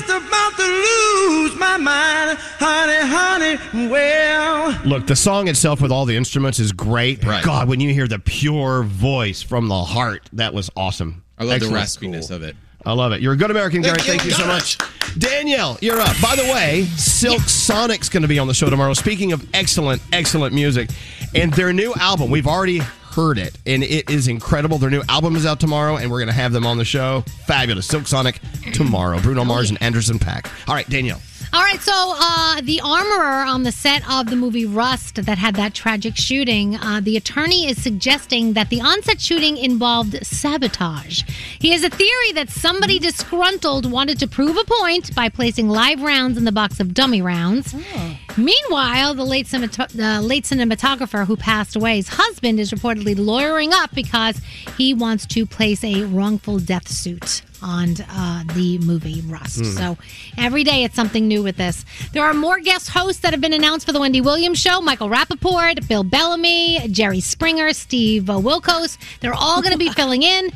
just about to lose my mind, honey, honey. Well, Look, the song itself with all the instruments is great. Right. God, when you hear the pure voice from the heart, that was awesome. I love Excellent. the raspiness of it. I love it. You're a good American, Gary. Thank Thank you. you so much. Danielle, you're up. By the way, Silk Sonic's going to be on the show tomorrow. Speaking of excellent, excellent music, and their new album, we've already heard it, and it is incredible. Their new album is out tomorrow, and we're going to have them on the show. Fabulous. Silk Sonic tomorrow. Bruno oh, Mars and Anderson .Paak. All right, Danielle. All right, so uh, the armorer on the set of the movie Rust that had that tragic shooting, uh, the attorney is suggesting that the onset shooting involved sabotage. He has a theory that somebody disgruntled wanted to prove a point by placing live rounds in the box of dummy rounds. Meanwhile, the late, cinemat- the late cinematographer who passed away's husband is reportedly lawyering up because he wants to place a wrongful death suit on uh, the movie Rust. Hmm. So every day it's something new with this. There are more guest hosts that have been announced for the Wendy Williams show Michael Rapaport, Bill Bellamy, Jerry Springer, Steve Wilkos. They're all going to be filling in.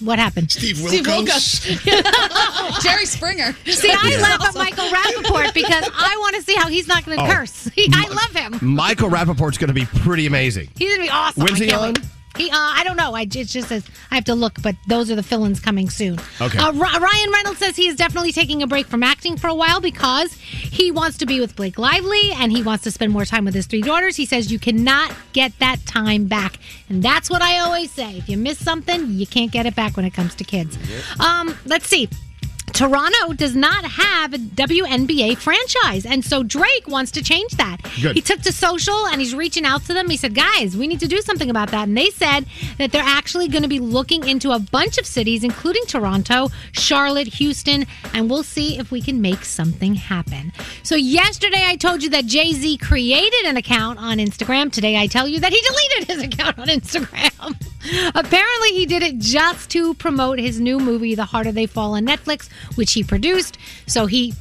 What happened? Steve Steve Wilkos. Jerry Springer. See, I laugh at Michael Rapaport because I want to see how he's not going to Oh. curse. I love him. Michael Rapaport's going to be pretty amazing. He's gonna be awesome. When's I he on? wait. He, uh, I don't know. I it just says I have to look, but those are the fill-ins coming soon. Okay. Uh, Ry- Ryan Reynolds says he is definitely taking a break from acting for a while because he wants to be with Blake Lively and he wants to spend more time with his three daughters. He says you cannot get that time back, and that's what I always say. If you miss something, you can't get it back when it comes to kids. Um, let's see. Toronto does not have a WNBA franchise, and so Drake wants to change that. Good. He took to social and he's reaching out to them. He said, "Guys, we need to do something about that." And they said that they're actually going to be looking into a bunch of cities, including Toronto, Charlotte, Houston, and we'll see if we can make something happen. So yesterday I told you that Jay Z created an account on Instagram. Today I tell you that he deleted his account on Instagram. Apparently, he did it just to promote his new movie, The Harder They Fall, on Netflix, which he produced. So he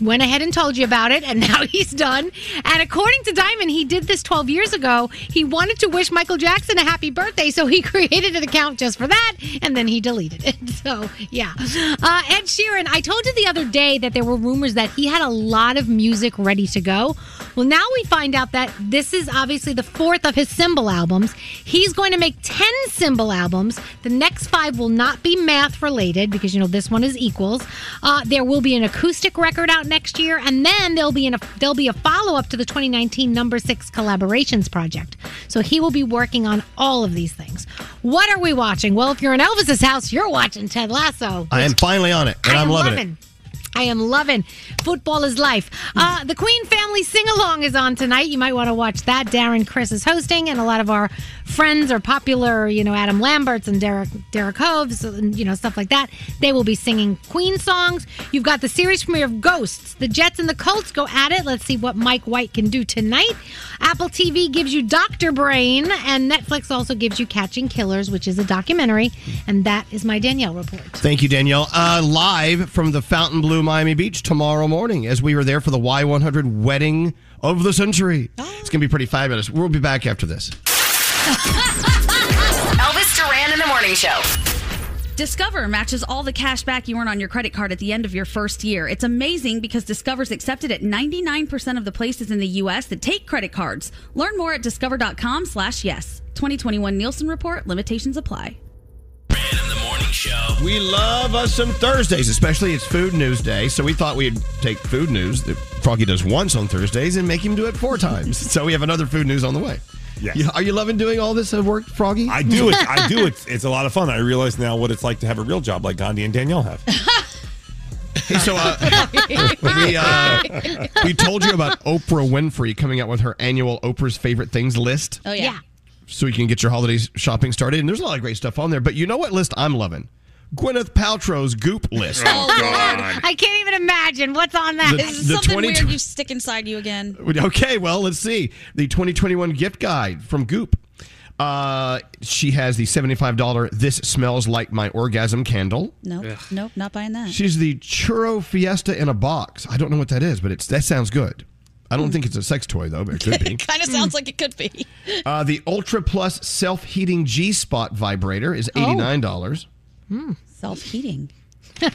went ahead and told you about it, and now he's done. And according to Diamond, he did this 12 years ago. He wanted to wish Michael Jackson a happy birthday, so he created an account just for that, and then he deleted it. So, yeah. Uh, Ed Sheeran, I told you the other day that there were rumors that he had a lot of music ready to go. Well, now we find out that this is obviously the fourth of his symbol albums. He's going to make 10 symbol albums. The next five will not be math related because, you know, this one is equals. Uh, there will be an acoustic record out next year, and then there'll be an, there'll be a follow up to the 2019 Number Six Collaborations project. So he will be working on all of these things. What are we watching? Well, if you're in Elvis's house, you're watching Ted Lasso. I am finally on it, and I'm am loving, loving. it. I am loving Football is Life. Uh, the Queen Family Sing Along is on tonight. You might want to watch that. Darren Criss is hosting, and a lot of our friends are popular, you know, Adam Lamberts and Derek Derek Hoves, and, you know, stuff like that. They will be singing Queen songs. You've got the series premiere of Ghosts. The Jets and the Colts go at it. Let's see what Mike White can do tonight. Apple TV gives you Dr. Brain, and Netflix also gives you Catching Killers, which is a documentary. And that is my Danielle report. Thank you, Danielle. Uh, live from the Fontainebleau Miami Beach tomorrow morning as we were there for the Y100 wedding of the century. It's going to be pretty fabulous. We'll be back after this. Elvis Duran in the morning show. Discover matches all the cash back you earn on your credit card at the end of your first year. It's amazing because Discover's accepted at 99% of the places in the U.S. that take credit cards. Learn more at discover.com slash yes. 2021 Nielsen Report. Limitations apply. Show. We love us some Thursdays, especially it's Food News Day. So we thought we'd take food news that Froggy does once on Thursdays and make him do it four times. so we have another food news on the way. Yes. You- are you loving doing all this at work, Froggy? I do it. I do it. It's a lot of fun. I realize now what it's like to have a real job like Gandhi and Danielle have. Hey, so uh, we uh, we told you about Oprah Winfrey coming out with her annual Oprah's favorite things list. Oh, yeah. So you can get your holiday shopping started. And there's a lot of great stuff on there. But you know what list I'm loving? Gwyneth Paltrow's Goop list. Oh, God. I can't even imagine what's on that. The- Is the something 20 weird you stick inside you again? Okay, well, let's see. The 2021 gift guide from Goop. Uh, she has the $75 This Smells Like My Orgasm candle. Nope. Nope. Not buying that. She's the Churro Fiesta in a box. I don't know what that is, but it's that sounds good. I don't think it's a sex toy, though, but it could be. kind of sounds like it could be. Uh, the Ultra Plus self heating G Spot vibrator is $89. Self heating.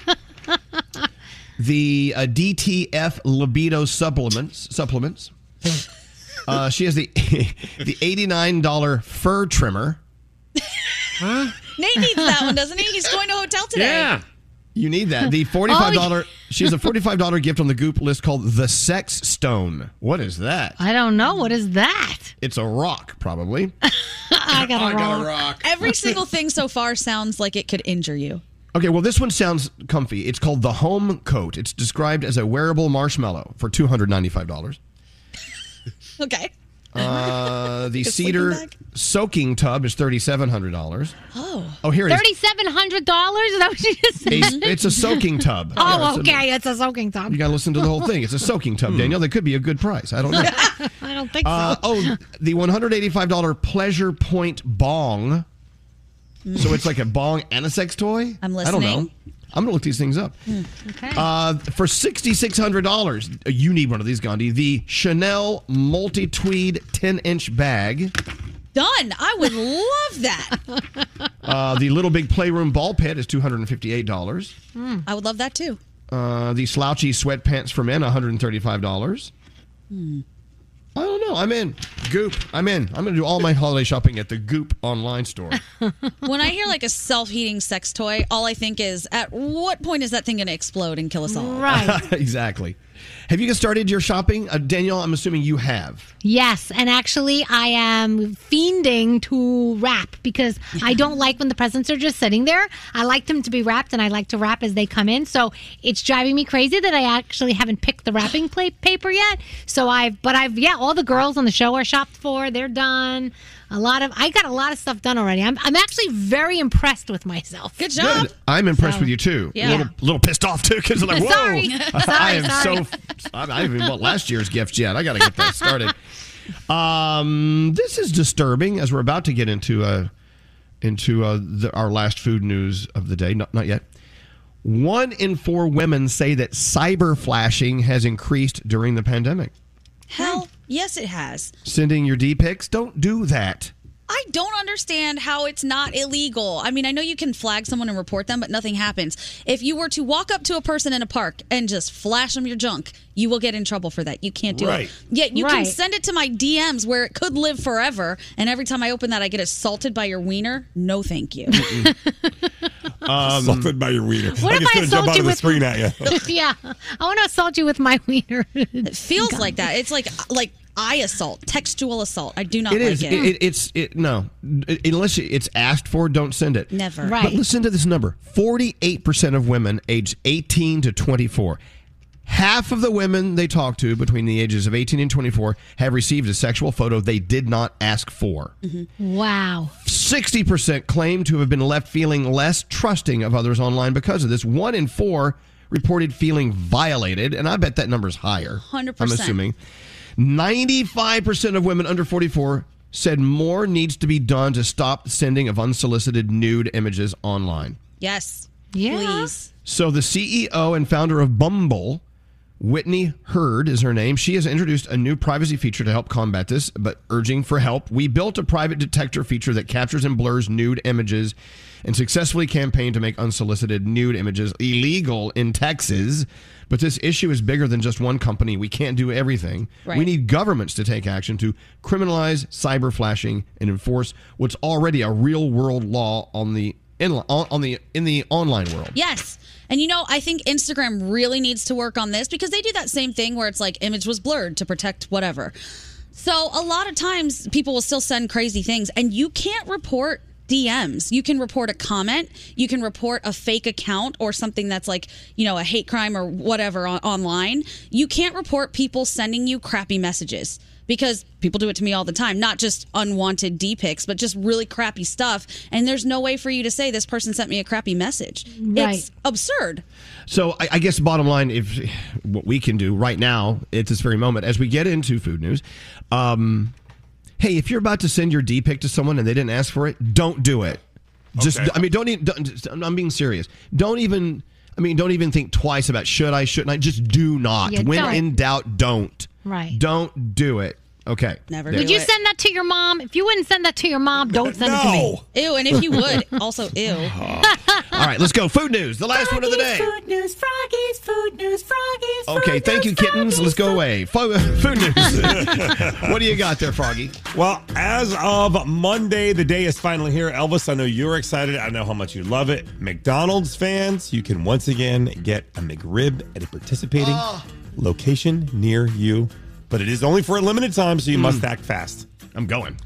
The uh, DTF libido supplements supplements. Uh, she has the the eighty nine dollar fur trimmer. Nate needs that one, doesn't he? He's going to a hotel today. You need that. The forty-five oh, dollar. She has a forty five dollar gift on the Goop list called the Sex Stone. What is that? I don't know. What is that? It's a rock, probably. I got a rock. Every single thing so far sounds like it could injure you. Okay, well, this one sounds comfy. It's called the Home Coat. It's described as a wearable marshmallow for two hundred ninety five dollars. Okay. Uh, the a cedar soaking tub is thirty seven hundred dollars. Oh. Oh, here it is. Thirty-seven hundred dollars. Is that what you just said? A- it's a soaking tub. Yeah, Oh, it's a- okay. It's a soaking tub. You got to listen to the whole thing. It's a soaking tub, Danielle. That could be a good price. I don't know. I don't think so. Uh, oh, the $185 Pleasure Point Bong. So it's like a bong and a sex toy? I'm listening. I don't know. I'm going to look these things up. Okay. Uh, for $6,600, uh, you need one of these, Gandhi. The Chanel multi tweed 10 inch bag. Done. I would love that. Uh, the Little Big Playroom ball pit is $258. I would love that too. Uh, the slouchy sweatpants for men, $135. Hmm. I don't know. I'm in. Goop. I'm in. I'm going to do all my holiday shopping at the Goop online store. when I hear like a self heating sex toy, all I think is at what point is that thing going to explode and kill us all? Right. exactly. Have you started your shopping, uh, Danielle? I'm assuming you have. Yes, and actually, I am fiending to wrap because I don't like when the presents are just sitting there. I like them to be wrapped, and I like to wrap as they come in. So it's driving me crazy that I actually haven't picked the wrapping paper yet. So I've, but I've, yeah, all the girls on the show are shopped for. They're done. A lot of, I got a lot of stuff done already. I'm, I'm actually very impressed with myself. Good Good. I'm impressed So, with you too. yeah. A little, little pissed off too because I'm like, whoa. Sorry. I am sorry. so. I I haven't even bought last year's gift yet. I got to get that started. Um, this is disturbing as we're about to get into uh, into uh, the, our last food news of the day. Not, not yet. One in four women say that cyber flashing has increased during the pandemic. Hell, yes, it has. Sending your D pics, don't do that. I don't understand how it's not illegal. I mean, I know you can flag someone and report them, but nothing happens. If you were to walk up to a person in a park and just flash them your junk, you will get in trouble for that. You can't do Right. it. Yet you can send it to my DMs where it could live forever, and every time I open that, I get assaulted by your wiener. No, thank you. Um, assaulted by your wiener. What like if it's I gonna jump assault out you of the with- screen at you. yeah, I want to assault you with my wiener. It feels like that. It's like like eye assault, textual assault. I do not It like is. it. It, it- it's. It, no, unless it's asked for, don't send it. Never. But Right. listen to this number: forty-eight percent of women aged eighteen to twenty-four. Half of the women they talk to between the ages of 18 and 24 have received a sexual photo they did not ask for. Mm-hmm. Wow. 60% claim to have been left feeling less trusting of others online because of this. One in four reported feeling violated, and I bet that number's higher. 100%. I'm assuming. 95% of women under 44 said more needs to be done to stop sending of unsolicited nude images online. yes. Yeah. Please. So the CEO and founder of Bumble, Whitney Herd is her name. She has introduced a new privacy feature to help combat this, but urging for help. We built a private detector feature that captures and blurs nude images and successfully campaigned to make unsolicited nude images illegal in Texas. But this issue is bigger than just one company. We can't do everything. Right. We need governments to take action to criminalize cyber flashing and enforce what's already a real world law on the in, on, on the in the online world. Yes. And you know, I think Instagram really needs to work on this because they do that same thing where it's like image was blurred to protect whatever. So a lot of times people will still send crazy things and you can't report DMs. You can report a comment, you can report a fake account or something that's like, you know, a hate crime or whatever on- online. You can't report people sending you crappy messages because people do it to me all the time, not just unwanted D pics, but just really crappy stuff. And there's no way for you to say this person sent me a crappy message. Right. It's absurd. So I, I guess bottom line, if what we can do right now at this very moment, as we get into food news, um, hey, if you're about to send your D pic to someone and they didn't ask for it, don't do it. Just, Okay. I mean, don't even. Don't, I'm being serious. Don't even. I mean, don't even think twice about should I, shouldn't I. Just do not. Yeah, when don't. in doubt, don't. Right. Don't do it. Okay. Never Would you send that to your mom? If you wouldn't send that to your mom, don't send it to me. Ew, and if you would, also ew. All right, let's go. Food news. The last one of the day. Food news, Froggies, food news, Froggies. Okay, thank you, kittens. Let's go away. Fo- Food news. what do you got there, Froggy? Well, as of Monday, the day is finally here. Elvis, I know you're excited. I know how much you love it. McDonald's fans, you can once again get a McRib at a participating Oh. location near you, but it is only for a limited time, so you must Hmm. act fast. I'm going.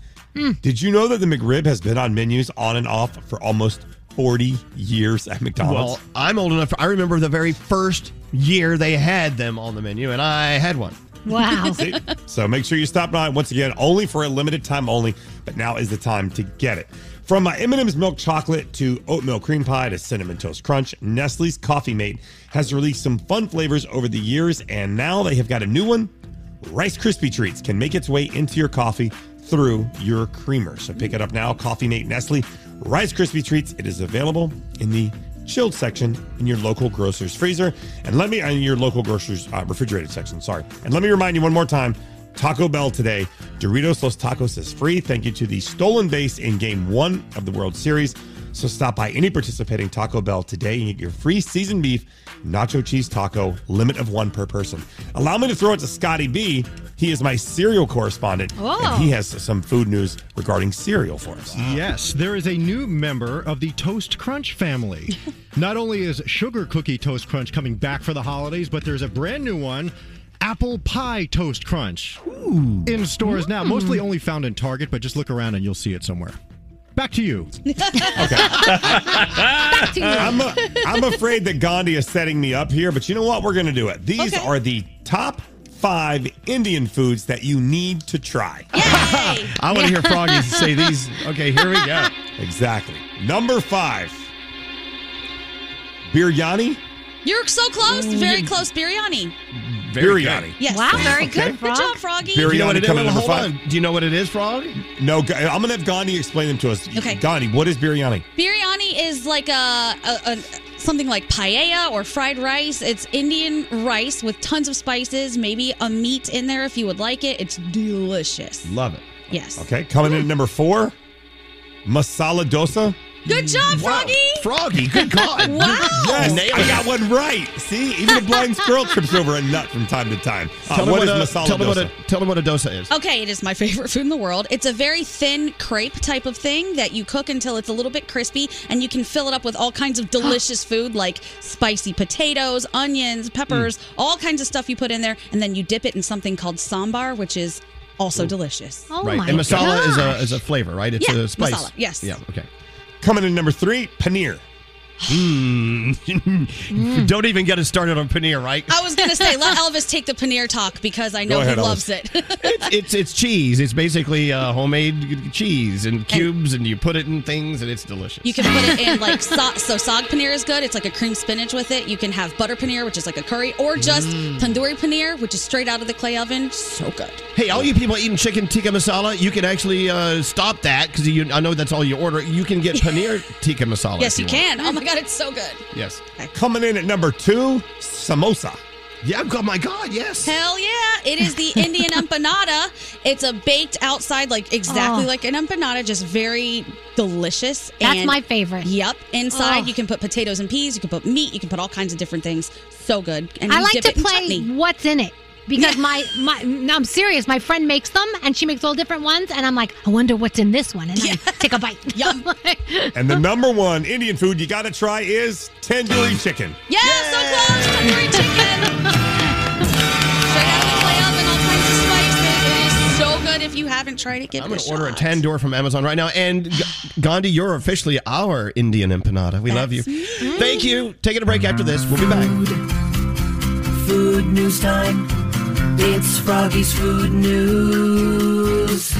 Did you know that the McRib has been on menus on and off for almost 40 years at McDonald's? Well, I'm old enough. I remember the very first year they had them on the menu, and I had one. Wow. See? So make sure you stop by once again, only for a limited time only. But now is the time to get it. From my M&M's milk chocolate to oatmeal cream pie to cinnamon toast crunch, Nestle's Coffee Mate has released some fun flavors over the years, and now they have got a new one. Rice Krispie treats can make its way into your coffee through your creamer. So pick it up now. Coffee Mate Nestle Rice Krispie treats. It is available in the chilled section in your local grocer's freezer, and let me in your local grocer's uh, refrigerated section. Sorry, and let me remind you one more time. Taco Bell today. Doritos Los Tacos is free. Thank you to the stolen base in Game One of the World Series. So stop by any participating Taco Bell today and get your free seasoned beef nacho cheese taco, limit of one per person. Allow me to throw it to Scotty B. He is my cereal correspondent, Oh. and he has some food news regarding cereal for us. Yes, there is a new member of the Toast Crunch family. Not only is Sugar Cookie Toast Crunch coming back for the holidays, but there's a brand new one. Apple Pie Toast Crunch. In stores now, mostly mm. only found in Target, but just look around and you'll see it somewhere. Back to you. Okay. I'm, a, I'm afraid that Gandhi is setting me up here, but you know what? We're going to do it. These are the top five Indian foods that you need to try. I want to hear Froggy say these. Okay, here we go. Exactly. Number five, biryani. You're so close. Very mm. close. Biryani. Biryani. Yes. Wow, very Okay. good, Good job, Froggy. Biryani You know what it is? coming in number Hold five. on. Do you know what it is, Frog? No, Ga- I'm going to have Gandhi explain them to us. Okay. Gandhi, what is biryani? Biryani is like a, a, a something like paella or fried rice. It's Indian rice with tons of spices, maybe a meat in there if you would like it. It's delicious. Love it. Yes. Okay, coming in at number four, masala dosa. Good job, Wow. Froggy. Froggy, good God. Wow. Yes, I got one right. See, even a blind squirrel trips over a nut from time to time. Uh, Tell them what is a, masala tell them what a tell them what a dosa is. Okay, it is my favorite food in the world. It's a very thin crepe type of thing that you cook until it's a little bit crispy, and you can fill it up with all kinds of delicious food like spicy potatoes, onions, peppers, Mm. all kinds of stuff you put in there, and then you dip it in something called sambar, which is also delicious. Oh right. my and masala is a is a flavor, right? It's Yeah, a spice. masala, yes. Yeah. Okay. Coming in number three, paneer. Mm. Don't even get us started on paneer, right? I was gonna say let Elvis take the paneer talk because I know ahead, he Elvis. loves it. it's, it's it's cheese. It's basically uh, homemade cheese in cubes, and you put it in things, and it's delicious. You can put it in like so, so sag paneer is good. It's like a cream spinach with it. You can have butter paneer, which is like a curry, or just Mm. tandoori paneer, which is straight out of the clay oven. So good. Hey, all you people eating chicken tikka masala, you can actually uh, stop that because I know that's all you order. You can get paneer tikka masala. yes, you want. can. Oh my god, it's so good. Yes. Coming in at number two, samosa. Yeah, oh my God, yes. Hell yeah! It is the Indian empanada. It's a baked outside, like exactly Oh. like an empanada, just very delicious. That's And- my favorite. Yep. Inside, Oh. you can put potatoes and peas. You can put meat. You can put all kinds of different things. So good. And I like to play chutney. what's in it because my my no, I'm serious. My friend makes them and she makes all different ones, and I'm like, I wonder what's in this one, and I take a bite. Yum. And the number one Indian food you got to try is tandoori chicken. Yeah, so close. Tandoori chicken. Straight out of the clay oven, all kinds of spices. It is so good. If you haven't tried it, give I'm it going to order a shot. tandoor from Amazon right now. And G- Gandhi, you're officially our Indian empanada. We love you. Thank you. Taking a break after this. We'll be back. Food news time. It's Froggy's Food News.